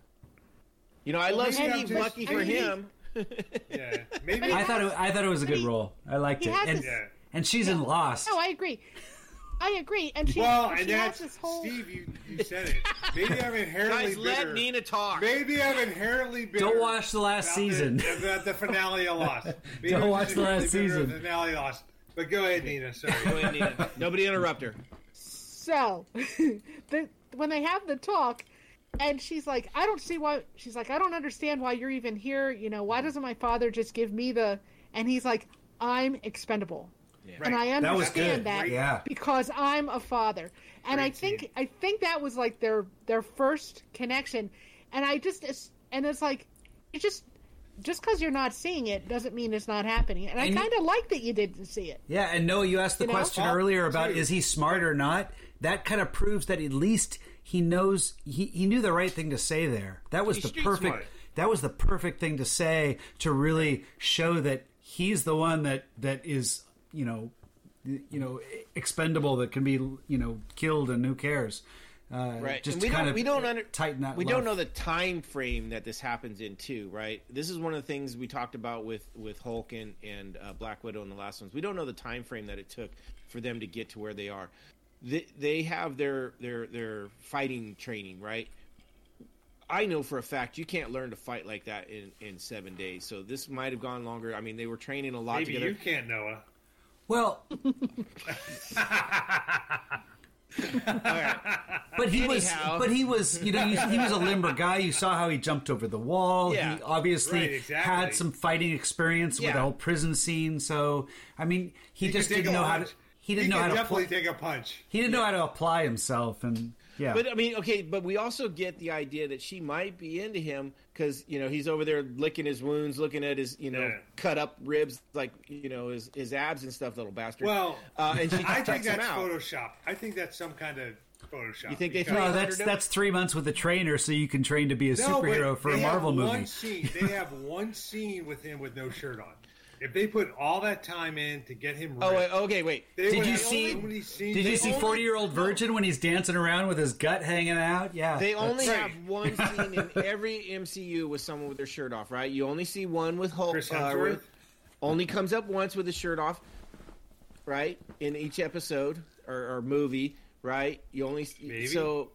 You know, I Well, love maybe Steve. just- Lucky for maybe- him. Yeah, maybe. But he I thought it, I thought it was a good he- role. I liked it, and this- and she's in Lost. No, I agree. I agree. And she, Well, she and has this whole. Steve. You, you said it. Maybe I'm inherently Guys, let. Nina talk. Maybe I'm inherently bitter. Don't watch the last season. The, about the finale of Lost. Maybe Don't I'm watch the last season. The finale of Lost. But go ahead, Nina. Sorry. Go ahead, Nina. Nobody interrupt her. So, the, when they have the talk, and she's like, I don't see why. She's like, I don't understand why you're even here. You know, why doesn't my father just give me the? And he's like, I'm expendable, and I understand good. that Yeah. because I'm a father. And I think scene. I think that was like their their first connection, and I just and it's like it just just because you're not seeing it doesn't mean it's not happening. And I And you- kind of like that you didn't see it. Yeah, and no, you asked the You question Well, earlier about too. is he smart or not? That kind of proves that at least he knows he, he knew the right thing to say there. That was He's the perfect smart. that was the perfect thing to say to really show that he's the one that that is, you know, you know, expendable that can be, you know, killed and who cares. Uh, right Just and we kind don't of we don't under, tighten that. we love. don't know the time frame that this happens in too right this is one of the things we talked about with with hulk and and uh, black widow in the last ones we don't know the time frame that it took for them to get to where they are they, they have their their their fighting training right I know for a fact you can't learn to fight like that in, in seven days. So this might have gone longer. I mean, they were training a lot Maybe together. you can't, Noah. Well, but he was, but he was, you know, he, he was a limber guy. You saw how he jumped over the wall. Yeah. He obviously Right, exactly. had some fighting experience with the whole prison scene. So, I mean, he, He just didn't know how to. He didn't know how to. definitely Pl- take a punch. he didn't know how to apply himself, and yeah. But I mean, okay, but we also get the idea that she might be into him because you know he's over there licking his wounds, looking at his you know Yeah. cut up ribs, like you know his his abs and stuff, little bastard. Well, uh, and she I think that's. Photoshop. I think that's some kind of Photoshop. You think they because- no, that's that's three months with a trainer, so you can train to be a No, superhero for a Marvel movie. One scene, they have one scene with him with no shirt on. If they put all that time in to get him, Oh, wait, okay, wait. Did you see- so many scenes- Did you see Forty Year Old Virgin when he's dancing around with his gut hanging out? Yeah, They only Right. have one scene in every MCU with someone with their shirt off, right? You only see one with Hulk. Chris uh, Hemsworth? with- only comes up once with his shirt off, right? In each episode or, or movie, right? You only Maybe. so.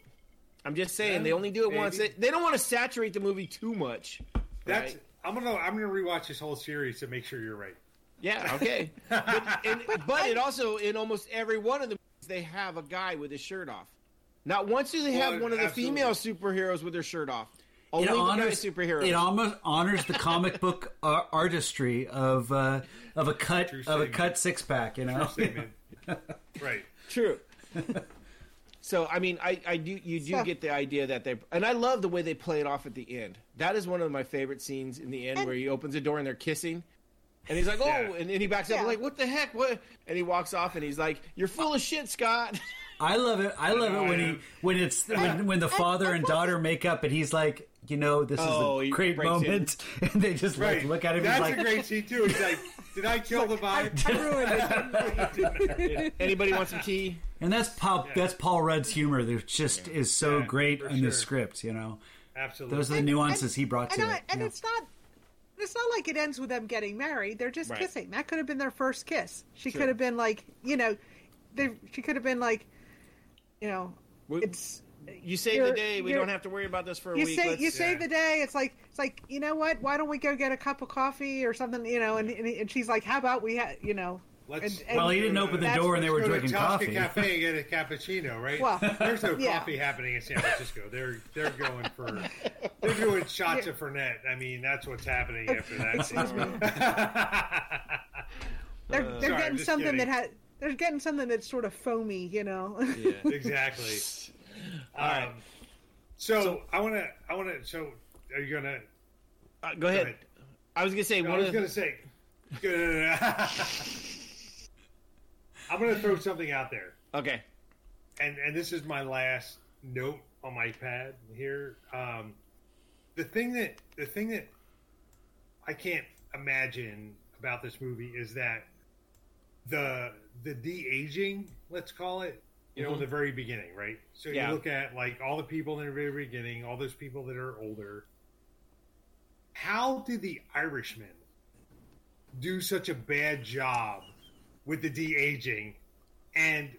I'm just saying Yeah, they only do it once. They, they don't want to saturate the movie too much. That's. right? I'm gonna. I'm gonna rewatch this whole series to make sure you're right. Yeah, okay. but, and, but it also in almost every one of them they have a guy with his shirt off. Not once do they have Well, one of the absolutely. female superheroes with their shirt off. Only it honors superheroes. It almost honors the comic book uh, artistry of uh, of a cut True of a cut six pack. You know, Statement. right. True. So I mean, I, I do you do So- get the idea that they and I love the way they play it off at the end. That is one of my favorite scenes in the end And- where he opens the door and they're kissing. And he's like, "Oh!" Yeah. And then he backs up, Yeah. like, "What the heck? What?" And he walks off, and he's like, "You're full of shit, Scott." I love it. I love it oh, when he when it's when, when the father and daughter make up, and he's like, you know, this Oh, is he a great breaks in. moment, and they just like Right. look at him. That's he's like, a great scene too. He's like, "Did I kill the vibe?" I ruined it. Anybody want some tea? and that's Paul. That's Paul Rudd's humor. That just is so Yeah, great for in the sure. script. You know, Absolutely. those are the nuances he brought and to I, it. and yeah. it's not it's not like it ends with them getting married they're just Right. kissing that could have been their first kiss she Sure. could have been like you know they she could have been like you know We- it's You save the You're- day. We don't have to worry about this for a you week. say Let's- you save the day it's like it's like you know what why don't we go get a cup of coffee or something you know and and, and she's like how about we ha- you know Let's- and, and well, he didn't open the door, and they were Go to drinking coffee. Cafe and get a cappuccino, right? Well, There's no yeah. coffee happening in San Francisco. They're they're going for they're doing shots of Fernet. I mean, that's what's happening after that. scene. they're, uh, they're Sorry, getting something kidding. that has they're getting something that's sort of foamy you know Yeah. exactly. All right. Um, so, I want to I want to. So are you gonna? Uh, go ahead. ahead. I was gonna say No, I was gonna say. I'm gonna throw something out there. okay. and and this is my last note on my pad here. Um, the thing that the thing that I can't imagine about this movie is that the the de aging, let's call it, you know, in the very beginning, right? So Yeah. you look at like all the people in the very beginning, all those people that are older. How did the Irishman do such a bad job with the de aging, and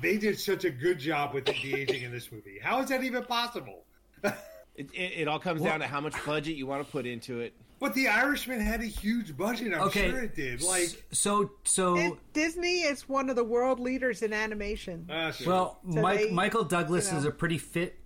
they did such a good job with the de aging in this movie? How is that even possible? It, it, it all comes down to how much budget you want to put into it. But the Irishman had a huge budget. I'm okay, sure it did. Like, so so. It- Disney is one of the world leaders in animation. uh, sure. Well, So Mike, they- Michael Douglas you know. is a pretty fit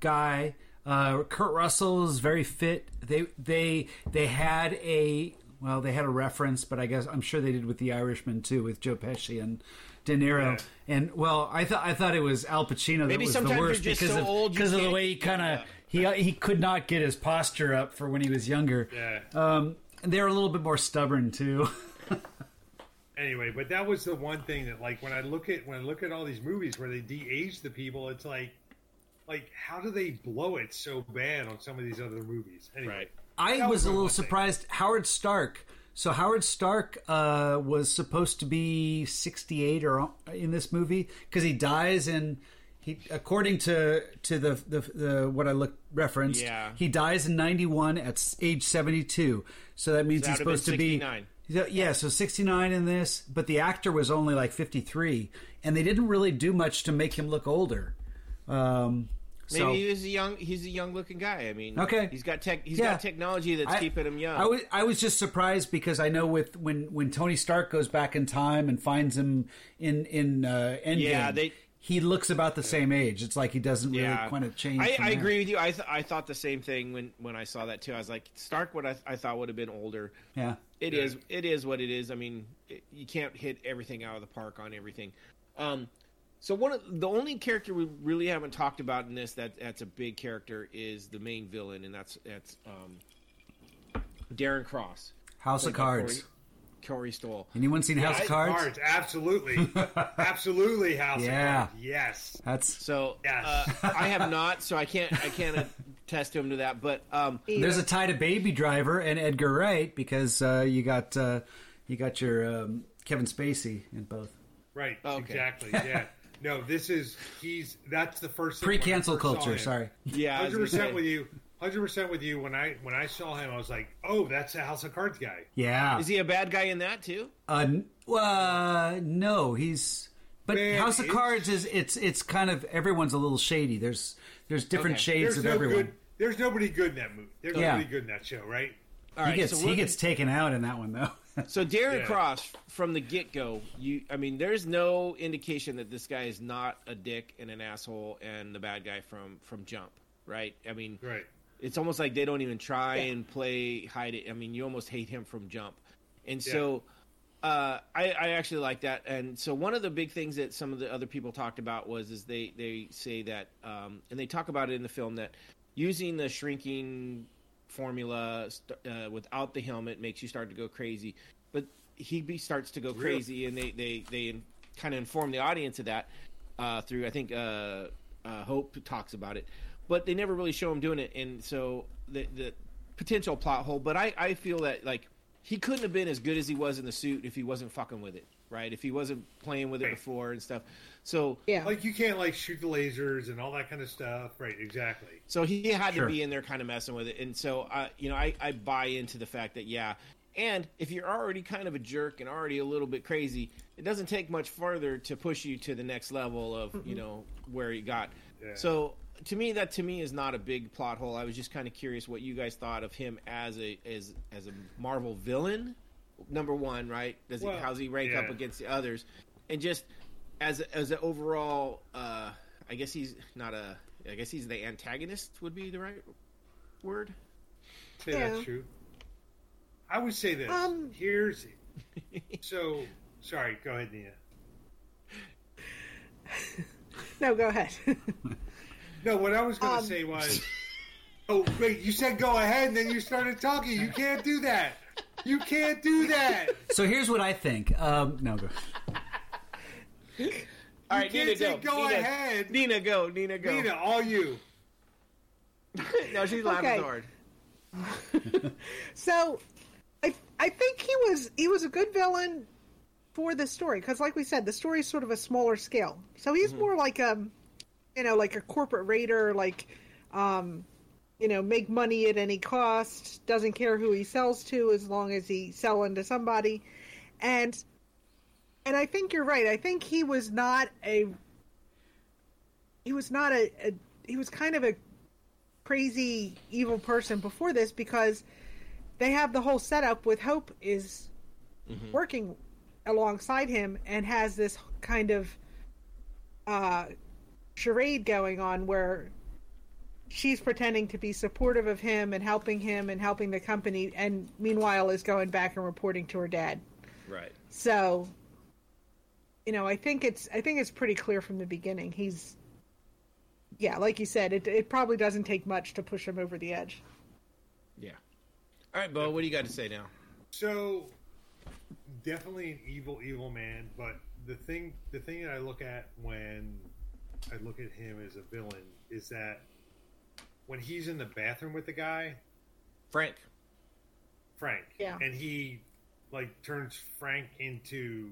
guy. Uh, Kurt Russell is very fit. They they they had a well, they had a reference, but I guess I'm sure they did with The Irishman too, with Joe Pesci and De Niro. Yeah. And well, I thought I thought it was Al Pacino that Maybe was the sometimes worst you're just because so of old because of the way he kind of Yeah. He he could not get his posture up for when he was younger. Yeah. Um, and they're a little bit more stubborn too. anyway, but that was the one thing that, like, when I look at when I look at all these movies where they de-age the people, it's like, like, how do they blow it so bad on some of these other movies? Anyway, Right. I was was a little one thing. surprised. Howard Stark. So Howard Stark uh, was supposed to be 68 or in this movie because he dies in he according to to the the, the what I look referenced. Yeah. he dies in 91 at age 72. So that means So he's that supposed to be so- yeah, so 69 in this, but the actor was only like 53 and they didn't really do much to make him look older. Um Maybe so, he's a young he's a young looking guy. I mean, Okay. he's got tech he's Yeah. got technology that's I- keeping him young. I was I was just surprised because I know with when when Tony Stark goes back in time and finds him in in uh, Endgame, Yeah, they- he looks about the same age. It's like he doesn't really yeah, kind of change. I, I agree with you. I th- I thought the same thing when when I saw that too. I was like, Stark, what I, I thought would have been older. Yeah, It Yeah. is. It is what it is. I mean, it, you can't hit everything out of the park on everything. Um, so one of the only character we really haven't talked about in this that that's a big character is the main villain, and that's that's um, Darren Cross. House of Cards. Corey, Corey Stoll. Anyone seen House of Cards? absolutely, absolutely, House Yeah. of Cards. Yes. That's So Yes. uh, I have not, so I can't I can't attest to him to that. But um, there's a tie to Baby Driver and Edgar Wright because uh, you got uh, you got your um, Kevin Spacey in both. Right. Okay. Exactly. Yeah. No, this is he's that's the first thing when I Pre-cancel culture. Sorry. yeah, hundred percent with you. Hundred percent with you. When I when I saw him, I was like, "Oh, that's the House of Cards guy." Yeah. Is he a bad guy in that too? Uh, n- uh, no, he's. But Man, House of Cards is it's it's kind of everyone's a little shady. There's there's different Okay. shades There's of no everyone. good. There's nobody good in that movie. There's Yeah. nobody good in that show, right? All he right, gets so he gets taken out in that one though. So Darren Yeah. Cross from the get go, you I mean, there's no indication that this guy is not a dick and an asshole and the bad guy from from Jump, right? I mean, Right. It's almost like they don't even try and play hide it. I mean, you almost hate him from Jump, and so uh, I, I actually like that. And so one of the big things that some of the other people talked about was is they they say that um, and they talk about it in the film that using the shrinking formula st- uh, without the helmet makes you start to go crazy, but he be, starts to go crazy, and they they they kind of inform the audience of that uh, through I think uh, uh, Hope talks about it, but they never really show him doing it, and so the the potential plot hole. But I I feel that like he couldn't have been as good as he was in the suit if he wasn't fucking with it, right? If he wasn't playing with it before and stuff. So Yeah. Like you can't like shoot the lasers and all that kind of stuff. Right. Exactly. So he had Sure. to be in there kind of messing with it. And so, uh, you know, I, I buy into the fact that, yeah. And if you're already kind of a jerk and already a little bit crazy, it doesn't take much further to push you to the next level of, you know, where he got. Yeah. So to me, that to me is not a big plot hole. I was just kind of curious what you guys thought of him as a as as a Marvel villain. Number one, right? Does Well, he how's he rank up against the others? And just as as an overall, uh, I guess he's not a. I guess he's the antagonist would be the right word. Say Yeah. that's true. I would say this. Um, Here's so sorry. Go ahead, Nia. No, go ahead. No, what I was going to Um, say was. Oh wait! You said go ahead, and then you started talking. You can't do that. You can't do that. so here's what I think. Um, no, go. All right, can't Nina, say go. go Nina, ahead. Nina, go. Nina, go. Nina, all you. no, she's laughing Okay. hard. so, I I think he was he was a good villain for the story because, like we said, the story is sort of a smaller scale. So he's more like a, you know, like a corporate raider, like, um, you know, make money at any cost. Doesn't care who he sells to as long as he's selling to somebody, and and I think you're right. I think he was not a he was not a, a he was kind of a crazy evil person before this because they have the whole setup with Hope is working alongside him and has this kind of uh charade going on where she's pretending to be supportive of him and helping him and helping the company and meanwhile is going back and reporting to her dad. Right. So you know, I think it's I think it's pretty clear from the beginning he's yeah, like you said, it it probably doesn't take much to push him over the edge. Yeah. All right, Bo, what do you got to say now? So definitely an evil, evil man. But the thing, the thing that I look at when I look at him as a villain is that when he's in the bathroom with the guy, Frank. Frank, Yeah. and he like turns Frank into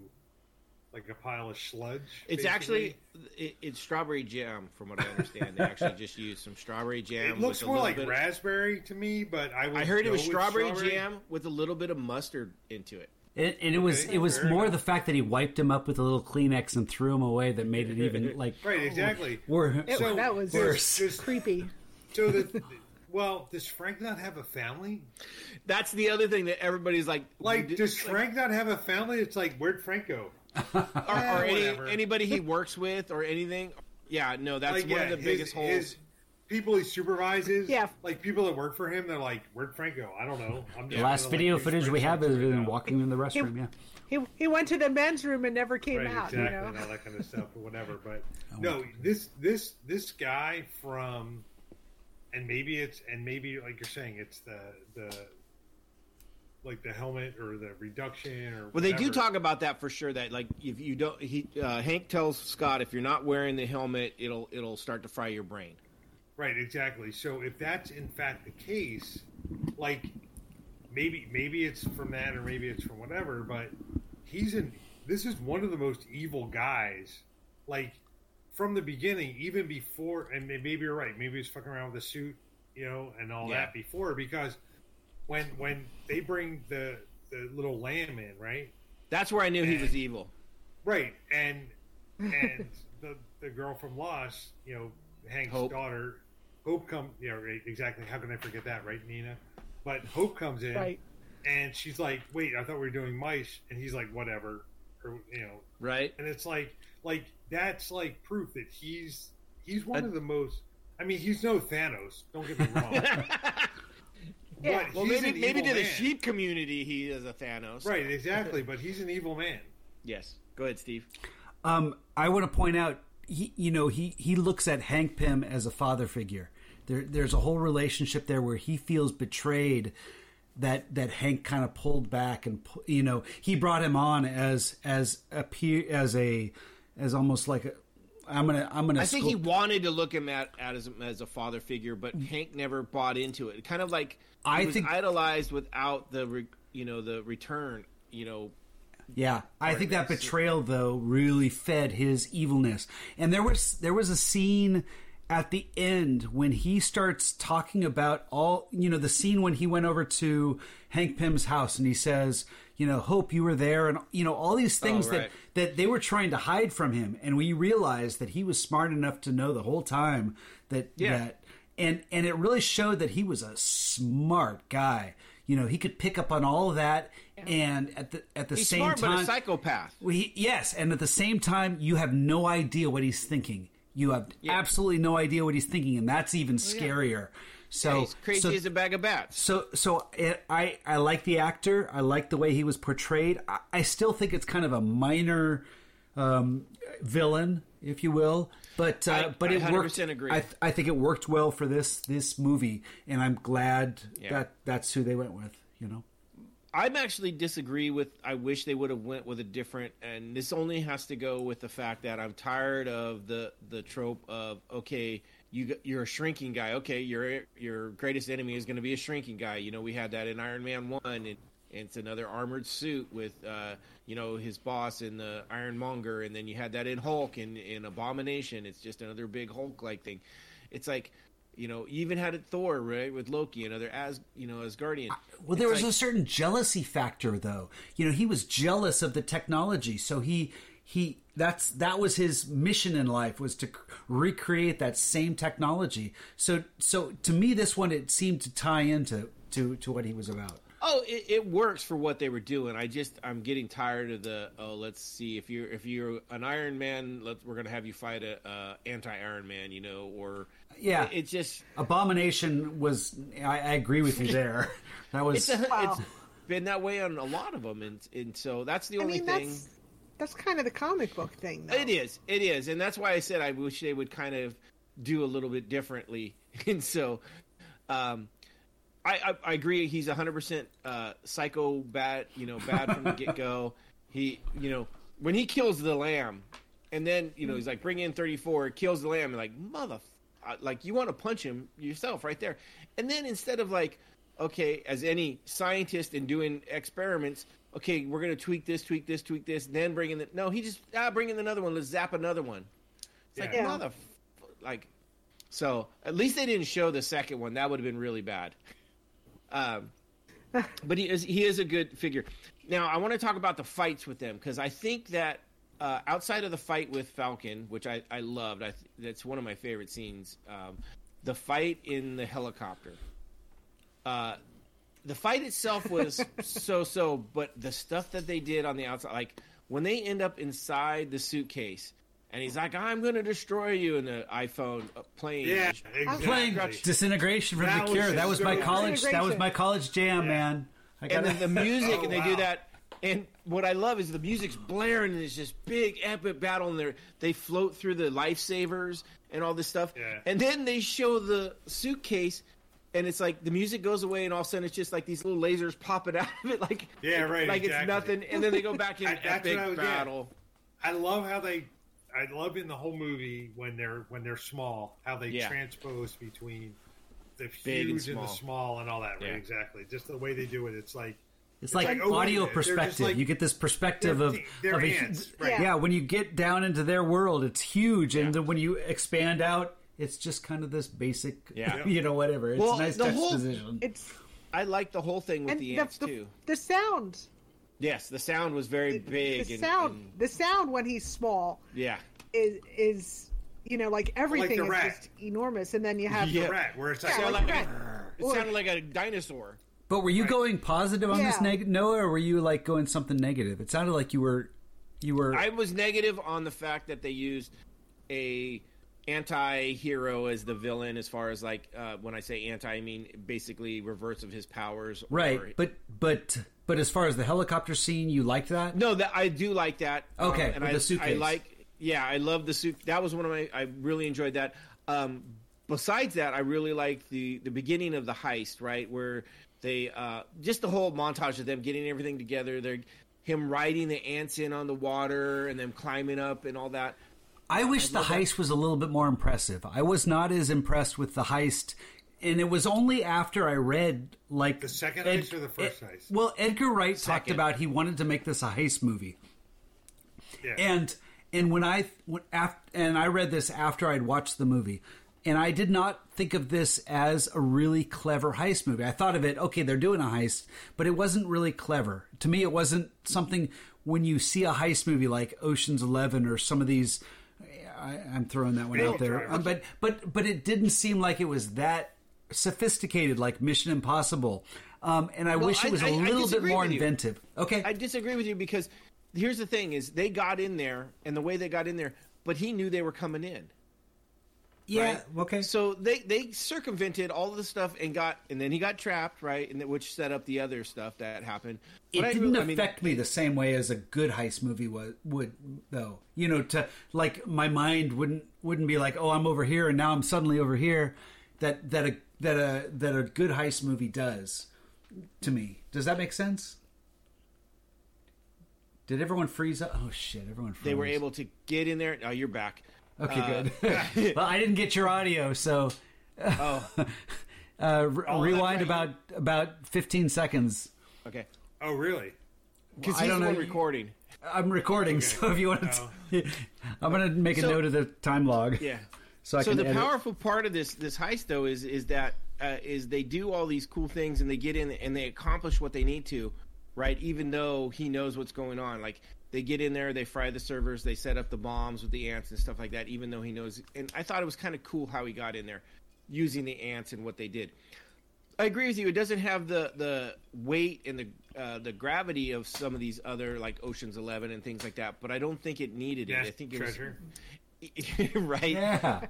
like a pile of sludge. It's basically. actually it, it's strawberry jam, from what I understand. they actually just used some strawberry jam. It looks with a more little like bit of- raspberry to me, but I would I heard it was with strawberry, jam with a little bit of mustard into it. And, and it was Okay, it was more enough. the fact that he wiped him up with a little Kleenex and threw him away that made it even like Right, exactly. Oh, wor- It, So, that was worse. Just- creepy. So the well, does Frank not have a family? That's the other thing that everybody's like, Like, d- does Frank not have a family? It's like, where'd Frank go? or, or eh, any, anybody he works with or anything. Yeah, no, that's like, one yeah, of the his- biggest holes. his people he supervises. Yeah. like people that work for him, they're like, "Where'd Frank go? I don't know." I'm the last gonna, video like, footage we have is right him now. walking in the restroom. Yeah, He he went to the men's room and never came Right, out. exactly, You know. and all that kind of stuff, or whatever. But Oh, no, this this this guy from, and maybe it's and maybe like you're saying, it's the the like the helmet or the reduction or Well, they do talk about that for sure. That like if you don't, he uh, Hank tells Scott if you're not wearing the helmet, it'll it'll start to fry your brain. Right, exactly. So if that's in fact the case, like maybe maybe it's from that or maybe it's from whatever, but he's in this is one of the most evil guys like from the beginning, even before and maybe you're right, maybe he's fucking around with the suit, you know, and all Yeah. that before because when when they bring the the little lamb in, right? That's where I knew he was evil. Right, and and the the girl from Lost, you know, Hank's Hope. daughter, Hope come, yeah, right, exactly. How can I forget that, right, Nina? But Hope comes in, Right. and she's like, "Wait, I thought we were doing mice," and he's like, "Whatever," or you know, Right? and it's like, like that's like proof that he's he's one Uh, of the most. I mean, he's no Thanos. Don't get me wrong. Yeah. Well, maybe maybe evil to the sheep community, he is a Thanos. Right, exactly. But he's an evil man. Yes. Go ahead, Steve. Um, I want to point out, he, you know, he, he looks at Hank Pym as a father figure. There, there's a whole relationship there where he feels betrayed that that Hank kind of pulled back and you know he brought him on as as a peer as a as almost like a I'm gonna I'm gonna I think sco- he wanted to look him at, at as, as a father figure, but Hank never bought into it. Kind of like I was think- idolized without the re, you know the return. You know, Yeah, I think that betrayal though really fed his evilness. And there was there was a scene at the end when he starts talking about all you know the scene when he went over to Hank Pym's house and he says, you know, hope you were there and you know all these things Oh, right. that that they were trying to hide from him and we realized that he was smart enough to know the whole time that Yeah. that and and it really showed that he was a smart guy. You know, he could pick up on all of that, and at the at the he's same smart, time, but a psychopath. well, he, yes, and at the same time, you have no idea what he's thinking. You have absolutely no idea what he's thinking, and that's even scarier. So he's crazy so, as a bag of bats. so so it, I I like the actor. I like the way he was portrayed. I, I still think it's kind of a minor um, villain, if you will. But uh, I- but I it worked. 100% agree. I, th- I think it worked well for this this movie, and I'm glad Yeah. that that's who they went with. You know. I'm actually disagree with. I wish they would have went with a different. And this only has to go with the fact that I'm tired of the the trope of okay, you you're a shrinking guy. Okay, your your greatest enemy is going to be a shrinking guy. You know, we had that in Iron Man one, and it's another armored suit with uh, you know his boss in the Ironmonger, and then you had that in Hulk and in Abomination. It's just another big Hulk like thing. It's like. You know, you even had it Thor, right, with Loki, another as you know, as Guardian. Well, there It's was like- a certain jealousy factor, though. You know, he was jealous of the technology, so he he that's that was his mission in life was to recreate that same technology. So so to me, this one it seemed to tie into to to what he was about. Oh, it, it works for what they were doing. I just I'm getting tired of the oh let's see if you're if you're an Iron Man let we're gonna have you fight a uh, anti Iron Man you know or Yeah. it, it's just Abomination was. I, I agree with you there. That was. it's, a, Wow. it's been that way on a lot of them and and so that's the I only mean, thing. that's that's kind of the comic book thing. Though. It is, it is, and that's why I said I wish they would kind of do a little bit differently, and so. Um, I, I, I agree. He's hundred percent uh, psycho bad. You know, bad from the get go. He, you know, when he kills the lamb, and then you know he's like, bring in thirty four, kills the lamb, and like mother, uh, like you want to punch him yourself right there. And then instead of like, okay, as any scientist in doing experiments, okay, we're gonna tweak this, tweak this, tweak this, then bring in the no, he just ah, bring in another one. Let's zap another one. It's like Yeah. mother, like. So at least they didn't show the second one. That would have been really bad. Um, but he is he is a good figure. Now I want to talk about the fights with them because I think that uh, outside of the fight with Falcon, which I, I loved, I th- that's one of my favorite scenes. Um, the fight in the helicopter. Uh, the fight itself was so so, but the stuff that they did on the outside, like when they end up inside the suitcase, and he's like, "I'm going to destroy you," in the iPhone uh, plane. Yeah, Playing exactly. Disintegration from That the Cure. That was my college. That was my college jam, Yeah. man. I and got then the music, Oh, and they do that. And what I love is the music's blaring, and it's this big epic battle, and they they float through the lifesavers and all this stuff. Yeah. And then they show the suitcase, and it's like the music goes away, and all of a sudden it's just like these little lasers popping out of it, like Yeah, right, like it's nothing. And then they go back in I- that's epic what I was- yeah. battle. I love how they. I love in the whole movie when they're when they're small how they Yeah. transpose between the Big huge and, the small. small and all that. Right, Yeah. exactly. Just the way they do it, it's like It's like, like, oh, wait a audio minute, perspective. like- you get this perspective they're- of, they're of a, right. yeah. Yeah. When you get down into their world, it's huge, and then when you expand out, it's just kind of this basic, Yeah. you know, whatever. It's Well, nice the whole- juxtaposition. It's I like the whole thing with and the the, ants the, too. the sound. Yes, the sound was very big. the and- sound. and- the sound when he's small yeah. is is you know like everything the is just enormous, and then you have Yeah. the rat, where it's like, Sound like like a, it Or- sounded like a dinosaur. But were you going positive on this Yeah. neg- Noah, or were you like going something negative? It sounded like you were, you were. I was negative on the fact that they used a anti-hero as the villain as far as like uh, when I say anti I mean basically reverse of his powers right, or- but but but as far as the helicopter scene, you liked that. no that I do like that um, Okay, and with I, the suitcase. I like yeah I love the suit that was one of my I really enjoyed that um, besides that I really liked the the beginning of the heist right where they uh, just the whole montage of them getting everything together they're him riding the ants in on the water and them climbing up and all that I wish the heist was a little bit more impressive. I was not as impressed with the heist, and it was only after I read like The second heist or the first Ed- heist? Well, Edgar Wright talked about he wanted to make this a heist movie, yeah. and and when I when after, and I read this after I'd watched the movie, and I did not think of this as a really clever heist movie. I thought of it, okay, they're doing a heist, but it wasn't really clever. To me, it wasn't something when you see a heist movie like Ocean's Eleven or some of these. I, I'm throwing that one Real out there. Um, but but but it didn't seem like it was that sophisticated, like Mission Impossible. Um, and I Well, wish it was a I- I little bit more inventive. Okay, I disagree with you because here's the thing: is they got in there, and the way they got in there, but he knew they were coming in. yeah, right? okay. So they they circumvented all of the stuff and got, and then he got trapped, right? And which set up the other stuff that happened. it But I didn't really- I mean, affect me the same way as a good heist movie was, would though you know to like my mind wouldn't wouldn't be like oh i'm over here and now i'm suddenly over here that that a that a that a good heist movie does to me does that make sense did everyone freeze up oh shit everyone froze. They were able to get in there. Oh, you're back. okay good well i didn't get your audio so Oh, uh, re- Oh, rewind that's about about 15 seconds okay. oh, really? Because I he's don't know. recording. i'm recording so if you want to i'm gonna make a So- note of the time log Yeah. So i so can the edit. powerful part of this this heist though is is that uh, is they do all these cool things and they get in and they accomplish what they need to, right? Even though he knows what's going on, like they get in there, they fry the servers, they set up the bombs with the ants and stuff like that. Even though he knows, and I thought it was kind of cool how he got in there, using the ants and what they did. I agree with you. It doesn't have the the weight and the uh, the gravity of some of these other like Ocean's Eleven and things like that. But I don't think it needed Yes, it. I think it treasure. was right. yeah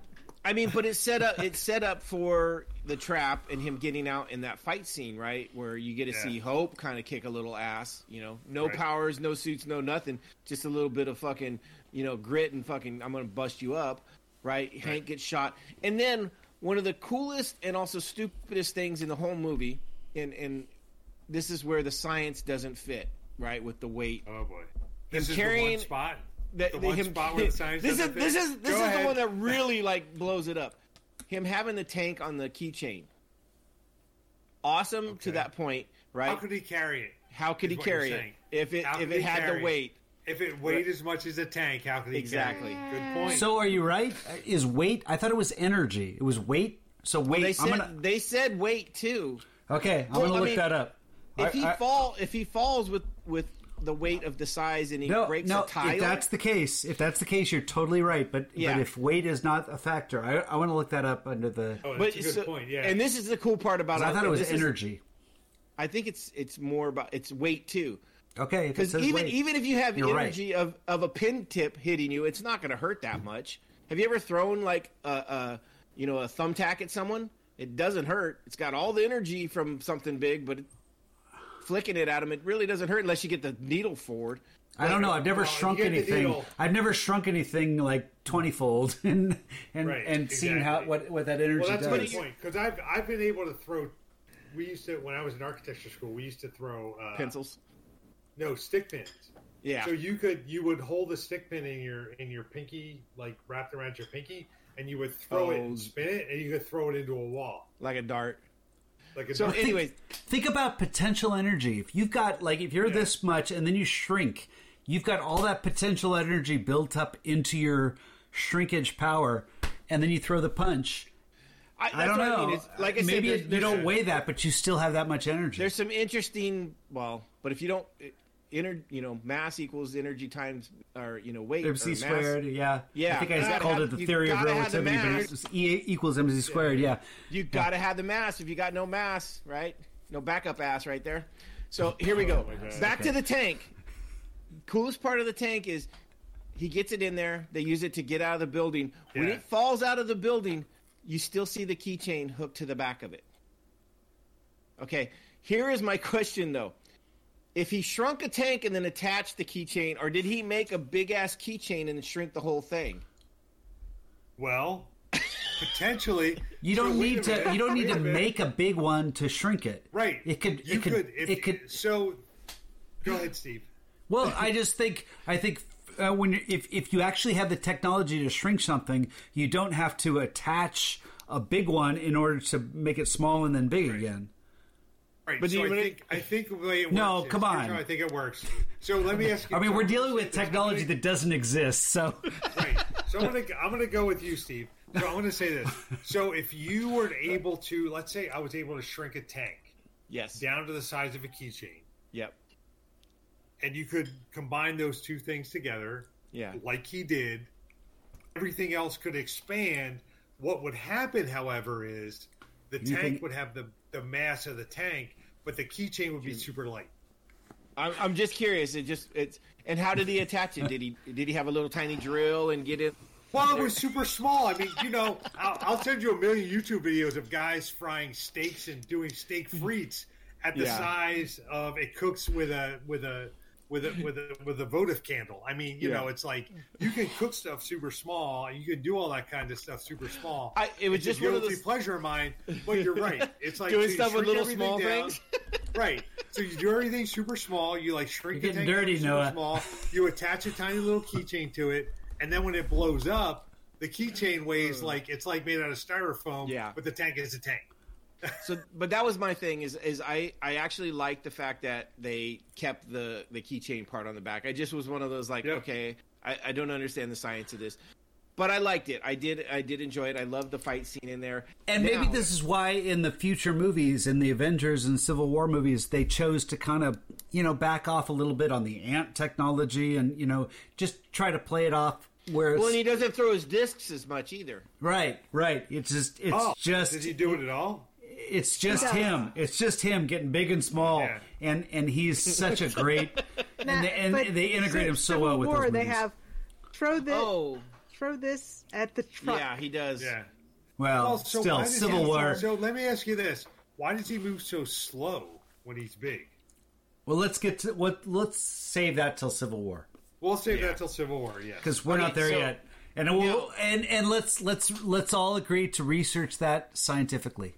I mean, but it's set up. It's set up for the trap and him getting out in that fight scene, right, where you get to Yeah. see Hope kind of kick a little ass. You know, no Right. powers, no suits, no nothing, just a little bit of fucking, you know, grit and fucking. I'm gonna bust you up. right? Hank gets shot, and then one of the coolest and also stupidest things in the whole movie, and and this is where the science doesn't fit, right? With the weight. Oh boy, this is carrying- the one spot. That- the that one him- spot where the science this is doesn't this is this Go is ahead. the one that really like blows it up. Him having the tank on the keychain, awesome to that point, right? How could he carry it? How could he carry it if it How if it had carry the weight? If it weighed as much as a tank, how could he Exactly. carry it? Good point. So are you right? Is weight? I thought it was energy. It was weight. So weight. They I'm said gonna. they said weight too. Okay, I'm Well, gonna I look mean, that up. If I- he I- fall if he falls with with the weight of the size and he no, breaks no. a tile, If that's the case, if that's the case, you're totally right. But Yeah. but if weight is not a factor, I, I want to look that up under the. oh, but that's a good so- point. Yeah. And this is the cool part about it. I thought it was this is- energy. I think it's it's more about it's weight too. Okay, Because even weight. even if you have You're right. energy of, of a pin tip hitting you, it's not going to hurt that much. Have you ever thrown like a, a you know a thumbtack at someone? It doesn't hurt. It's got all the energy from something big, but it, flicking it at them, it really doesn't hurt unless you get the needle forward. I don't know. I've never Well, shrunk anything. I've never shrunk anything like twenty fold, and and Right, and seen how what what that energy well, that's a does. good point because I've I've been able to throw. We used to when I was in architecture school. We used to throw uh, Pencils. No stick pins. Yeah. So you could you would hold the stick pin in your in your pinky like wrapped around your pinky, and you would throw it Oh. and spin it, and you could throw it into a wall like a dart. Like So, anyways, Think about potential energy. If you've got like if you're this much and then you shrink, you've got all that potential energy built up into your shrinkage power, and then you throw the punch. I, I don't what know. I mean. Like I said, maybe there's, you don't weigh that, but you still have that much energy. there's some interesting. Well, but if you don't, inner, you know, mass equals energy times or you know weight or MC mass- squared, yeah. Yeah, I think you I gotta called have- it the theory of gotta the relativity, but mass. it E equals mc squared, yeah. You got to have the mass. If you got no mass, right? No backup ass right there. So here we go. Oh my God. Back to the tank. Coolest part of the tank is he gets it in there. They use it to get out of the building. When Yeah. it falls out of the building, you still see the keychain hooked to the back of it. Okay, here is my question though. If he shrunk a tank and then attached the keychain, or did he make a big ass keychain and shrink the whole thing? well, potentially You don't wait need to. minute. You don't need Wait a to minute. make a big one to shrink it. right. It could. You it could. could. If, it could. So, go ahead, Steve. Well, I just think. I think uh, when you- if if you actually have the technology to shrink something, you don't have to attach a big one in order to make it small and then big again. Right. But so do you I wanna- think I think the it No, works is- come here's on. how I think it works. So let me ask you. I mean, we're dealing with technology that doesn't exist, so right. So I'm gonna I'm gonna go with you, Steve. So I'm gonna say this. So if you were able to, let's say I was able to shrink a tank Yes. down to the size of a keychain, Yep. and you could combine those two things together, Yeah. like he did, everything else could expand. What would happen, however, is the You tank think- would have the the mass of the tank, but the keychain would be super light. I'm, I'm just curious. It just it's and how did he attach it? Did he did he have a little tiny drill and get it? Well, it was super small. I mean, you know, I'll, I'll send you a million YouTube videos of guys frying steaks and doing steak frites at the Yeah. size of it cooks with a with a with a with a with a votive candle. I mean, you Yeah. know, it's like you can cook stuff super small, and you can do all that kind of stuff super small. I- it was It's just a one of guilty those- pleasure of mine. But you're right. It's like Doing so stuff with little small down. things? right. So you do everything super small. You like shrink You're getting dirty, super Noah. small. You attach a tiny little keychain to it, and then when it blows up, the keychain weighs like it's like made out of styrofoam. Yeah. But the tank is a tank. So, but that was my thing. Is is I I actually liked the fact that they kept the the keychain part on the back. I just was one of those like, Yeah. okay, I, I don't understand the science of this, but I liked it. I did I did enjoy it. I loved the fight scene in there. And maybe this is why in the future movies, in the Avengers and Civil War movies, they chose to kind of, you know, back off a little bit on the ant technology and, you know, just try to play it off where Well, and he doesn't throw his discs as much either. right, right. It's just, it's Oh, just, did he do it at all? It's just him. It's just him getting big and small, Yeah. and and he's such a great, and, Now, they, and but they integrate him so Civil well with War, those they have throw this Oh, throw this at the truck. yeah, he does. Yeah. well, Well, so still Civil War. So let me ask you this: Why does he move so slow when he's big? well, let's get to what. Let's save that till Civil War We'll save Yeah. that till Civil War. Yeah, because we're Okay, not there so- yet. and we'll, and and let's let's let's all agree to research that scientifically.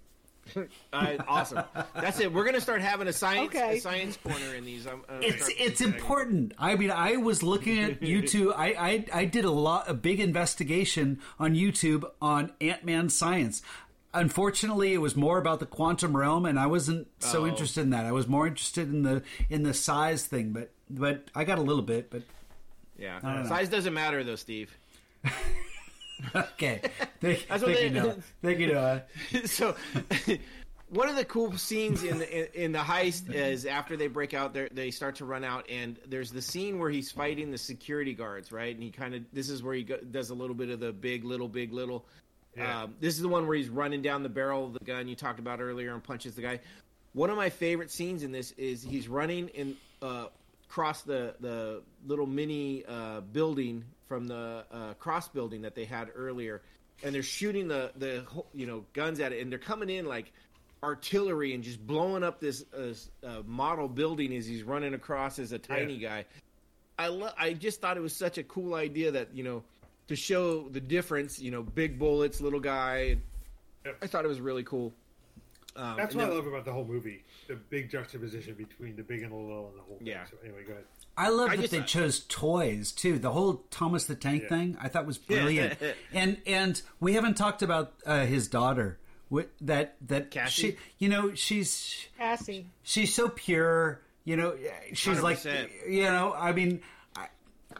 Uh, awesome. That's it. We're gonna start having a science Okay. a science corner in these. I'm, I'm It's it's important. I mean, I was looking at YouTube. I, I I did a lot a big investigation on YouTube on Ant Man science. Unfortunately, it was more about the quantum realm, and I wasn't so Oh. interested in that. I was more interested in the in the size thing. But but I got a little bit. But yeah. don't know. Size doesn't matter though, Steve. okay, thank, That's what thank you, Noah. Thank you, Noah. so one of the cool scenes in the in, in the heist is after they break out they they start to run out and there's the scene where he's fighting the security guards right and he kind of this is where he go, does a little bit of the big little big little Yeah. um, this is the one where he's running down the barrel of the gun you talked about earlier and punches the guy one of my favorite scenes in this is he's running in uh, across the the little mini uh, building from the uh, cross building that they had earlier, and they're shooting the the you know guns at it, and they're coming in like artillery and just blowing up this uh, uh, model building as he's running across as a tiny guy. I lo- I just thought it was such a cool idea that you know to show the difference. You know, big bullets, little guy. Yep. I thought it was really cool. Um, That's and what I love about the whole movie: the big juxtaposition between the big and the little and the whole. Thing. Yeah. So anyway, go ahead. I love I that just- they chose toys too. The whole Thomas the Tank Yeah. thing I thought was brilliant. and and we haven't talked about uh, his daughter. Wh- That that Cassie? she, you know, she's Cassie. she's so pure. You know, she's like, 100%. you know, I mean, I,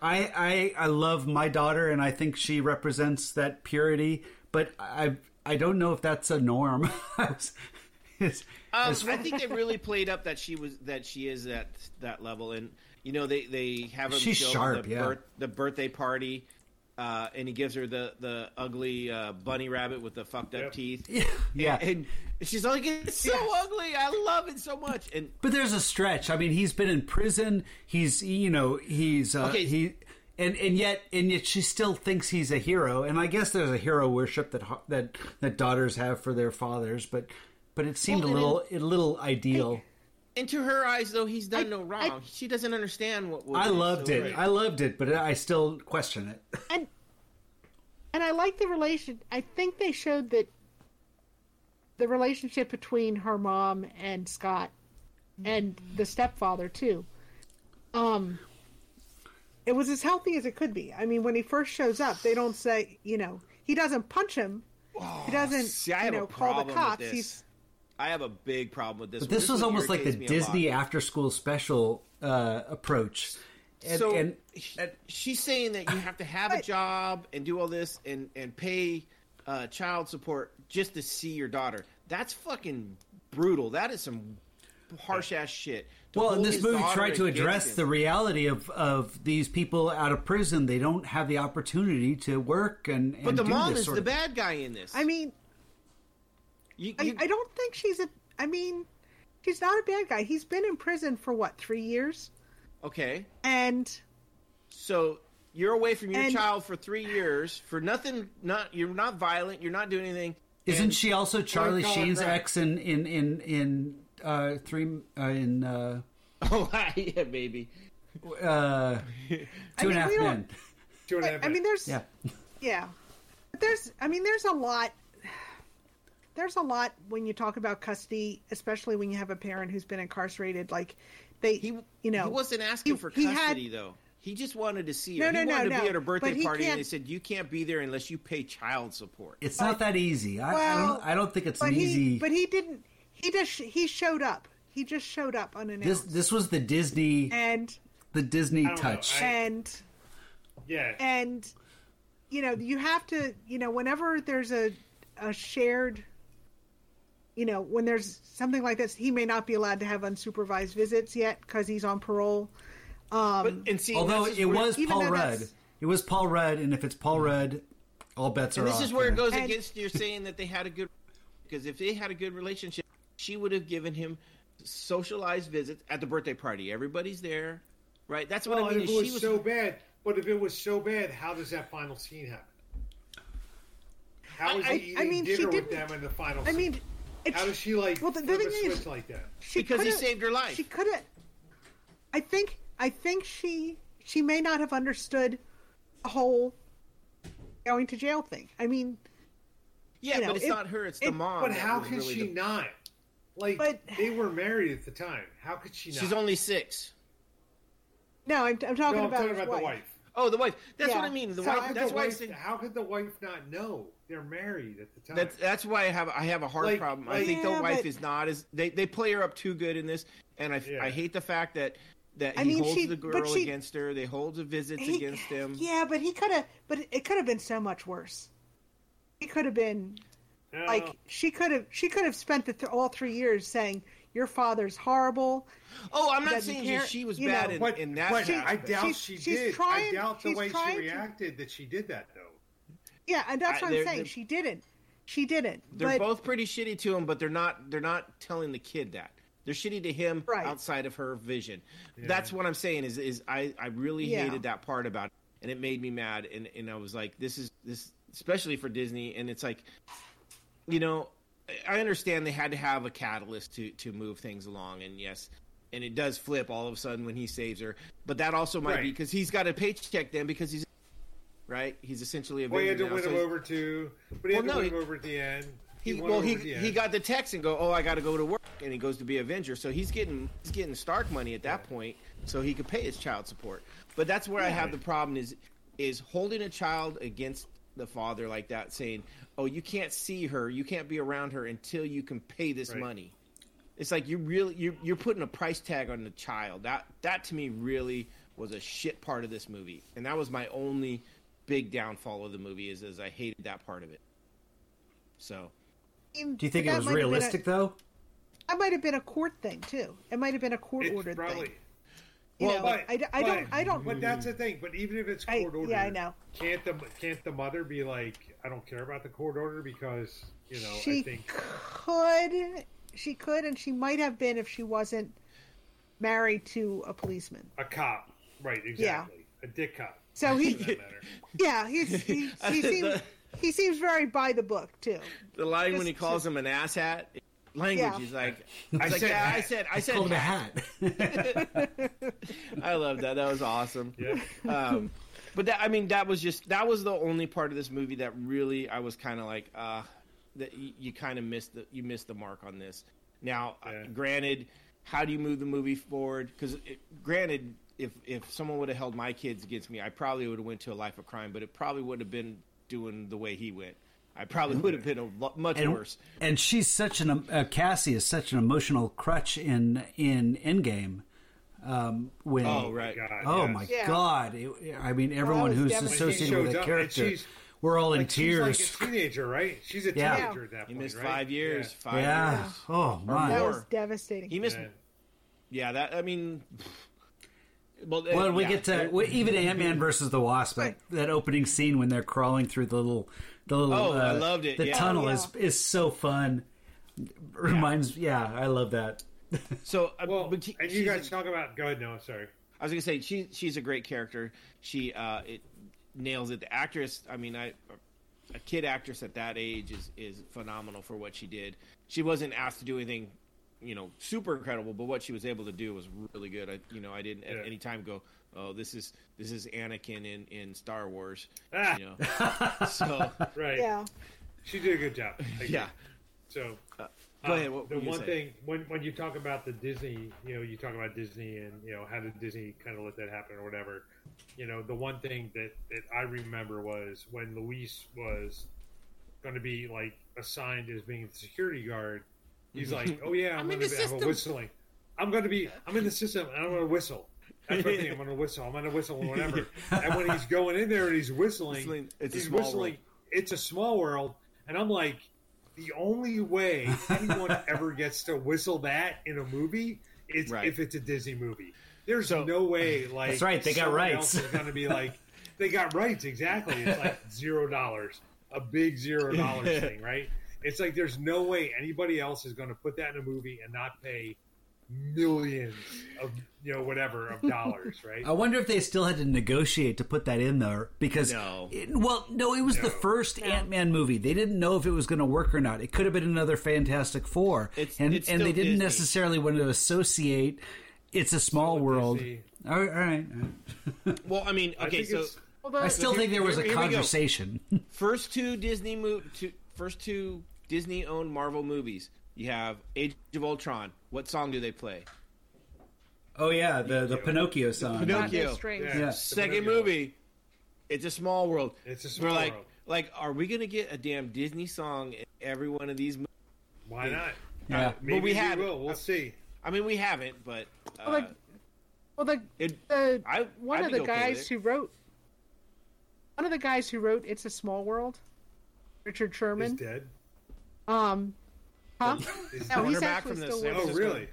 I I I love my daughter, and I think she represents that purity. But I I don't know if that's a norm. It's- Um, it's- I think they really played up that she was that she is at that level, and you know they they have him She's show sharp, the, yeah. the birthday party, uh, and he gives her the the ugly uh, bunny rabbit with the fucked up Yep. teeth. yeah. and she's like, "It's so ugly. I love it so much." And But there's a stretch. I mean, he's been in prison. He's you know he's uh, Okay. he and and yet and yet she still thinks he's a hero. And I guess there's a hero worship that that that daughters have for their fathers. But but it seemed Well, a and little a little ideal. and to her eyes, though, he's done I- no wrong. she doesn't understand what. what I loved so it. right. I loved it, but I still question it. and and I like the relation. I think they showed that the relationship between her mom and Scott and the stepfather too. Um, it was as healthy as it could be. I mean, when he first shows up, they don't say, you know, he doesn't punch him. he doesn't, see, I you know, call the cops. He's I have a big problem with this. But one. this was almost like the irritates me a lot. Disney after school special uh, approach. And, so and sh- she's saying that you have to have a job and do all this and and pay uh, child support just to see your daughter. That's fucking brutal. That is some harsh ass shit. To Well, and this movie daughter tried to address him. the reality of, of these people out of prison. They don't have the opportunity to work and, and But the do mom this is the of- bad guy in this. I mean, you, I, you- I don't think she's a. I mean, she's not a bad guy. He's been in prison for what three years, okay. and So you're away from your And- child for three years for nothing. Not you're not violent. You're not doing anything. Isn't and- she also Charlie Sheen's right. ex in in in in uh, three uh, in uh, Oh yeah, maybe. uh, Two and mean, a Half we don't- Men? Two and a I, half I mean, there's Yeah, Yeah. But there's I mean there's a lot there's a lot when you talk about custody, especially when you have a parent who's been incarcerated like they He you know he wasn't asking he- for he had- custody though. He just wanted to see her. no, he no, wanted to no. be at her birthday he party, and can't- they said you can't be there unless you pay child support. it's not that easy. I, I Well, don't. I don't think it's but an he easy. but he didn't he just he showed up. He just showed up this unannounced. this this was the Disney and the Disney don't know. touch. I- and Yeah. and you know you have to you know whenever there's a a shared you know when there's something like this he may not be allowed to have unsupervised visits yet because he's on parole um But and see, Although it where- was even Paul though Rudd, it was Paul Rudd, and if it's Paul Rudd, all bets are and this off. is where it goes And- against your saying that they had a good because if they had a good relationship, she would have given him socialized visits at the birthday party. Everybody's there, right? That's what Well, I mean. if it was, she was so bad, but if it was so bad, how does that final scene happen? How is I- he I eating mean, she dinner with them in the final? i scene? mean it's, how does she like well, the- the flip a thing is- like that? she because he coulda- saved her life. she could have i think i think she she may not have understood the whole going to jail thing. I mean, Yeah, you know, but it's it- not her; it's the it- mom. But how was could really she the- not? Like But- they were married at the time. How could she not? She's only six. no, I'm, I'm talking no, I'm about talking about wife. the wife. Oh, the wife. That's what I mean. The So wife. That's the why I wife? said. How could the wife not know they're married at the time? That's that's why I have I have a hard Like- problem. I like- think the wife but- is not as they they play her up too good in this, and I Yeah. I hate the fact that that I he mean, holds she- the girl she- against her. They hold the visits He- against him. Yeah, but he could have. But it could have been so much worse. He could have been No, like she could have. She could have spent the th- all three years saying your father's horrible. Oh, I'm not saying care, she was bad know. in, but, in that. but I doubt She's- she she's did. trying- I doubt the way she trying to- reacted that she did that though. Yeah, and that's I- what they're- I'm saying. they're- She didn't. She didn't. They're but both pretty shitty to him, but they're not they're not telling the kid that. They're shitty to him Right. outside of her vision. That's what I'm saying is is I, I really Yeah. hated that part about it and it made me mad and, and I was like, this is this especially for Disney and it's like you know, I understand they had to have a catalyst to to move things along and yes and it does flip all of a sudden when he saves her. But that also might be because he's got a paycheck then because he's right. He's essentially a Well, he had to now, win so him over too, but he Well, had to no, win he- him over at the end. he, won well, he he got the text and go, oh, I got to go to work, and he goes to be Avenger. So he's getting he's getting Stark money at that point, so he could pay his child support. But that's where I have the problem is is holding a child against the father like that, saying, oh, you can't see her, you can't be around her until you can pay this Right. money. It's like you really you're you're putting a price tag on the child. That that to me really was a shit part of this movie, and that was my only big downfall of the movie is is I hated that part of it. So. Do Do you think it was realistic though? That might have been a court thing too. It might have been a court It's ordered probably. thing. You Well, know, But, I, I don't. but- I don't. But that's the thing. But even if it's I- court ordered, yeah, I know. Can't the can't the mother be like, I don't care about the court order because you know she I think could. She could, and she might have been if she wasn't married to a policeman. a cop, right? Exactly, a dick cop. So he, For that matter. yeah, he's, he, he seems he seems very by the book too. The line when he calls to- him an asshat, language. Yeah. He's like, I like, said yeah, I said, I said, Called him a hat. hat. I love that. That was awesome. Yeah. Um, but that, I mean, that was just that was the only part of this movie that really I was kind of like, uh, that you, you kind of missed the you missed the mark on this. Now, uh, granted, how do you move the movie forward? Because granted, if if someone would have held my kids against me, I probably would have went to a life of crime. But it probably would have been doing the way he went. I probably would have been a lot, much and, worse. and she's such an uh, Cassie is such an emotional crutch in in Endgame. Um, when Oh right. God, Oh yes. my Yeah. god! It, I mean, everyone was who's associated with she that shows up and character, we're all in Like, tears. She's like a teenager, right? She's a Yeah. teenager at that point. He missed right? five years. Yeah. Five yeah. years. Oh my. That was devastating. He missed. Yeah. Yeah, that. I mean. Well, Well, uh, we yeah. get to we, even Ant Man versus the Wasp. That, that opening scene when they're crawling through the little, the little. Oh, I uh, loved it, The yeah. tunnel yeah. is is so fun. Reminds, yeah. I love that. So, uh, Well, but she- and you guys a- talk about. Go ahead, no, sorry. I was gonna say she she's a great character. She uh, it nails it. The actress. I mean, I a kid actress at that age is is phenomenal for what she did. She wasn't asked to do anything, you know, super incredible, but what she was able to do was really good. I you know I didn't Yeah. at any time go, oh, this is this is Anakin in in Star Wars. Ah. You know, so Right. Yeah. She did a good job. I agree. yeah. So Go uh, ahead. What the were you one saying? thing when when you talk about the Disney, you know, you talk about Disney and you know how did Disney kind of let that happen or whatever. You know, the one thing that that I remember was when Luis was going to be like assigned as being the security guard. He's like, "Oh yeah, I'm, I'm in going the to have a system." whistling. I'm going to be. I'm in the system, and I'm going to whistle." That's my thing. I'm going to whistle. I'm going to whistle and whatever. and when he's going in there and he's whistling, Whistling, it's a he's small whistling. world. It's a small world, and I'm like, the only way anyone ever gets to whistle that in a movie is Right. if it's a Disney movie. There's So- no way. Like That's right, they got someone rights. else is going to be like, they got rights exactly. It's like zero dollars, a big zero dollars thing, right? It's like there's no way anybody else is going to put that in a movie and not pay millions of you know whatever of dollars, right? I wonder if they still had to negotiate to put that in there because, No. it- well, no, it was the No. first Ant Man movie. They didn't know if it was going to work or not. It could have been another Fantastic Four, It's- and it's and they didn't Disney. necessarily want to associate. It's a small Still world. All right, all right. Well, I mean, okay, think so Well, Well, I still think there was a Here we conversation. First two Disney mo- two, first two Disney owned Marvel movies. You have Age of Ultron. What song do they play? oh yeah, the the Pinocchio song. Pinocchio. Pinocchio. strings. Yeah. Yeah. Second Pinocchio. movie. It's a small world. It's a small We're like, world. like, are we gonna get a damn Disney song in every one of these? movies? Why not? Yeah. Maybe we had- will. We'll see. I mean, we haven't, but uh, Well, like, well, the, it, the I- one I'd of the okay guys who wrote one of the guys who wrote "It's a Small World," Richard Sherman, Is Sherman. dead. Um, huh? Is No, he's cornerback actually from the still San with Oh, us. Francisco- really?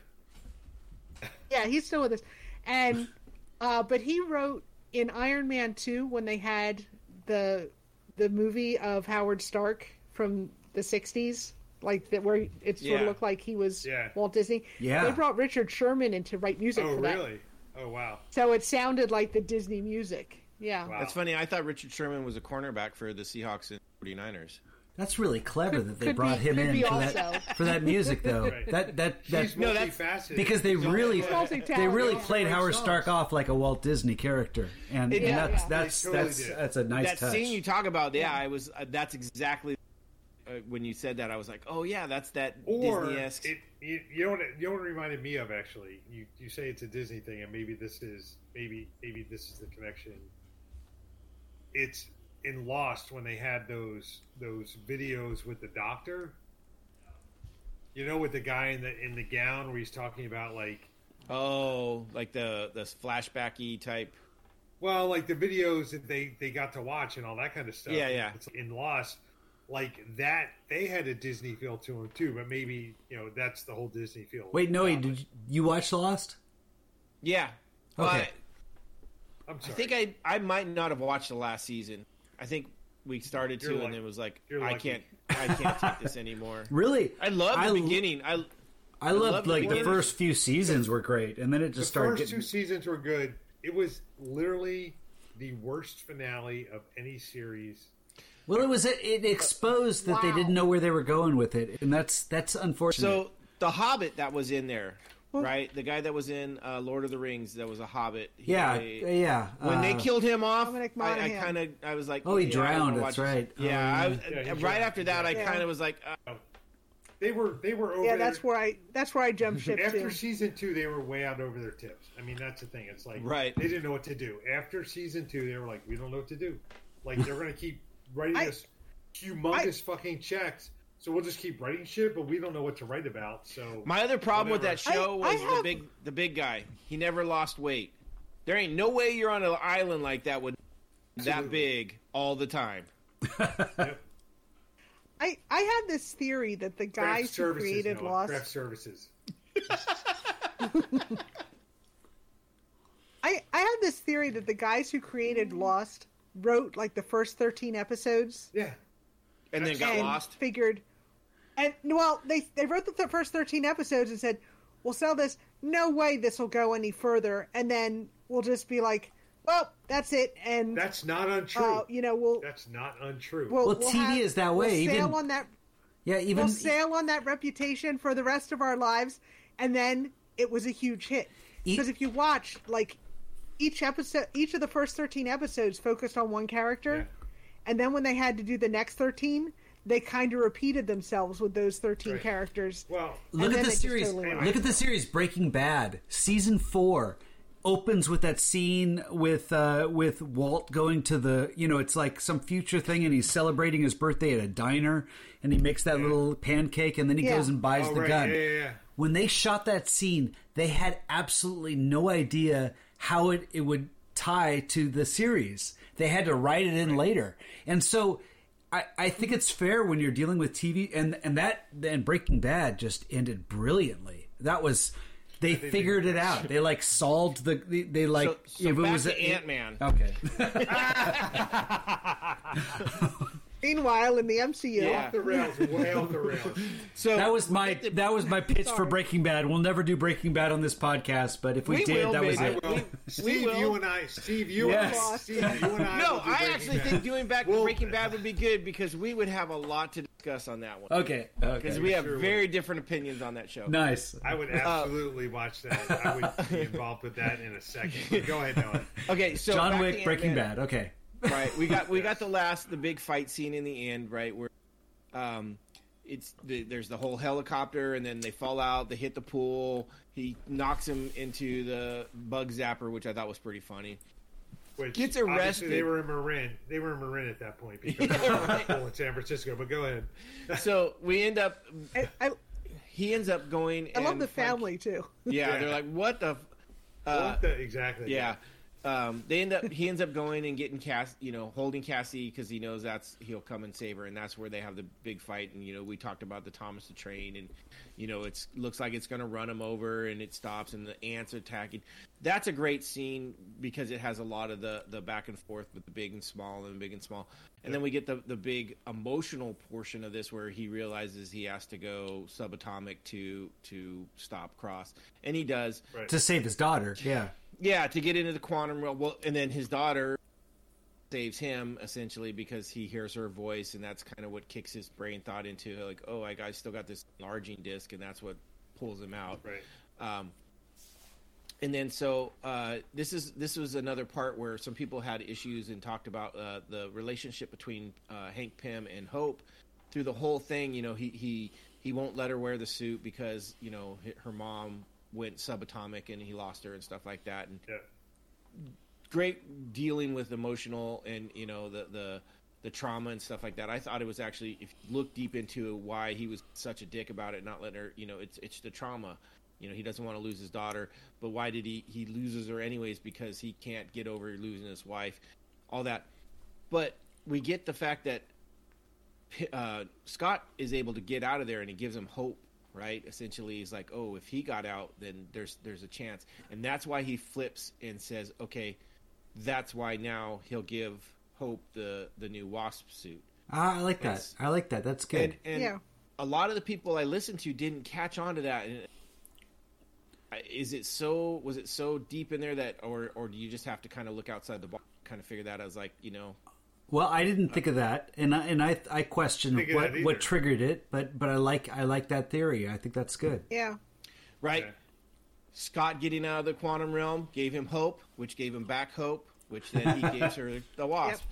Yeah, he's still with us. And uh, but he wrote in Iron Man two when they had the the movie of Howard Stark from the '60s, like that where it sort Yeah. of looked like he was Yeah. Walt Disney. Yeah. they brought Richard Sherman in to write music Oh, for that, really? Oh, wow. so it sounded like the Disney music. Yeah. Wow. That's funny. I thought Richard Sherman was a cornerback for the Seahawks and 49ers. That's really clever that they brought be- him in for also. that for that music though. Right. That that that No, that's- because they He's really they really played Howard Stark off like a Walt Disney character, and, and Yeah, that's yeah. that's totally that's did. that's a nice that touch. scene you talk about, yeah, I was. Uh, that's exactly uh, when you said that. I was like, oh yeah, that's that Or Disney esque. it, you, you know what it, you know what it reminded me of actually. You you say it's a Disney thing, and maybe this is maybe maybe this is the connection. It's in Lost when they had those those videos with the doctor. You know, with the guy in the in the gown where he's talking about like, Oh, like the the flashbacky type. well, like the videos that they they got to watch and all that kind of stuff. Yeah, yeah. It's in Lost, like that they had a Disney feel to them too, but maybe you know that's the whole Disney feel. Wait, Noah, did you, you watch Lost? Yeah. Well, Okay. I'm I, I think I I might not have watched the last season. I think we started to, You're and it was like I can't I can't take this anymore. Really? I love the I, beginning. I I loved love like the beginning. first few seasons were great, and then it the just started first getting. two seasons were good. It was literally the worst finale of any series. Well, it was it, it exposed that they didn't know where they were going with it, and that's that's unfortunate. so the Hobbit that was in there, right? The guy that was in uh, Lord of the Rings that was a Hobbit. he- yeah, they- yeah. When they uh, killed him off, I, I kind of I was like, Oh, he yeah, drowned, that's this. right. Yeah, Oh, I was, yeah, right drowned. after that, I Yeah. kind of was like, uh, They were they were over Yeah, their- that's where I that's where I jumped ship after to. season two they were way out over their tips. I mean that's the thing. It's like Right. they didn't know what to do. After season two they were like, we don't know what to do. Like they're gonna keep writing I- us humongous fucking checks. So we'll just keep writing shit, but we don't know what to write about. So my other problem with that show I- I was the big the big guy. He never lost weight. There ain't no way you're on an island like that with that big all the time. Yep. I I had this theory that the Craft guys who created Noah. Lost. Craft services. I I had this theory that the guys who created Lost wrote like the first thirteen episodes Yeah. And then got and lost. figured, and well they they wrote the th- first thirteen episodes and said we'll sell this. No way this will go any further, and then we'll just be like, well that's it, and That's not untrue. uh, you know we'll. That's not untrue. We'll, Well, we'll TV have- is that we'll way, Sail on that yeah, even we'll sail on that reputation for the rest of our lives and then it was a huge hit because if you watch like each episode each of the first 13 episodes focused on one character Yeah. and then when they had to do the next 13 they kind of repeated themselves with those 13 Right. characters well, Look at the series. totally. Look at the series Breaking Bad, season four opens with that scene with uh, with Walt going to the you know it's like some future thing and he's celebrating his birthday at a diner and he makes that little pancake and then he Yeah. goes and buys Oh, the right. gun. Yeah, yeah, yeah. When they shot that scene, they had absolutely no idea how it, it would tie to the series. They had to write it in later. And so I, I think it's fair when you're dealing with TV and and that and Breaking Bad just ended brilliantly. That was they they figured did. it out. They like solved the they, they like So, so if it was to Ant Man. Okay. meanwhile in the mcu Yeah. off the rails, way off the rails. So That was my that was my pitch for Breaking Bad. We'll never do Breaking Bad on this podcast, but if we, We did, will, that was baby. it. Well, We- Steve, will. you and I, Steve, you Yes. and I, Steve, you and I. No, I actually Bad. think doing back to Well- Breaking Bad would be good because we would have a lot to discuss on that one. Okay. Okay. Because we have sure would. very different opinions on that show. Nice. I would uh, absolutely watch that. I would be involved with that in a second. But go ahead, Noah. Okay, so John Wick, Breaking Ant-Man. Bad. Okay. Right. We got we got the last the big fight scene in the end, right? Where um it's the, there's the whole helicopter and then they fall out, they hit the pool, he knocks him into the bug zapper, which I thought was pretty funny. Which, Gets arrested. They were in Marin. They were in Marin at that point because Yeah, they right. in San Francisco. But go ahead. So we end up I, I, he ends up going I love the find- family too. yeah, Yeah. they're like, What the uh, What the- exactly. yeah. Um, they end up. He ends up going and getting Cass, you know, holding Cassie because he knows that's he'll come and save her, and that's where they have the big fight. And you know, we talked about the Thomas the Train, and you know, it's looks like it's going to run him over, and it stops, and the ants are attacking. That's a great scene because it has a lot of the the back and forth with the big and small and big and small, and then we get the the big emotional portion of this where he realizes he has to go subatomic to to stop Cross, and he does. Right. to save his daughter. Yeah. Yeah, to get into the quantum realm. Well, and then his daughter saves him essentially because he hears her voice, and that's kind of what kicks his brain thought into like, oh, I I still got this enlarging disc, and that's what pulls him out. Right. Um, and then so uh, this is this was another part where some people had issues and talked about uh, the relationship between uh, Hank Pym and Hope through the whole thing. You know, he he he won't let her wear the suit because you know her mom went subatomic and he lost her and stuff like that. And Yeah. great dealing with emotional and you know the the the trauma and stuff like that. I thought it was actually if you look deep into why he was such a dick about it, not letting her. You know, it's it's the trauma. You know, he doesn't want to lose his daughter, but why did he he loses her anyways? Because he can't get over losing his wife, all that. But we get the fact that uh, Scott is able to get out of there, and it gives him hope. Right? Essentially, he's like, "Oh, if he got out, then there's there's a chance," and that's why he flips and says, "Okay, that's why now he'll give Hope the the new Wasp suit." Ah, I like that. It's- I like that. That's good. And, and Yeah. a lot of the people I listened to didn't catch on to that. And is it so? Was it so deep in there that, or or do you just have to kind of look outside the box, kind of figure that? out as like, you know, Well, I didn't think of that, and I, and I I question what what triggered it, but but I like I like that theory. I think that's good. Yeah. right? Yeah. Scott getting out of the quantum realm gave him hope, which gave him back hope, which then he gives her the wasp,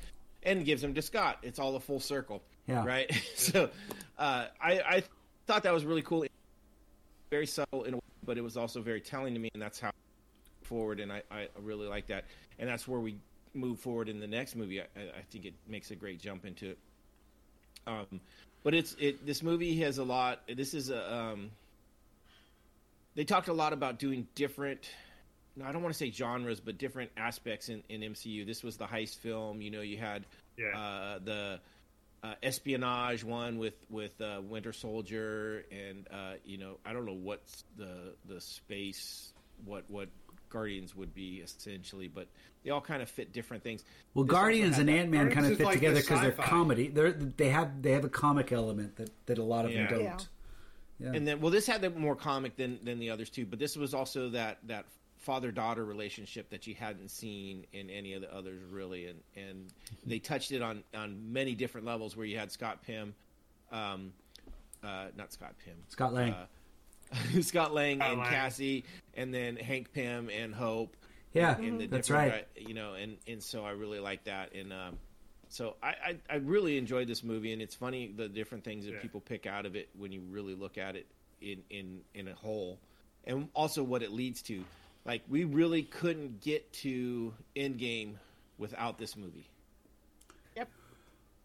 and gives him to Scott. It's all a full circle, Yeah. right? so, uh, I I thought that was really cool, very subtle in a way, but it was also very telling to me, and that's how forward, and I I really like that, and that's where we move forward in the next movie. I, I think it makes a great jump into it. Um, but it's it. This movie has a lot. This is a. Um, they talked a lot about doing different no, I don't want to say genres, but different aspects in, in MCU. This was the heist film. You know, you had Yeah. uh, the uh, espionage one with with uh, Winter Soldier, and uh, you know, I don't know what's the the space what what Guardians would be essentially, but they all kind of fit different things. Well, This Guardians and Ant Man kind of fit like together because they're comedy. They're they have they have a comic element that that a lot of Yeah. them don't. Yeah. and then well this had the more comic than than the others too but this was also that that father daughter relationship that you hadn't seen in any of the others really and and they touched it on on many different levels where you had scott pym um uh not scott pym Scott Lang. uh, scott lang Scott and Lang. cassie and then hank pym and hope yeah, in the that's right. You know, and and so I really like that, and um, so I, I I really enjoyed this movie, and it's funny the different things that Yeah. people pick out of it when you really look at it in in in a whole, and also what it leads to. Like we really couldn't get to Endgame without this movie. Yep.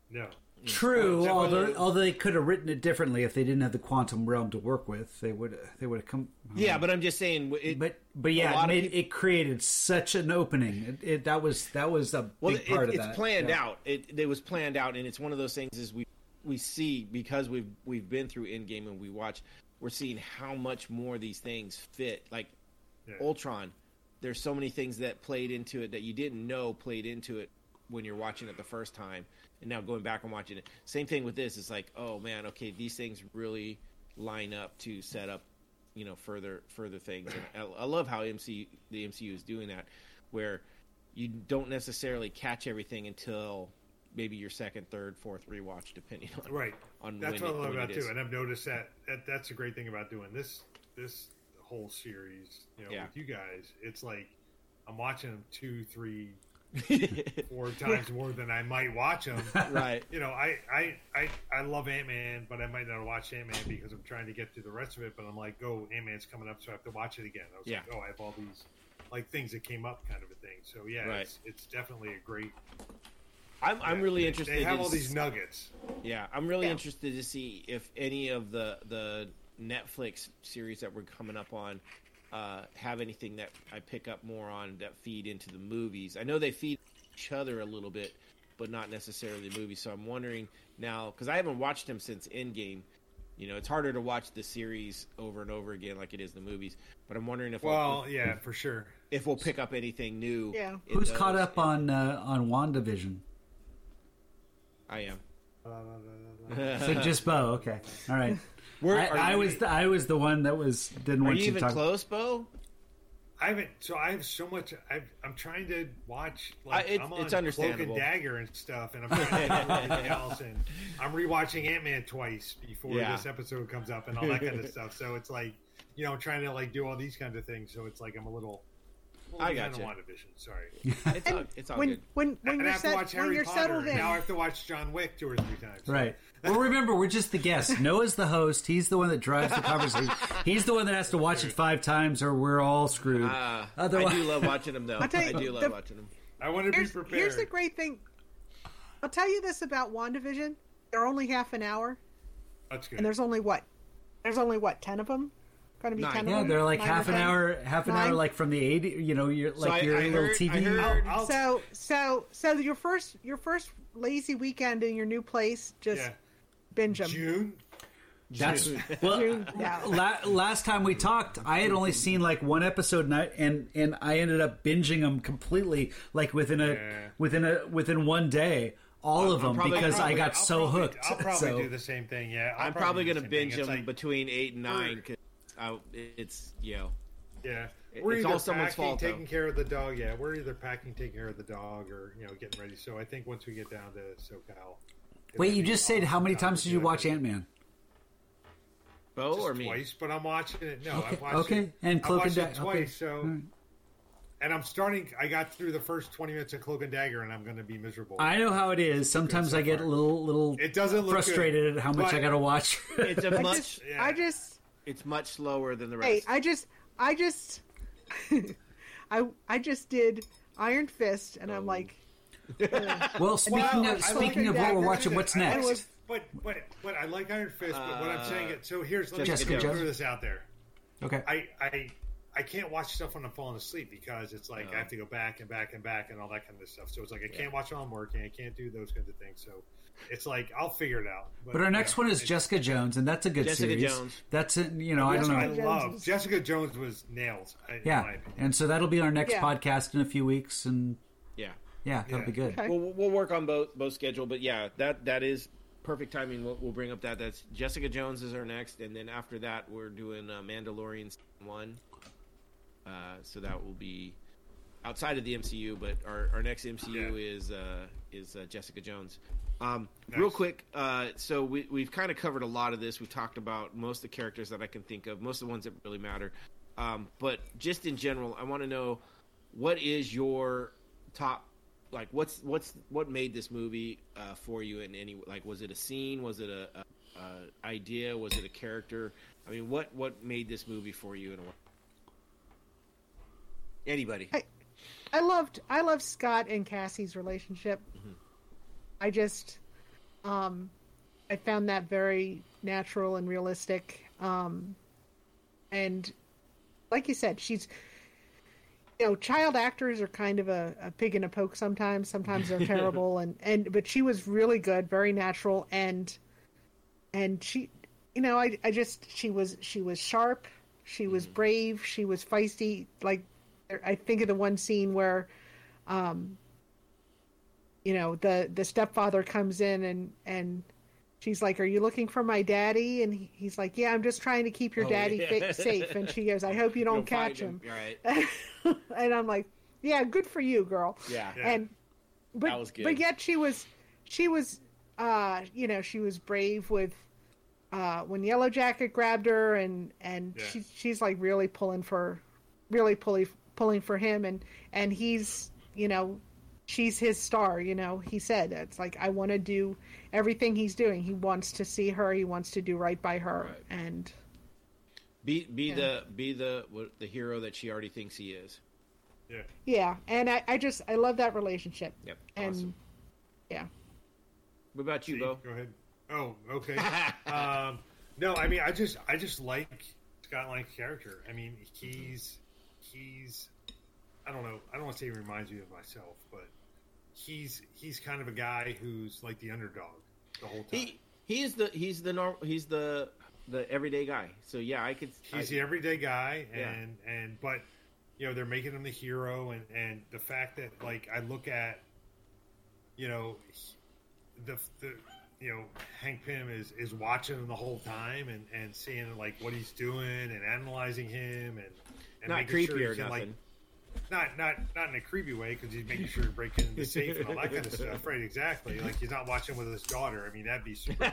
No. True. Although the- although they could have written it differently if they didn't have the quantum realm to work with, they would they would have come. Yeah, but I'm just saying. It, But but yeah, lot it, made, peop- it created such an opening. It, it that was that was a well, big it, part of it's that. planned Yeah. out. It, it was planned out, and it's one of those things is we we see because we've we've been through Endgame and we watch. We're seeing how much more these things fit. Like Yeah. Ultron, there's so many things that played into it that you didn't know played into it when you're watching it the first time, and now going back and watching it. Same thing with this. It's like, oh man, okay, these things really line up to set up, you know, further further things. And I, I love how MC the MCU is doing that, where you don't necessarily catch everything until maybe your second, third, fourth rewatch, depending on Right. on That's what I it- love about too, and I've noticed that, that that's a great thing about doing this this whole series. You know, Yeah. with you guys, it's like I'm watching them two, three, four times more than I might watch them. right. You know, I I I, I love Ant Man, but I might not watch Ant Man because I'm trying to get through the rest of it. But I'm like, oh, Ant Man's coming up, so I have to watch it again. I was Yeah. like, oh, I have all these like things that came up, kind of a thing. So yeah, Right. it's, it's definitely a great. I'm, I'm really they- interested. They have in all these nuggets. Yeah, I'm really Yeah. interested to see if any of the the Netflix series that we're coming up on uh, have anything that I pick up more on that feed into the movies. I know they feed each other a little bit, but not necessarily the movies. So I'm wondering now because I haven't watched them since Endgame. You know, it's harder to watch the series over and over again like it is the movies. But I'm wondering if Well, we'll, yeah, for sure. if we'll pick up anything new. Yeah. in Who's caught up on uh, on WandaVision? I am. So just Bo. Okay, all right. Where- I, I was the, I was the one that was didn't Are want you you to even talk. close, Bo? I haven't. So I have so much. I've, I'm trying to watch. Like, I- it's- I'm on it's Cloak understandable. and Dagger and stuff, and I'm trying to do everything else. And I'm rewatching Ant Man twice before Yeah. this episode comes up, and all that kind of stuff. So it's like, you know, I'm trying to like do all these kinds of things. So it's like I'm a little. little I behind gotcha. on WandaVision. Sorry. It's all, it's all when good. when when and you're set, watch when Harry you're Potter. settled in, Now I have to watch John Wick two or three times. Right. Well, remember, we're just the guests. Noah's the host. He's the one that drives the conversation. He's the one that has to watch it five times, or we're all screwed. Uh, I do love watching them, though. I, tell you, do love the- watching them. I want to be here's, prepared. here's the great thing. I'll tell you this about WandaVision. They're only half an hour, That's good. and there's only what? There's only what? Ten of them? Going to be Nine. ten of yeah, them? they're like Nine half an 10? hour, half an Nine? hour, like from the eighty. You know, you're like I- your I little heard- TV. Heard- I'll- I'll- So so so your first your first lazy weekend in your new place, just yeah. Binge them. June. That's well. June, yeah. La- last time we talked, I had only seen like one episode, and I, and, and I ended up binging them completely, like within a Yeah. within a within one day, all of I'm them probably- because I got I'll so probably- hooked. I'll probably so, do the same thing. Yeah, I'll I'm probably do going to binge them like- between eight and nine because it's you know Yeah, It- we're it's either all someone's packing, fault, though. taking care of the dog. Yeah, we're either packing, taking care of the dog, or you know, getting ready. So I think once we get down to SoCal. It wait, you just said how many times did you watch. Ant Man? Bo Just or me. Twice, but I'm watching it. No, Okay, I've watched okay, it. and I've Cloak and watched it Dagger, twice. okay. So, Alright. and I'm starting. I got through the first 20 minutes of Cloak and Dagger, and I'm going to be miserable. I know how it is. Sometimes so I get a little little It doesn't look frustrated good, at how much I got to watch. It's a much just, yeah. I just, it's much slower than the rest. hey, rest. I just, I just, I, I just did Iron Fist, and Oh. I'm like, well, speaking Well, of speaking like of what we're watching, what's I like next? it, But but but I like Iron Fist. But what I'm saying Uh, it. So here's let me Jessica just throw this out there. Okay. I I I can't watch stuff when I'm falling asleep because it's like No. I have to go back and back and back and all that kind of stuff. So it's like I can't watch while I'm working. I can't do those kinds of things. So it's like I'll figure it out. But our next yeah, one is it- Jessica Jones, and that's a good Jessica series. Jones. That's it. You know, I That's don't know. I love. is- Jessica Jones was nailed. in Yeah, and so that'll be our next Yeah. podcast in a few weeks, and yeah. Yeah, that'll Yeah. be good. Okay. We'll, we'll work on both both schedule, but yeah, that that is perfect timing. We'll, we'll bring up that. That's Jessica Jones is our next, and then after that, we're doing uh, Mandalorian one. Uh, so that will be outside of the MCU, but our, our next MCU Yeah. is uh, is uh, Jessica Jones. Um, Real quick, uh, so we, we've kind of covered a lot of this. We talked about most of the characters that I can think of, most of the ones that really matter. Um, but just in general, I want to know what is your top like what's what's what made this movie uh, for you in any like was it a scene? Was it a, a, a idea? Was it a character? I mean what what made this movie for you in a way? Anybody. I- I loved I loved Scott and Cassie's relationship. I just um I found that very natural and realistic. Um and like you said, she's you know, child actors are kind of a, a pig in a poke sometimes. Sometimes they're terrible. And, and but she was really good, very natural. And and she you know, I I just she was she was sharp, she was brave, she was feisty, like I think of the one scene where, um, you know, the the stepfather comes in and and she's like, "Are you looking for my daddy?" And he, he's like, "Yeah, I'm just trying to keep your Oh, daddy yeah. fa- safe." And she goes, "I hope you don't You'll catch him." right and I'm like, "Yeah, good for you, girl." yeah, Yeah. And but That was good. but yet she was she was uh you know she was brave with uh when Yellow Jacket grabbed her and and Yeah. she she's like really pulling for really pulling pulling for him and and he's you know she's his star. You know, he said it's like I want to do everything he's doing. He wants to see her. He wants to do right by her, Right. and Be be Yeah. the be the the hero that she already thinks he is. Yeah. yeah, and I, I just I love that relationship. Yep. And awesome. yeah, What about you, See, Bo? Go ahead. Oh, okay. um, no, I mean, I just, I just like Scott Lang's character. I mean, he's, he's, I don't know, I don't want to say he reminds me of myself, but he's, he's kind of a guy who's like the underdog the whole time. He he is the he's the normal he's the the everyday guy. So yeah, I could. he's I, the everyday guy, Yeah. and and but you know they're making him the hero, and and the fact that like I look at, you know, the the you know Hank Pym is is watching him the whole time and and seeing like what he's doing and analyzing him and and not making creepy sure he can, nothing. like not not not in a creepy way because he's making sure to break into the safe and all that kind of stuff. Right? Exactly. Like he's not watching with his daughter. I mean, that'd be super.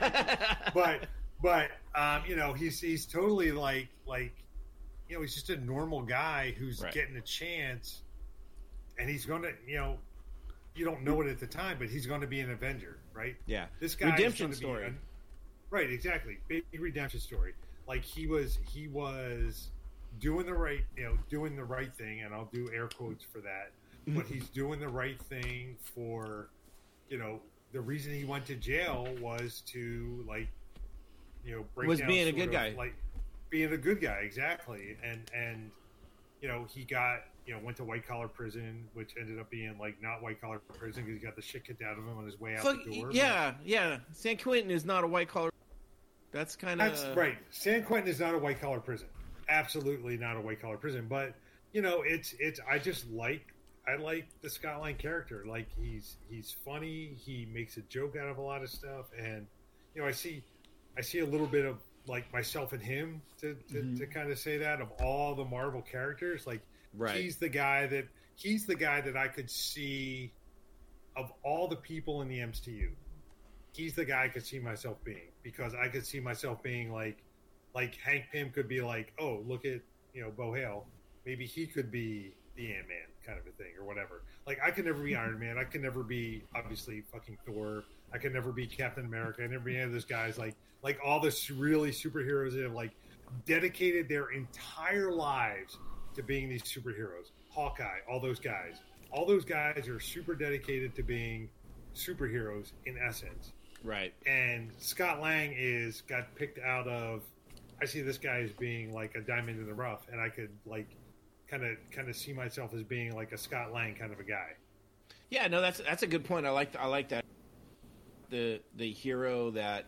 but but um, you know, he's he's totally like like you know, he's just a normal guy who's Right. getting a chance, and he's going to you know. You don't know it at the time, but he's going to be an Avenger, right? yeah, This guy redemption story. An- right, exactly. Big redemption story. Like he was, he was doing the right, you know, doing the right thing, and I'll do air quotes for that. But mm-hmm. he's doing the right thing for, you know, the reason he went to jail was to like, you know, break Was down being a good of, guy. like being a good guy, exactly. And and you know, he got you know went to white collar prison, which ended up being like not white collar prison because he got the shit kicked out of him on his way out Fuck, the door. yeah, yeah. San Quentin is not a white collar. That's kind of. That's of right. San Quentin is not a white collar prison. Absolutely not a white collar prison. But you know, it's it's. I just like I like the Scott Lang character. Like he's he's funny. He makes a joke out of a lot of stuff, and you know, I see I see a little bit of like myself and him to to, mm-hmm. to kind of say that of all the Marvel characters. Like Right. he's the guy that he's the guy that I could see of all the people in the MCU he's the guy I could see myself being because I could see myself being like, like Hank Pym could be like, oh, look at you know Bo Hale, maybe he could be the Ant Man kind of a thing or whatever. Like I could never be Iron Man. I could never be obviously fucking Thor. I could never be Captain America. I never be any of those guys. Like like all this really superheroes that have like dedicated their entire lives to being these superheroes. Hawkeye, all those guys. All those guys are super dedicated to being superheroes in essence right. and Scott Lang is got picked out of. I see this guy as being like a diamond in the rough, and I could like kind of kind of see myself as being like a Scott Lang kind of a guy. Yeah, no, that's that's a good point. I like I like that the the hero that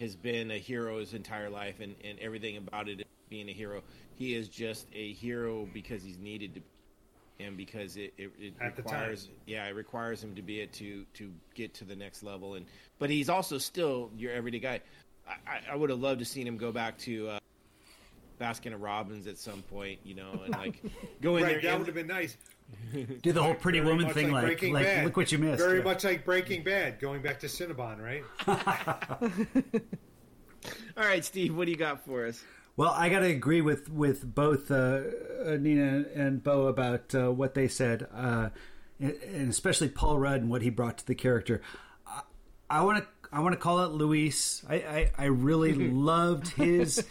has been a hero his entire life and, and everything about it being a hero. He is just a hero because he's needed to, and because it it, it At the time. requires yeah it requires him to be it to to get to the next level. And but he's also still your everyday guy. I, I, I would have loved to seen him go back to. Uh, Baskin and Robbins at some point, you know, and like go in Right, there. that and- would have been nice. Do the whole Pretty Very Woman thing, like, Breaking like look what you missed. Very Yeah. much like Breaking Bad, going back to Cinnabon, right? All right, Steve, what do you got for us? Well, I got to agree with with both uh, uh, Nina and Bo about uh, what they said, uh, and and especially Paul Rudd and what he brought to the character. I want to I want to call it Luis. I I, I really loved his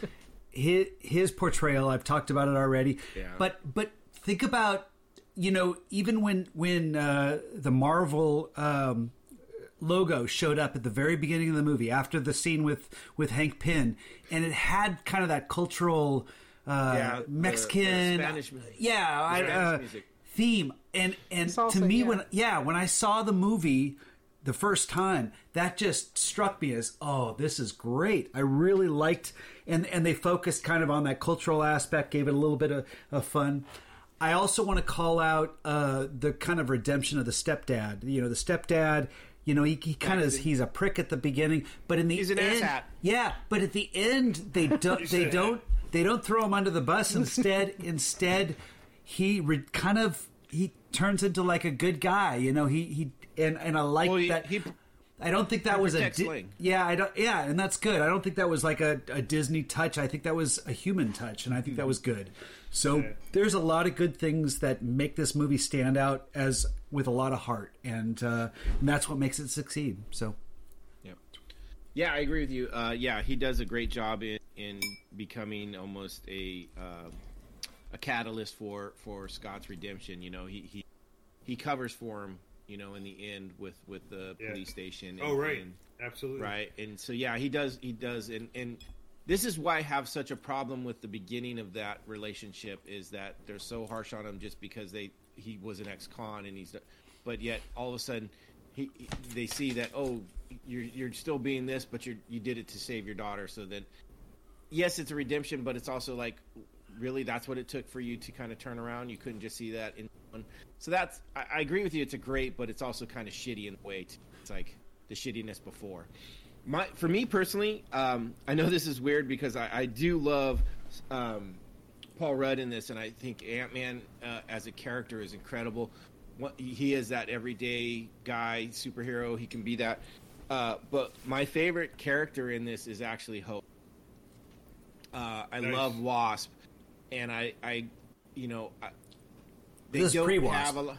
his his portrayal. I've talked about it already. Yeah. But but think about you know even when when uh, the Marvel. Um, logo showed up at the very beginning of the movie after the scene with with Hank Pym, and it had kind of that cultural uh, Yeah, Mexican, the Spanish mu- yeah, I, Spanish uh, music. theme. And and to me, yeah. when yeah, when I saw the movie the first time, that just struck me as oh, this is great. I really liked, and and they focused kind of on that cultural aspect, gave it a little bit of, of fun. I also want to call out uh, the kind of redemption of the stepdad. You know, the stepdad. You know, he, he kind of he's a prick at the beginning, but in the He's an end, asshat. yeah. But at the end, they don't they don't they don't throw him under the bus. Instead, instead, he re- kind of he turns into like a good guy. You know, he he and and I like Well, he, that. he I don't think that was a Di- yeah. I don't yeah, and that's good. I don't think that was like a, a Disney touch. I think that was a human touch, and I think that was good. So Yeah. there's a lot of good things that make this movie stand out as with a lot of heart, and, uh, and that's what makes it succeed. So Yeah, yeah, I agree with you. Uh, yeah, he does a great job in, in becoming almost a uh, a catalyst for for Scott's redemption. You know, he he he covers for him. You know, in the end with with the Yeah. police station. Oh, right. and- Absolutely. right and so yeah he does he does and and this is why i have such a problem with the beginning of that relationship is that they're so harsh on him just because they he was an ex-con and he's but yet all of a sudden he they see that oh you're you're still being this but you you did it to save your daughter so then yes it's a redemption but it's also like really that's what it took for you to kind of turn around you couldn't just see that in one so that's i, I agree with you it's a great but it's also kind of shitty in a way too. it's like the shittiness before my for me personally um, i know this is weird because i, I do love um, paul rudd in this and i think ant-man uh, as a character is incredible what, he is that everyday guy superhero he can be that uh, but my favorite character in this is actually hope uh, I Nice. love Wasp, and I, I, you know, I, they This don't pre-Wasp. have a. lo-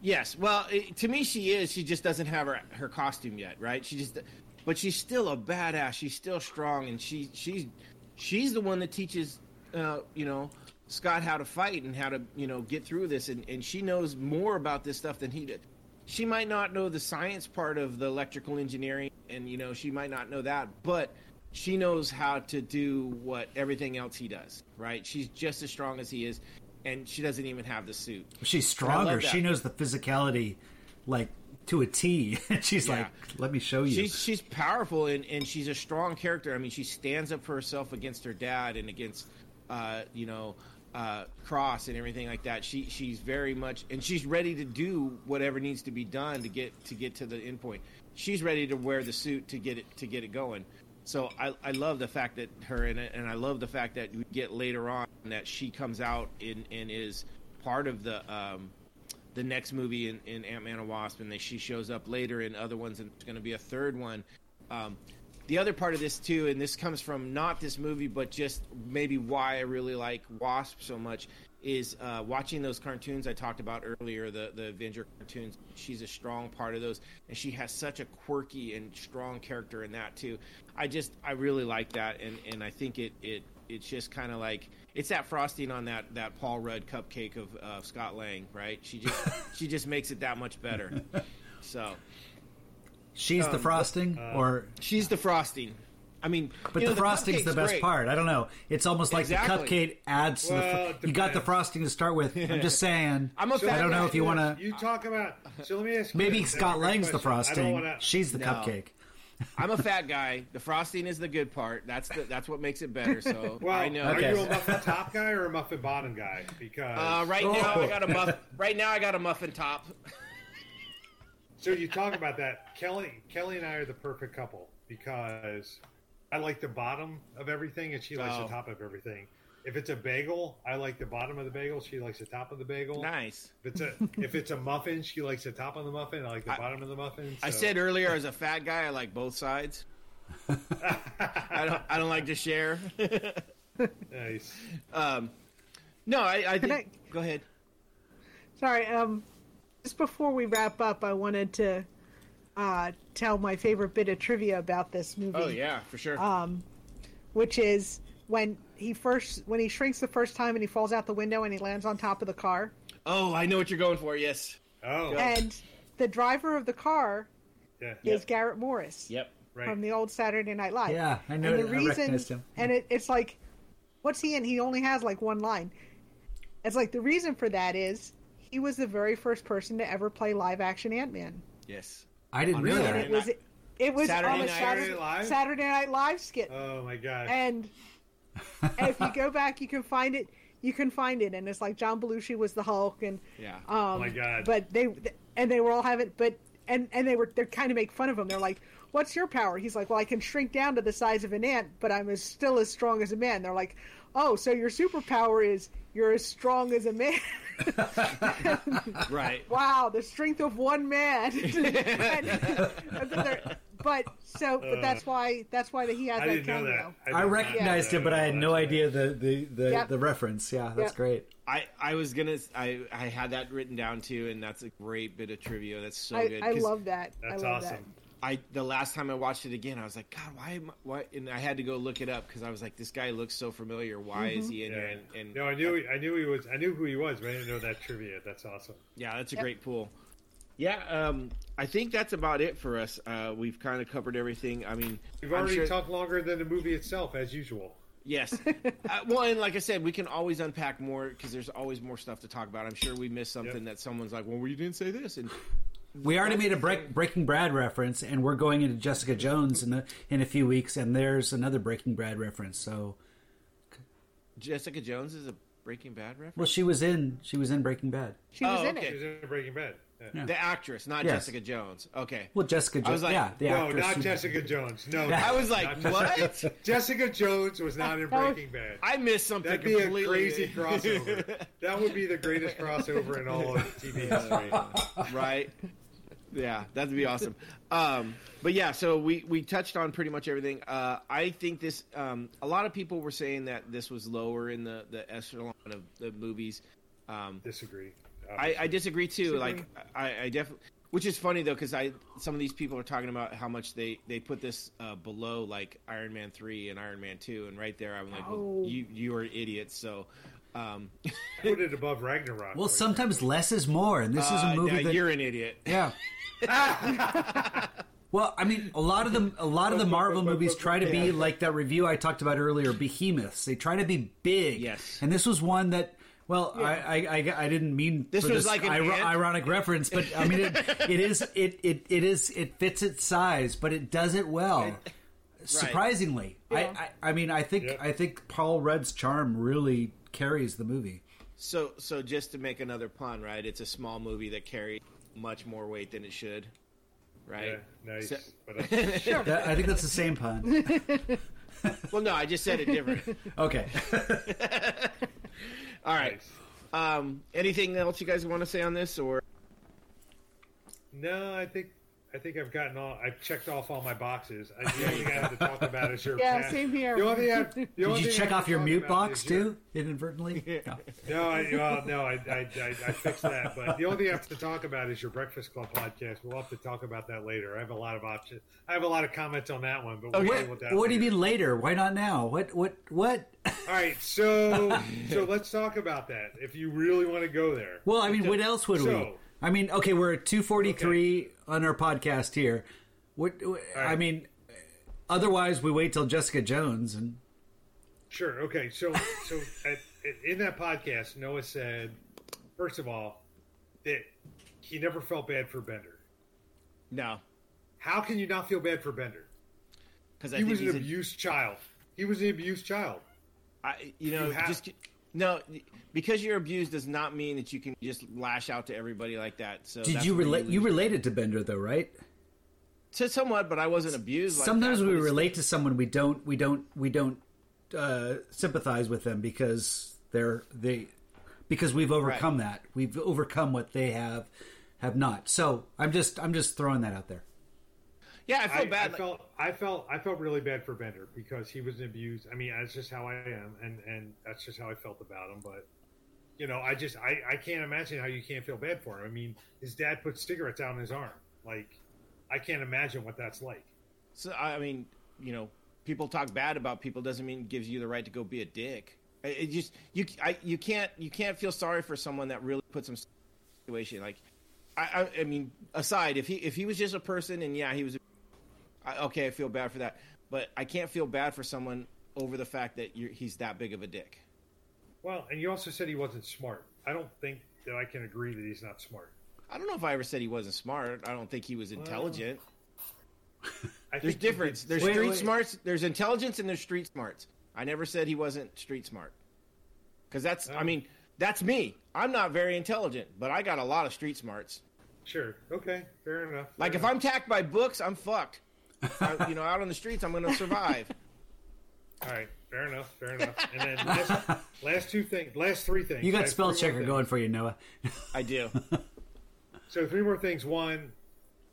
Yes, well, it, to me, she is. She just doesn't have her her costume yet, right? She just, but she's still a badass. She's still strong, and she she's she's the one that teaches, uh, you know, Scott how to fight and how to you know get through this, and and she knows more about this stuff than he did. She might not know the science part of the electrical engineering, and you know she might not know that, but she knows how to do what everything else he does, right? She's just as strong as he is, and she doesn't even have the suit. she's stronger. She knows the physicality like to a T. she's Yeah. like, let me show you. She's she's powerful and, and she's a strong character. I mean, she stands up for herself against her dad and against, uh, you know, uh, Cross and everything like that. She she's very much and she's ready to do whatever needs to be done to get to get to the end point. She's ready to wear the suit to get it to get it going. So I, I love the fact that her and, and I love the fact that we get later on that she comes out in, and is part of the um, the next movie in, in Ant Man and Wasp, and that she shows up later in other ones, and there's going to be a third one. Um, the other part of this too, and this comes from not this movie, but just maybe why I really like Wasp so much, is uh, watching those cartoons I talked about earlier, the the Avenger cartoons. She's a strong part of those, and she has such a quirky and strong character in that too. I just I really like that, and and I think it it it's just kind of like it's that frosting on that that Paul Rudd cupcake of uh, Scott Lang, right? She just she just makes it that much better. So she's the um, frosting, or she's the frosting. I mean, but you know, the frosting's the cupcake's best great. part. I don't know. It's almost like Exactly. the cupcake adds to the. Fr- you got the frosting to start with. I'm just saying. I'm a So fat I don't know if you want to. You talk about. So let me ask. Maybe this. Scott Lang's the question. I don't frosting. wanna- She's the No. cupcake. I'm a fat guy. The frosting is the good part. That's the, that's what makes it better. So Well, I know. are you a muffin top guy or a muffin bottom guy? Because Uh, right now I got a muff. Right now I got a muffin top. so you talk about that. Kelly, Kelly and I are the perfect couple because I like the bottom of everything and she likes Oh. the top of everything. If it's a bagel, I like the bottom of the bagel. She likes the top of the bagel. Nice. If it's a if it's a muffin, she likes the top of the muffin. I like the I- bottom of the muffin. I said earlier as a fat guy I like both sides. I don't. I don't like to share. nice. um, no, I, I Can think. Go ahead. Sorry, um, just before we wrap up, I wanted to uh, tell my favorite bit of trivia about this movie. Oh yeah, for sure. Um, which is when he first when he shrinks the first time and he falls out the window and he lands on top of the car, oh, I know what you're going for. Yes. Oh, and the driver of the car yeah. is Garrett Morris Yep. Right. from the old Saturday Night Live. Yeah, I know. and the reason, recognized him. and it, it's like, what's he in? He only has like one line. It's like the reason for that is he was the very first person to ever play live action Ant Man. Yes. I didn't On know that. it was it was Saturday on a Night Saturday, Live? Saturday Night Live skit, Oh my god. and if you go back, you can find it. You can find it, and it's like John Belushi was the Hulk, and Yeah. um, my God. But they and they were all having, but and and they were they're kind of make fun of him. They're like, what's your power? He's like, well, I can shrink down to the size of an ant, but I'm as still as strong as a man. They're like, oh, so your superpower is you're as strong as a man. right. wow, the strength of one man. And they're- but so, but uh, that's why that's why he has I that didn't know cameo. that. I did not recognized know it, but I had no idea the the the, Yep. the reference. Yeah, that's Yep. great. I, I was gonna I, I had that written down too, and that's a great bit of trivia. That's so good. I, good. I 'cause love that. That's I love awesome. I the last time I watched it again, I was like, God, why am I, why? And I had to go look it up because I was like, this guy looks so familiar. Why is he in Yeah. here? And, and no, I knew he, I knew he was I knew who he was, but I didn't know that trivia. That's awesome. Yeah, that's a Yep. great pool. Yeah, um, I think that's about it for us. Uh, we've kind of covered everything. I mean, We've already sure- talked longer than the movie itself, as usual. Yes. uh, well, and like I said, we can always unpack more because there's always more stuff to talk about. I'm sure we missed something Yep. that someone's like, "Well, you didn't say this," and We already made a break, Breaking Bad reference, and we're going into Jessica Jones in a, in a few weeks, and there's another Breaking Bad reference. So, Jessica Jones is a Breaking Bad reference. well, she was in she was in Breaking Bad. She was Oh, in okay. it. He was in Breaking Bad. Yeah. Yeah. The actress, not Yes. Jessica Jones. Okay. Well, Jessica Jones, like, yeah, the No, actress. not who- Jessica Jones. No, I was like, Jessica- what? Jessica Jones was not in Breaking Bad. I missed something That'd be a crazy crossover. That would be the greatest crossover in all of TV history. right? Yeah, that'd be awesome. Um, but yeah, so we we touched on pretty much everything. Uh, I think this. Um, a lot of people were saying that this was lower in the the echelon of the movies. Um, Disagree. I, I disagree too. Disagree. Like I, I definitely, which is funny though, because I some of these people are talking about how much they they put this uh, below like Iron Man three and Iron Man two, and right there I'm like, Oh. well, you you are idiots. So. Um, put it above Ragnarok. well, for sometimes less is more, and this is uh, a movie yeah, that you're an idiot. Yeah. well, I mean, a lot of the a lot of the Marvel movies try to be like that review I talked about earlier, behemoths. They try to be big. Yes. And this was one that. Well, I, I, I I didn't mean This for was this like an iro- ant? ironic reference, but I mean it, it is it, it it is it fits its size, but it does it well. Surprisingly, Yeah. I, I I mean I think Yep. I think Paul Rudd's charm really carries the movie. So, so just to make another pun, right? It's a small movie that carries much more weight than it should, right? Yeah, nice. So- But, uh, That, I think that's the same pun. well, no, I just said it different. Okay. All right. nice. Um, anything else you guys want to say on this, or No, I think I think I've gotten all. I've checked off all my boxes. I, the only thing I have to talk about is your. Yeah, past- same here. The only thing I, the only Did you check off your mute box is your- too, inadvertently? No. No, I, well, no, I, I, I, I fixed that. But the only thing I have to talk about is your Breakfast Club podcast. We'll have to talk about that later. I have a lot of options. I have a lot of comments on that one, but we'll What, that. what do you mean later? Why not now? What? What? What? All right, so so let's talk about that. If you really want to go there, Well, I mean, what else would we? I mean, okay, we're at two forty three on our podcast here. What? I right. mean, otherwise we wait till Jessica Jones and Sure. Okay. So, so at, in that podcast, Noah said, first of all, that he never felt bad for Bender. no? How can you not feel bad for Bender? Because He think was an he's a- abused child. He was an abused child. I, you know, You have- just no, because you're abused does not mean that you can just lash out to everybody like that. So did you relate? You related to Bender though, right? to somewhat, but I wasn't abused. Like Sometimes that, we relate to someone we don't we don't we don't uh, sympathize with them because they're they because we've overcome that we've overcome what they have have not. So I'm just I'm just throwing that out there. Yeah, I feel I, bad. I like- felt I felt I felt really bad for Bender because he was abused. I mean, that's just how I am, and and that's just how I felt about him. But you know, I just I I can't imagine how you can't feel bad for him. I mean, his dad put cigarettes out on his arm. Like, I can't imagine what that's like. So I mean, you know, people talk bad about people doesn't mean it gives you the right to go be a dick. It it just you I, you can't you can't feel sorry for someone that really puts himself in a situation like I, I I mean aside if he if he was just a person and yeah he was I, okay I feel bad for that but I can't feel bad for someone over the fact that you're, he's that big of a dick. Well, and you also said he wasn't smart. I don't think that I can agree that he's not smart. I don't know if I ever said he wasn't smart. I don't think he was intelligent. I There's difference. There's Wait, street wait. smarts. There's intelligence and there's street smarts. I never said he wasn't street smart. Because that's, I Oh. mean, that's me. I'm not very intelligent, but I got a lot of street smarts. Sure. Okay. Fair enough. Like Fair if I'm tacked by books, I'm fucked. I, you know, out on the streets, I'm going to survive. All right, fair enough, fair enough. And then last, last two things, last three things. You got spell three checker going for you, Noah. I do. So three more things. One,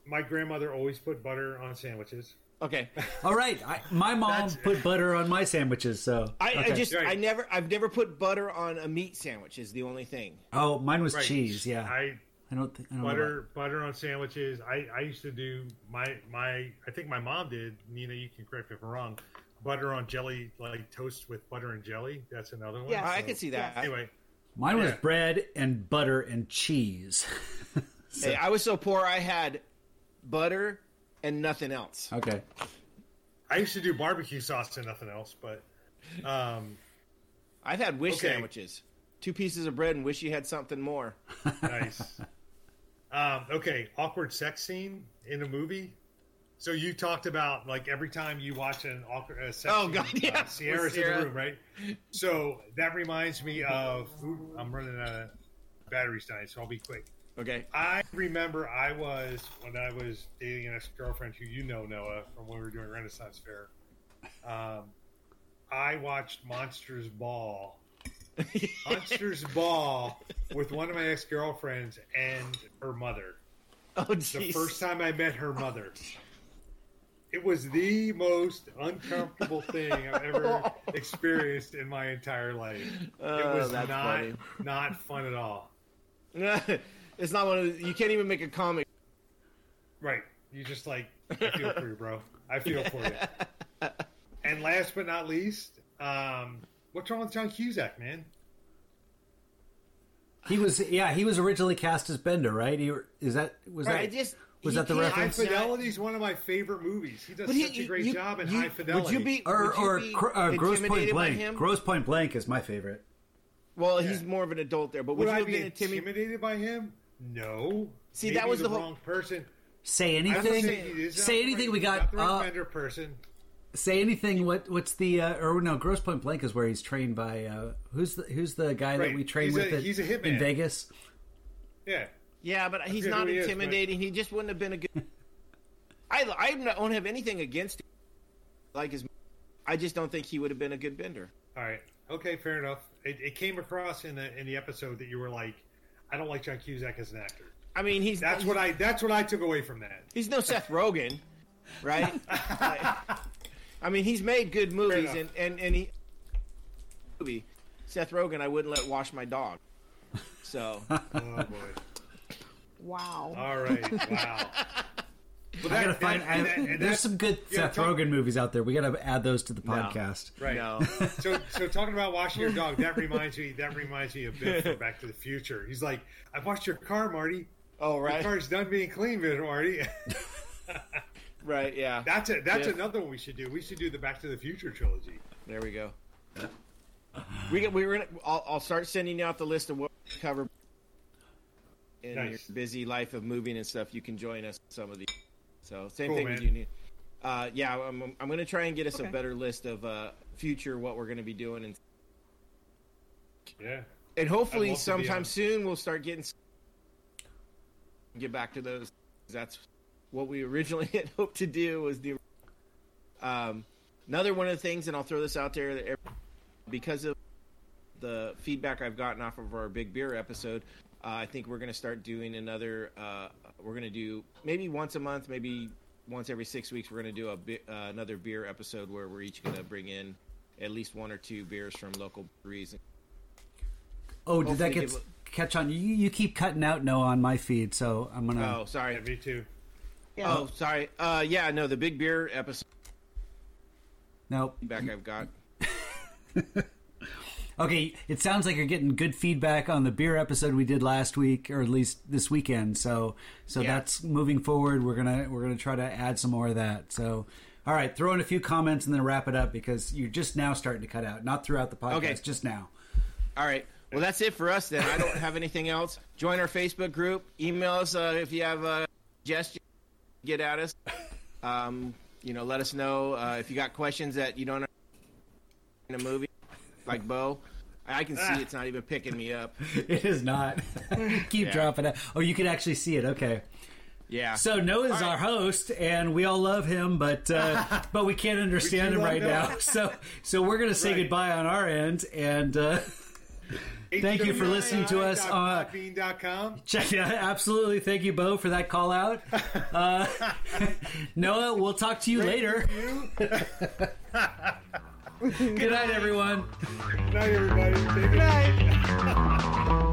my grandmother always put butter on sandwiches. Okay. All right, I, my mom That's- put butter on my sandwiches, so I, okay. I just Right. I never I've never put butter on a meat sandwich. Is the only thing. oh, mine was Right. cheese. Yeah, I, I don't think I don't know butter butter on sandwiches. I, I used to do my my I think my mom did. Nina, you can correct me if I'm wrong. Butter on jelly, like toast with butter and jelly. That's another one. Yes. I can see that. Anyway, Mine was Yeah. bread and butter and cheese. Hey, I was so poor I had butter and nothing else. okay, I used to do barbecue sauce and nothing else, but um, I've had wish Okay. sandwiches. Two pieces of bread and wish you had something more. nice. Um, okay, awkward sex scene in a movie. So you talked about like every time you watch an awkward uh, sex Oh, scene, God, yeah. uh, Sierra's in the room, right? So that reminds me of. Ooh, I'm running out of batteries tonight, so I'll be quick. Okay. I remember I was when I was dating an ex girlfriend who you know Noah from when we were doing Renaissance Fair. Um, I watched Monsters Ball, Monsters Ball, with one of my ex girlfriends and her mother. Oh The first time I met her mother, it was the most uncomfortable thing I've ever experienced in my entire life. it Oh, was not funny. not fun at all. it's not one of the, you can't even make a comic. Right. You just like I feel for you, bro. I feel for you. And last but not least, um, what's wrong with John Cusack, man? he was yeah he was originally cast as Bender, right? He, is that was Right, that just was that the can't- High? Fidelity is one of my favorite movies. He does But he- such a great you- job in you- High Fidelity. Would you be or you or be cr- uh, Grosse Pointe intimidated by Blank? him? Grosse Pointe Blank is my favorite. Well, he's more of an adult there, but would, Would you I be intimidated? intimidated by him? No. See, Maybe that was the, the whole- wrong person. Say anything. saying he is not Say anything. right- We he's got. not the right Uh, Bender person. Say anything. What what's the uh, or no? Grosse Pointe Blank is where he's trained by. Uh, who's the who's the guy Right. that we train He's with a- at- he's a hitman. in Vegas? Yeah. Yeah, but he's not who he is, intimidating. He just wouldn't have been a good. I I don't have anything against him. Like his, I just don't think he would have been a good bender. All right. Okay, fair enough. It, it came across in the in the episode that you were like, I don't like John Cusack as an actor. I mean, he's That's what I that's what I took away from that. He's no Seth Rogen, right? I mean, he's made good movies, and and and he movie Seth Rogen. I wouldn't let wash my dog. So Oh boy. Wow. All right. Wow. But I gotta find. that- I- and that- and there's some good yeah, Seth talk- Rogen movies out there. We got to add those to the podcast. Right. no, So, so talking about washing your dog, that reminds me. That reminds me a bit from Back to the Future. He's like, "I washed your car, Marty. oh Your right, car's done being clean, Marty." Right, yeah. that's it. That's Yeah. another one we should do. We should do the Back to the Future trilogy. There we go. We get, we were gonna. I'll, I'll start sending you out the list of what we cover in Nice. your busy life of moving and stuff. You can join us some of these. So same Cool, thing man. with you. Need. Uh, yeah, I'm, I'm going to try and get us a better list of uh, future what we're going to be doing, and Yeah. and hopefully I'd love to be sometime soon we'll start getting get back to those. That's what we originally had hoped to do was the um, another one of the things, and I'll throw this out there that every- because of the feedback I've gotten off of our big beer episode. Uh, I think we're going to start doing another. Uh, we're going to do maybe once a month, maybe once every six weeks. We're going to do a bi- uh, another beer episode where we're each going to bring in at least one or two beers from local breweries. Oh, did that get give catch on? You, you keep cutting out no on my feed, so I'm gonna. Oh, sorry. Yeah, me too. Yeah. Oh, sorry. Uh, yeah, no, the big beer episode Nope. feedback I've got. Okay, it sounds like you're getting good feedback on the beer episode we did last week, or at least this weekend. So, so Yeah. that's moving forward. We're gonna we're gonna try to add some more of that. So, all right, throw in a few comments and then wrap it up because you're just now starting to cut out, not throughout the podcast, Okay. just now. All right. Well, that's it for us then. I don't have anything else. Join our Facebook group. Email us uh, if you have a suggestion. Get at us. Um, you know, let us know uh, if you got questions that you don't in a movie, like Bo. I can see it's not even picking me up. It is not. Keep Yeah. dropping it. Oh, you can actually see it. Okay. Yeah. So Noah's All our host, and we all love him, but uh, but we can't understand him right Noah. now. So so we're gonna say Right. goodbye on our end, and uh, Thank you for listening to us on- Podbean.com. check it out. Absolutely, thank you, Bo, for that call out. Uh, Noah, we'll talk to you later. Good night, everyone. Good night, everybody. Good night.